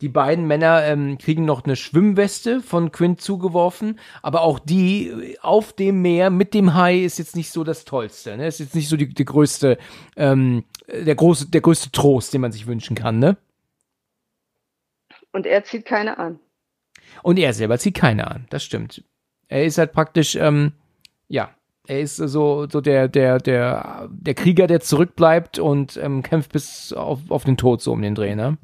Die beiden Männer ähm, kriegen noch eine Schwimmweste von Quint zugeworfen, aber auch die äh, auf dem Meer mit dem Hai ist jetzt nicht so das Tollste. Ne? Ist jetzt nicht so die, die größte, ähm, der große, der größte Trost, den man sich wünschen kann, ne? Und er zieht keine an. Und er selber zieht keine an, das stimmt. Er ist halt praktisch, ähm, ja, er ist so, so der, der, der, der Krieger, der zurückbleibt und ähm, kämpft bis auf, auf den Tod so um den Dreh, ne?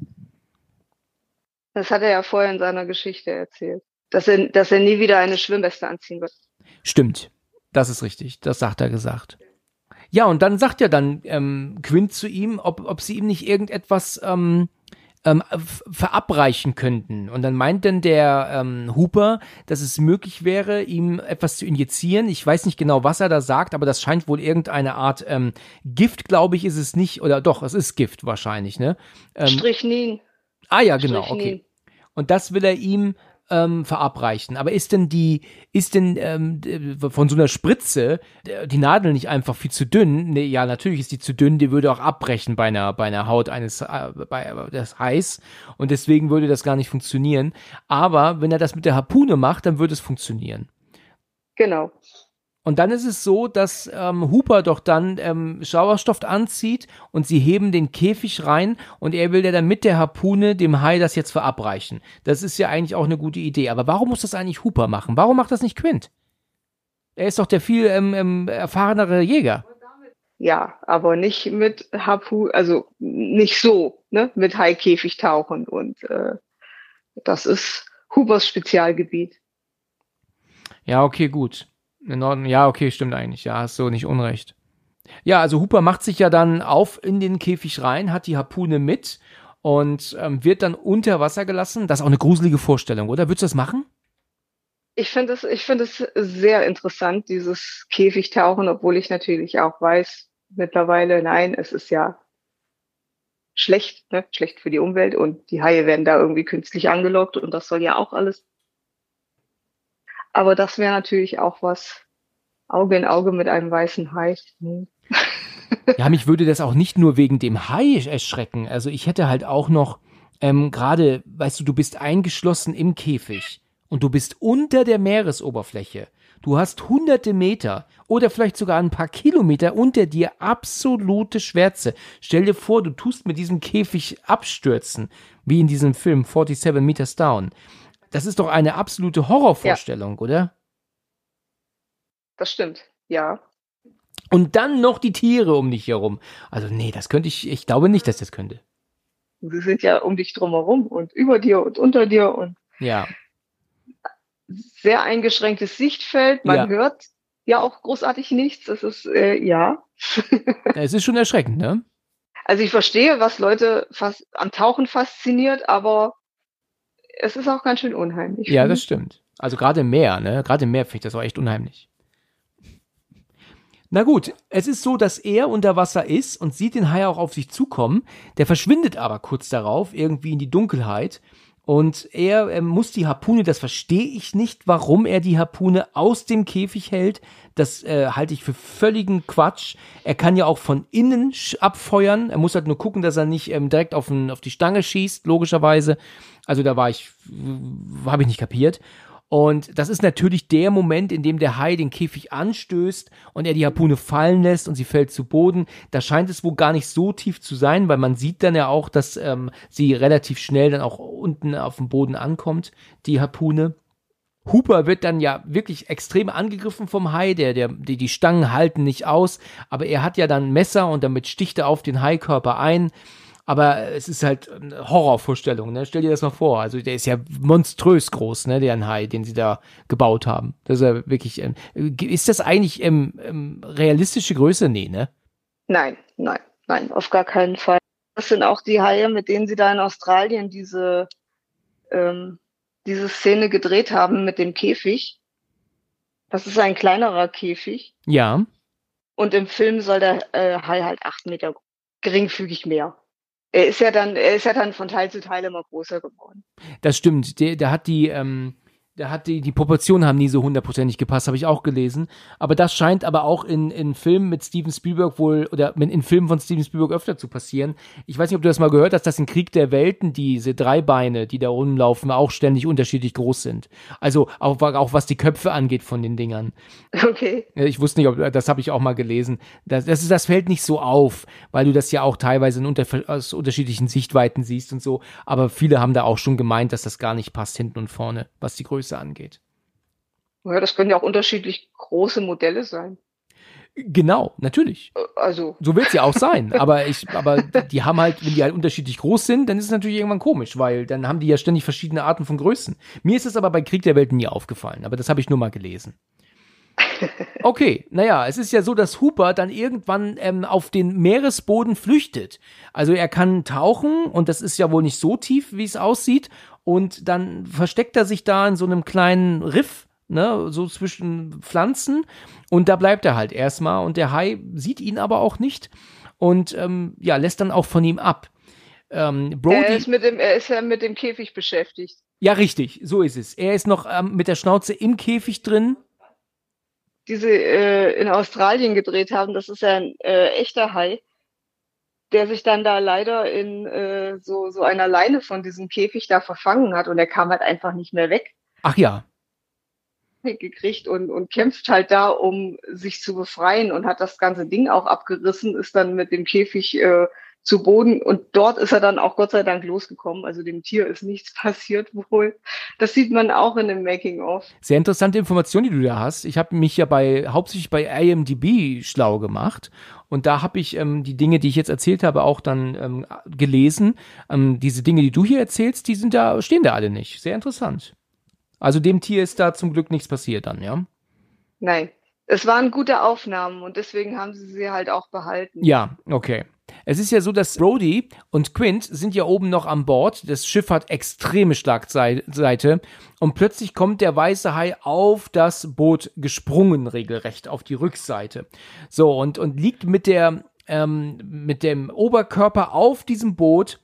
Das hat er ja vorher in seiner Geschichte erzählt. Dass er, dass er nie wieder eine Schwimmweste anziehen wird. Stimmt. Das ist richtig. Das sagt er gesagt. Ja, und dann sagt ja dann ähm, Quint zu ihm, ob, ob sie ihm nicht irgendetwas ähm, ähm, verabreichen könnten. Und dann meint dann der ähm, Hooper, dass es möglich wäre, ihm etwas zu injizieren. Ich weiß nicht genau, was er da sagt, aber das scheint wohl irgendeine Art ähm, Gift, glaube ich, ist es nicht. Oder doch, es ist Gift wahrscheinlich, ne? Ähm, Strychnin. ah ja, genau, Strychnin. okay. Und das will er ihm ähm, verabreichen. Aber ist denn die, ist denn ähm, von so einer Spritze die Nadel nicht einfach viel zu dünn? Nee, ja, natürlich ist die zu dünn, die würde auch abbrechen bei einer, bei einer Haut eines, äh, bei das heiß und deswegen würde das gar nicht funktionieren. Aber wenn er das mit der Harpune macht, dann würde es funktionieren. Genau. Und dann ist es so, dass ähm, Hooper doch dann ähm, Sauerstoff anzieht und sie heben den Käfig rein und er will ja dann mit der Harpune dem Hai das jetzt verabreichen. Das ist ja eigentlich auch eine gute Idee. Aber warum muss das eigentlich Hooper machen? Warum macht das nicht Quint? Er ist doch der viel ähm, ähm, erfahrenere Jäger. Ja, aber nicht mit Hapu, also nicht so, ne? Mit Haikäfig tauchen. Und äh, das ist Hubers Spezialgebiet. Ja, okay, gut. In Ordnung. Ja, okay, stimmt eigentlich. Ja, hast du nicht unrecht. Ja, also Hooper macht sich ja dann auf in den Käfig rein, hat die Harpune mit und ähm, wird dann unter Wasser gelassen. Das ist auch eine gruselige Vorstellung, oder? Würdest du das machen? ich finde es, ich sehr interessant, dieses Käfigtauchen, obwohl ich natürlich auch weiß, mittlerweile, nein, es ist ja schlecht, ne? schlecht für die Umwelt und die Haie werden da irgendwie künstlich angelockt und das soll ja auch alles. Aber das wäre natürlich auch was Auge in Auge mit einem weißen Hai. Hm. <laughs> Ja, mich würde das auch nicht nur wegen dem Hai erschrecken. Also ich hätte halt auch noch, ähm, gerade, weißt du, du bist eingeschlossen im Käfig und du bist unter der Meeresoberfläche. Du hast hunderte Meter oder vielleicht sogar ein paar Kilometer unter dir absolute Schwärze. Stell dir vor, du tust mit diesem Käfig abstürzen, wie in diesem Film 47 Meters Down. Das ist doch eine absolute Horrorvorstellung, ja. oder? Das stimmt, ja. Und dann noch die Tiere um dich herum. Also nee, das könnte ich, ich glaube nicht, dass das könnte. Sie sind ja um dich drumherum und über dir und unter dir und ja. sehr eingeschränktes Sichtfeld. Man ja. hört ja auch großartig nichts. Das ist äh, ja. <laughs> es ist schon erschreckend, ne? Also ich verstehe, was Leute fast am Tauchen fasziniert, aber es ist auch ganz schön unheimlich. Ja, das stimmt. Also gerade im Meer, ne? Gerade im Meer finde ich das auch echt unheimlich. Na gut, es ist so, dass er unter Wasser ist und sieht den Hai auch auf sich zukommen. Der verschwindet aber kurz darauf irgendwie in die Dunkelheit. Und er, er muss die Harpune, das verstehe ich nicht, warum er die Harpune aus dem Käfig hält. Das äh, halte ich für völligen Quatsch. Er kann ja auch von innen abfeuern. Er muss halt nur gucken, dass er nicht ähm, direkt auf, den, auf die Stange schießt, logischerweise. Also da war ich, habe ich nicht kapiert. Und das ist natürlich der Moment, in dem der Hai den Käfig anstößt und er die Harpune fallen lässt und sie fällt zu Boden. Da scheint es wohl gar nicht so tief zu sein, weil man sieht dann ja auch, dass ähm, sie relativ schnell dann auch unten auf dem Boden ankommt, die Harpune. Hooper wird dann ja wirklich extrem angegriffen vom Hai, der, der, die, die Stangen halten nicht aus, aber er hat ja dann Messer und damit sticht er auf den Haikörper ein. Aber es ist halt eine Horrorvorstellung, ne? Stell dir das mal vor. Also der ist ja monströs groß, ne? Der Hai, den sie da gebaut haben. Das ist ja wirklich. Ähm, ist das eigentlich ähm, ähm, realistische Größe? Nee, ne? Nein, nein, nein, auf gar keinen Fall. Das sind auch die Haie, mit denen sie da in Australien diese, ähm, diese Szene gedreht haben mit dem Käfig. Das ist ein kleinerer Käfig. Ja. Und im Film soll der äh, Hai halt acht Meter geringfügig mehr er ist ja dann, er ist ja dann von Teil zu Teil immer größer geworden. Das stimmt. Der, der hat die, ähm, da hat die, die Proportionen haben nie so hundertprozentig gepasst, habe ich auch gelesen. Aber das scheint aber auch in, in Filmen mit Steven Spielberg wohl, oder in Filmen von Steven Spielberg öfter zu passieren. Ich weiß nicht, ob du das mal gehört hast, dass in Krieg der Welten diese drei Beine, die da rumlaufen, auch ständig unterschiedlich groß sind. Also auch, auch was die Köpfe angeht von den Dingern. Okay. Ich wusste nicht, ob, das habe ich auch mal gelesen. Das, das, ist, das fällt nicht so auf, weil du das ja auch teilweise in unter, aus unterschiedlichen Sichtweiten siehst und so. Aber viele haben da auch schon gemeint, dass das gar nicht passt hinten und vorne, was die Größe Größe angeht. Ja, das können ja auch unterschiedlich große Modelle sein. Genau, natürlich. Äh, also. So wird es ja auch sein. <laughs> aber ich, aber die haben halt, wenn die halt unterschiedlich groß sind, dann ist es natürlich irgendwann komisch, weil dann haben die ja ständig verschiedene Arten von Größen. Mir ist es aber bei Krieg der Welt nie aufgefallen, aber das habe ich nur mal gelesen. <laughs> Okay, naja, es ist ja so, dass Hooper dann irgendwann ähm, auf den Meeresboden flüchtet. Also er kann tauchen und das ist ja wohl nicht so tief, wie es aussieht und dann versteckt er sich da in so einem kleinen Riff, ne, so zwischen Pflanzen und da bleibt er halt erstmal und der Hai sieht ihn aber auch nicht und ähm, ja, lässt dann auch von ihm ab. Ähm, Brody, er, ist mit dem, er ist ja mit dem Käfig beschäftigt. Ja, richtig, so ist es. Er ist noch ähm, mit der Schnauze im Käfig drin. Die sie äh, in Australien gedreht haben, das ist ja ein äh, echter Hai der sich dann da leider in äh, so, so einer Leine von diesem Käfig da verfangen hat und er kam halt einfach nicht mehr weg. Ach ja. Gekriegt und, und kämpft halt da, um sich zu befreien und hat das ganze Ding auch abgerissen, ist dann mit dem Käfig äh, zu Boden und dort ist er dann auch Gott sei Dank losgekommen. Also dem Tier ist nichts <laughs> passiert wohl. Das sieht man auch in dem Making of. Sehr interessante Information, die du da hast. Ich habe mich ja bei hauptsächlich bei IMDb schlau gemacht und da habe ich ähm, die Dinge, die ich jetzt erzählt habe, auch dann ähm, gelesen. Ähm, diese Dinge, die du hier erzählst, die sind da stehen da alle nicht. Sehr interessant. Also dem Tier ist da zum Glück nichts passiert dann, ja? Nein. Es waren gute Aufnahmen und deswegen haben sie sie halt auch behalten. Ja, okay. Es ist ja so, dass Brody und Quint sind ja oben noch an Bord. Das Schiff hat extreme Schlagseite und plötzlich kommt der weiße Hai auf das Boot gesprungen, regelrecht auf die Rückseite. So und und liegt mit der ähm, mit dem Oberkörper auf diesem Boot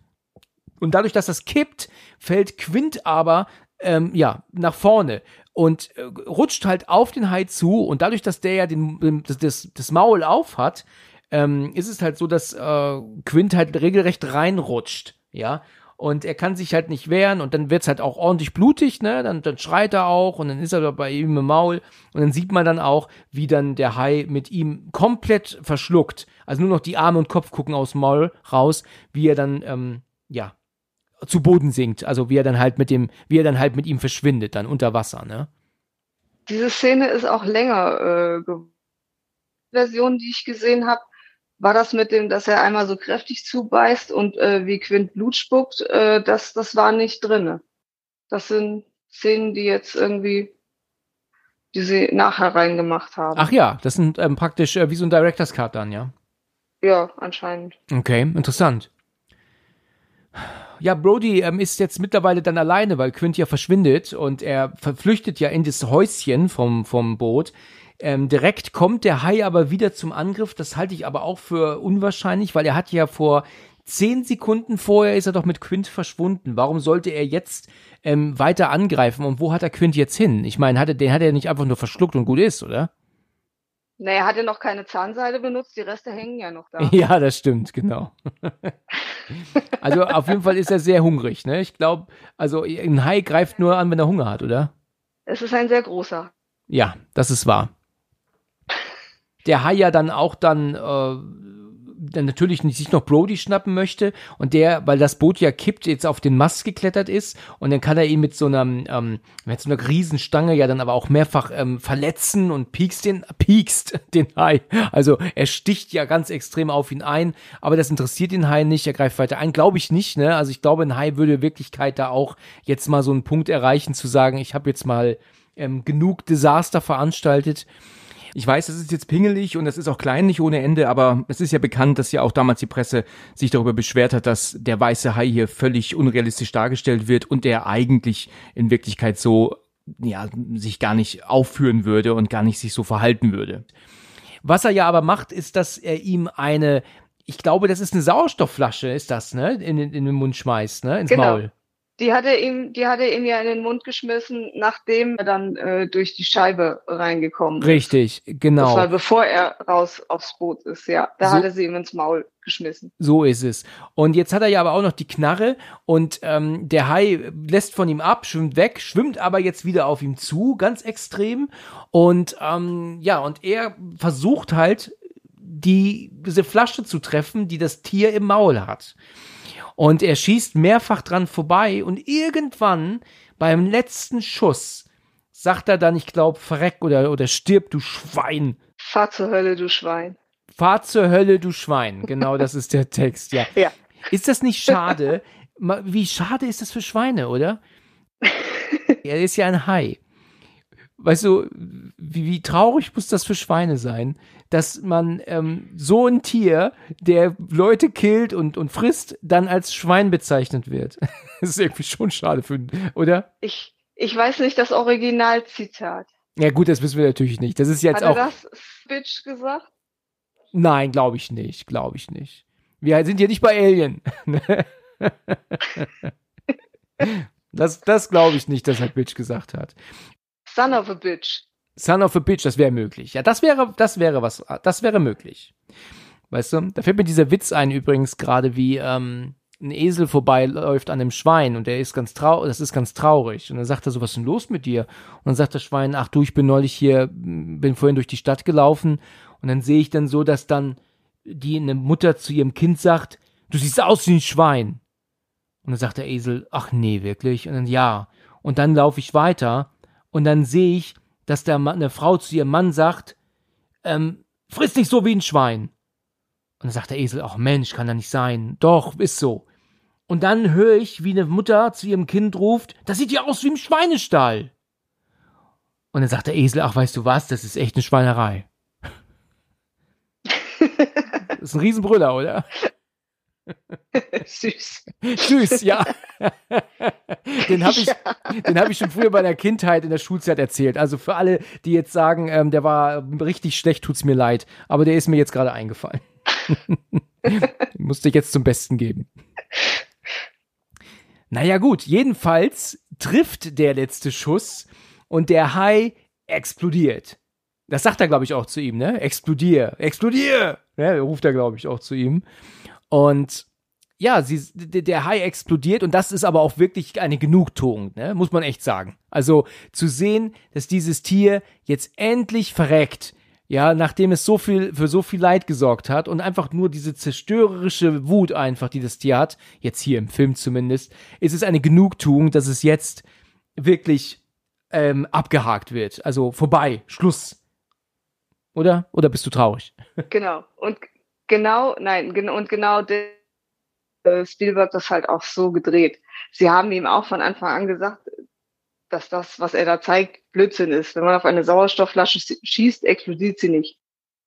und dadurch, dass das kippt, fällt Quint aber ähm, ja nach vorne und äh, rutscht halt auf den Hai zu und dadurch, dass der ja den, das, das, das Maul auf hat, ähm, ist es halt so, dass äh, Quint halt regelrecht reinrutscht, ja. Und er kann sich halt nicht wehren und dann wird's halt auch ordentlich blutig, ne? Dann, dann schreit er auch und dann ist er bei ihm im Maul und dann sieht man dann auch, wie dann der Hai mit ihm komplett verschluckt. Also nur noch die Arme und Kopf gucken aus dem Maul raus, wie er dann, ähm, ja, zu Boden sinkt. Also wie er dann halt mit dem, wie er dann halt mit ihm verschwindet, dann unter Wasser, ne? Diese Szene ist auch länger. Äh, Version, die ich gesehen habe, war das mit dem, dass er einmal so kräftig zubeißt und äh, wie Quint Blut spuckt, äh, das, das war nicht drinne. Das sind Szenen, die jetzt irgendwie, die sie nachher reingemacht haben. Ach ja, das sind ähm, praktisch äh, wie so ein Director's Cut dann, ja? Ja, anscheinend. Okay, interessant. Ja, Brody ähm, ist jetzt mittlerweile dann alleine, weil Quint ja verschwindet und er verflüchtet ja in das Häuschen vom, vom Boot. Ähm, direkt kommt der Hai aber wieder zum Angriff. Das halte ich aber auch für unwahrscheinlich, weil er hat ja vor zehn Sekunden vorher ist er doch mit Quint verschwunden. Warum sollte er jetzt ähm, weiter angreifen? Und wo hat er Quint jetzt hin? Ich meine, hat er, den hat er nicht einfach nur verschluckt und gut ist, oder? Er hat ja noch keine Zahnseide benutzt, die Reste hängen ja noch da. <laughs> Ja, das stimmt, genau. <laughs> also auf jeden Fall ist er sehr hungrig, ne? Ich glaube, also ein Hai greift nur an, wenn er Hunger hat, oder? Es ist ein sehr großer. Ja, das ist wahr. Der Hai ja dann auch dann äh, dann natürlich nicht sich noch Brody schnappen möchte und der, weil das Boot ja kippt, jetzt auf den Mast geklettert ist und dann kann er ihn mit so einer, ähm, mit so einer Riesenstange ja dann aber auch mehrfach ähm, verletzen und piekst den, piekst den Hai. Also er sticht ja ganz extrem auf ihn ein, aber das interessiert den Hai nicht, er greift weiter ein, glaube ich nicht, ne? Also ich glaube, ein Hai würde in Wirklichkeit da auch jetzt mal so einen Punkt erreichen, zu sagen, ich habe jetzt mal ähm, genug Desaster veranstaltet ich weiß, das ist jetzt pingelig und das ist auch kleinlich ohne Ende, aber es ist ja bekannt, dass ja auch damals die Presse sich darüber beschwert hat, dass der weiße Hai hier völlig unrealistisch dargestellt wird und der eigentlich in Wirklichkeit so, ja, sich gar nicht aufführen würde und gar nicht sich so verhalten würde. Was er ja aber macht, ist, dass er ihm eine, ich glaube, das ist eine Sauerstoffflasche, ist das, ne, in, in den Mund schmeißt, ne, ins genau. Maul. Die hat er ihm, die hat er ihm ja in den Mund geschmissen, nachdem er dann äh, durch die Scheibe reingekommen ist. Richtig, genau. Das war bevor er raus aufs Boot ist, ja. Da so, hat er sie ihm ins Maul geschmissen. So ist es. Und jetzt hat er ja aber auch noch die Knarre und ähm, der Hai lässt von ihm ab, schwimmt weg, schwimmt aber jetzt wieder auf ihm zu, ganz extrem. Und ähm, ja, und er versucht halt, die, diese Flasche zu treffen, die das Tier im Maul hat. Und er schießt mehrfach dran vorbei und irgendwann beim letzten Schuss sagt er dann, ich glaube, verreck oder, oder stirb, du Schwein. Fahr zur Hölle, du Schwein. Fahr zur Hölle, du Schwein. Genau, das ist der Text, ja. <laughs> ja. Ist das nicht schade? Wie schade ist das für Schweine, oder? <laughs> er ist ja ein Hai weißt du, wie, wie traurig muss das für Schweine sein, dass man ähm, so ein Tier, der Leute killt und, und frisst, dann als Schwein bezeichnet wird. <laughs> das ist irgendwie schon schade für, oder? Ich, ich weiß nicht das Originalzitat. Ja gut, das wissen wir natürlich nicht. Das ist jetzt Hat auch. Hat das Bitch gesagt? Nein, glaube ich nicht, glaube ich nicht. Wir sind hier nicht bei Alien. <laughs> das das glaube ich nicht, dass er Bitch gesagt hat. Son of a bitch. Son of a bitch, das wäre möglich. Ja, das wäre, das wäre was, das wäre möglich. Weißt du, da fällt mir dieser Witz ein übrigens gerade, wie ähm, ein Esel vorbeiläuft an einem Schwein und der ist ganz traurig, das ist ganz traurig. Und dann sagt er so, was ist denn los mit dir? Und dann sagt das Schwein, ach du, ich bin neulich hier, bin vorhin durch die Stadt gelaufen und dann sehe ich dann so, dass dann die eine Mutter zu ihrem Kind sagt, du siehst aus wie ein Schwein. Und dann sagt der Esel, ach nee, wirklich? Und dann ja. Und dann laufe ich weiter und dann sehe ich, dass der Mann, eine Frau zu ihrem Mann sagt, ähm, friss dich so wie ein Schwein. Und dann sagt der Esel, ach Mensch, kann da nicht sein. Doch, ist so. Und dann höre ich, wie eine Mutter zu ihrem Kind ruft, das sieht ja aus wie im Schweinestall. Und dann sagt der Esel, ach weißt du was, das ist echt eine Schweinerei. <laughs> Das ist ein Riesenbrüller, oder? <laughs> Süß. Süß, ja. <laughs> den habe ich, ja. hab ich schon früher bei der Kindheit in der Schulzeit erzählt. Also für alle, die jetzt sagen, ähm, der war richtig schlecht, tut's mir leid. Aber der ist mir jetzt gerade eingefallen. <laughs> Musste ich jetzt zum Besten geben. Naja, gut, jedenfalls trifft der letzte Schuss und der Hai explodiert. Das sagt er, glaube ich, auch zu ihm, ne? Explodier, explodier! Ja, ruft er, glaube ich, auch zu ihm. Und ja, sie, der Hai explodiert und das ist aber auch wirklich eine Genugtuung, ne? muss man echt sagen. Also zu sehen, dass dieses Tier jetzt endlich verreckt, ja, nachdem es so viel für so viel Leid gesorgt hat und einfach nur diese zerstörerische Wut einfach, die das Tier hat, jetzt hier im Film zumindest, ist es eine Genugtuung, dass es jetzt wirklich ähm, abgehakt wird. Also vorbei, Schluss. Oder? Oder bist du traurig? Genau. Und genau, nein, und genau äh, Spielberg das halt auch so gedreht. Sie haben ihm auch von Anfang an gesagt, dass das, was er da zeigt, Blödsinn ist. Wenn man auf eine Sauerstoffflasche schießt, explodiert sie nicht.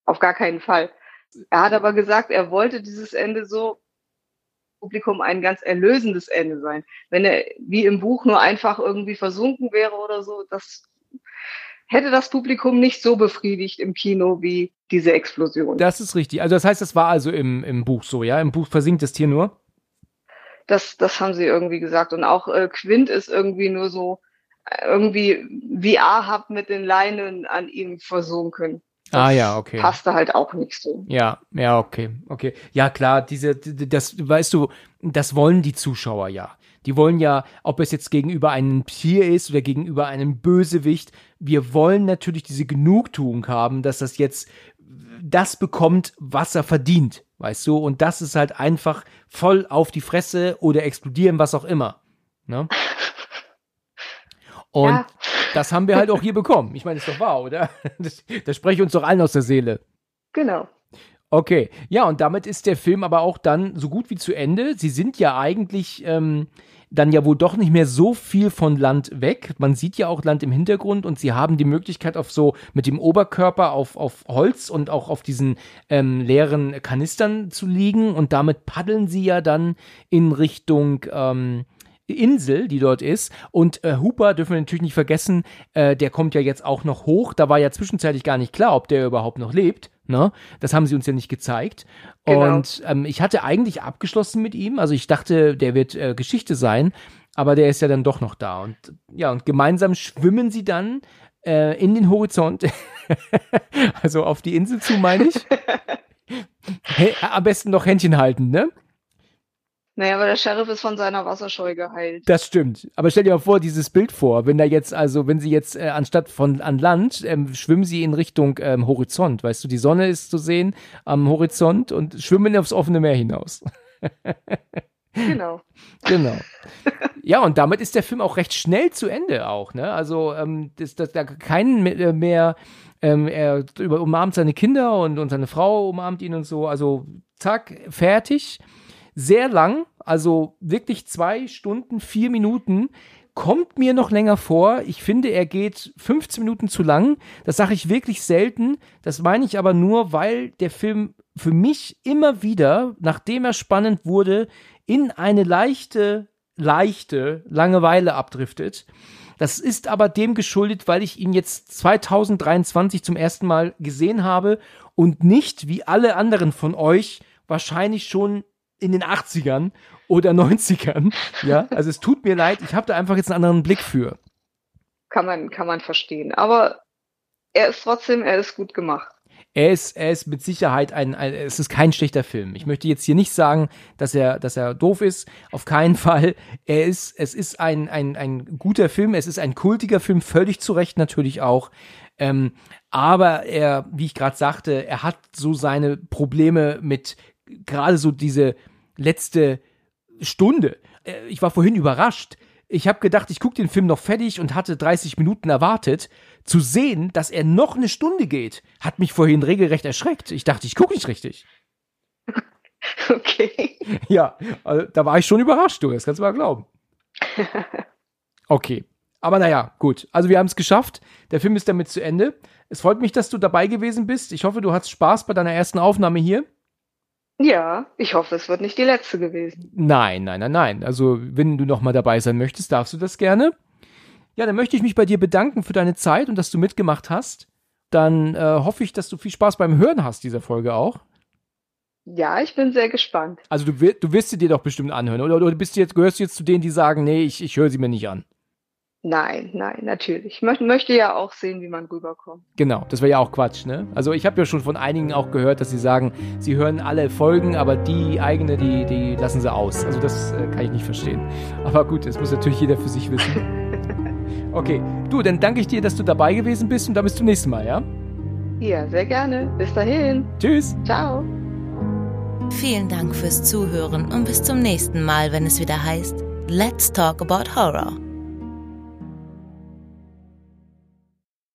Auf gar keinen Fall. Er hat aber gesagt, er wollte dieses Ende so Publikum ein ganz erlösendes Ende sein. Wenn er wie im Buch nur einfach irgendwie versunken wäre oder so, das hätte das Publikum nicht so befriedigt im Kino wie diese Explosion. Das ist richtig. Also das heißt, das war also im, im Buch so, ja? Im Buch versinkt das Tier nur? Das, das haben sie irgendwie gesagt. Und auch äh, Quint ist irgendwie nur so irgendwie VR-Hub mit den Leinen an ihm versunken. Das ah ja, okay. Passte halt auch nicht so. Ja, ja, okay, okay. Ja, klar, diese, das, weißt du, das wollen die Zuschauer ja. Die wollen ja, ob es jetzt gegenüber einem Tier ist oder gegenüber einem Bösewicht, wir wollen natürlich diese Genugtuung haben, dass das jetzt das bekommt, was er verdient, weißt du? Und das ist halt einfach voll auf die Fresse oder explodieren, was auch immer. Ne? <laughs> Und ja. das haben wir halt auch hier bekommen. Ich meine, ist doch wahr, oder? <laughs> Das, das spreche ich uns doch allen aus der Seele. Genau. Okay, ja, und damit ist der Film aber auch dann so gut wie zu Ende. Sie sind ja eigentlich ähm, dann ja wohl doch nicht mehr so viel von Land weg. Man sieht ja auch Land im Hintergrund und sie haben die Möglichkeit auf so mit dem Oberkörper auf, auf Holz und auch auf diesen ähm, leeren Kanistern zu liegen und damit paddeln sie ja dann in Richtung ähm, Insel, die dort ist. Und äh, Hooper dürfen wir natürlich nicht vergessen, äh, der kommt ja jetzt auch noch hoch. Da war ja zwischenzeitlich gar nicht klar, ob der überhaupt noch lebt. Ne? Das haben sie uns ja nicht gezeigt. Genau. Und ähm, ich hatte eigentlich abgeschlossen mit ihm. Also ich dachte, der wird äh, Geschichte sein, aber der ist ja dann doch noch da. Und ja, und gemeinsam schwimmen sie dann äh, in den Horizont. <laughs> also auf die Insel zu, meine ich. <laughs> hey, am besten noch Händchen halten, ne? Naja, aber der Sheriff ist von seiner Wasserscheu geheilt. Das stimmt. Aber stell dir mal vor, dieses Bild vor, wenn da jetzt, also wenn sie jetzt äh, anstatt von an Land, ähm, schwimmen sie in Richtung ähm, Horizont. Weißt du, die Sonne ist zu sehen am Horizont und schwimmen aufs offene Meer hinaus. <laughs> genau. Genau. <laughs> Ja, und damit ist der Film auch recht schnell zu Ende auch, ne? Also, ähm, dass das, da keinen äh, mehr, ähm, er umarmt seine Kinder und, und seine Frau umarmt ihn und so. Also, zack, fertig sehr lang, also wirklich zwei Stunden, vier Minuten. Kommt mir noch länger vor. Ich finde, er geht 15 Minuten zu lang. Das sage ich wirklich selten. Das meine ich aber nur, weil der Film für mich immer wieder, nachdem er spannend wurde, in eine leichte, leichte Langeweile abdriftet. Das ist aber dem geschuldet, weil ich ihn jetzt 2023 zum ersten Mal gesehen habe und nicht wie alle anderen von euch wahrscheinlich schon in den 80ern oder 90ern. Ja, also es tut mir leid, ich habe da einfach jetzt einen anderen Blick für. Kann man, kann man verstehen. Aber er ist trotzdem, er ist gut gemacht. Er ist, er ist mit Sicherheit ein, ein, es ist kein schlechter Film. Ich möchte jetzt hier nicht sagen, dass er, dass er doof ist. Auf keinen Fall. Er ist, es ist ein, ein, ein guter Film. Es ist ein kultiger Film, völlig zu Recht natürlich auch. Ähm, aber er, wie ich gerade sagte, er hat so seine Probleme mit gerade so diese letzte Stunde. Äh, ich war vorhin überrascht. Ich habe gedacht, ich gucke den Film noch fertig und hatte 30 Minuten erwartet. Zu sehen, dass er noch eine Stunde geht, hat mich vorhin regelrecht erschreckt. Ich dachte, ich gucke nicht richtig. <laughs> Okay. Ja, also, da war ich schon überrascht, du, das kannst du mal glauben. <laughs> Okay. Aber naja, gut. Also wir haben es geschafft. Der Film ist damit zu Ende. Es freut mich, dass du dabei gewesen bist. Ich hoffe, du hast Spaß bei deiner ersten Aufnahme hier. Ja, ich hoffe, es wird nicht die letzte gewesen. Nein, nein, nein, nein. Also, wenn du nochmal dabei sein möchtest, darfst du das gerne. Ja, dann möchte ich mich bei dir bedanken für deine Zeit und dass du mitgemacht hast. Dann äh, hoffe ich, dass du viel Spaß beim Hören hast dieser Folge auch. Ja, ich bin sehr gespannt. Also du, du wirst sie dir doch bestimmt anhören, oder, oder bist du jetzt, gehörst du jetzt zu denen, die sagen, nee, ich, ich höre sie mir nicht an? Nein, nein, natürlich. Ich möchte, möchte ja auch sehen, wie man rüberkommt. Genau, das wäre ja auch Quatsch, ne? Also ich habe ja schon von einigen auch gehört, dass sie sagen, sie hören alle Folgen, aber die eigene, die, die lassen sie aus. Also das äh, kann ich nicht verstehen. Aber gut, das muss natürlich jeder für sich wissen. <laughs> okay, du, dann danke ich dir, dass du dabei gewesen bist und dann bis zum nächsten Mal, ja? Ja, sehr gerne. Bis dahin. Tschüss. Ciao. Vielen Dank fürs Zuhören und bis zum nächsten Mal, wenn es wieder heißt Let's Talk About Horror.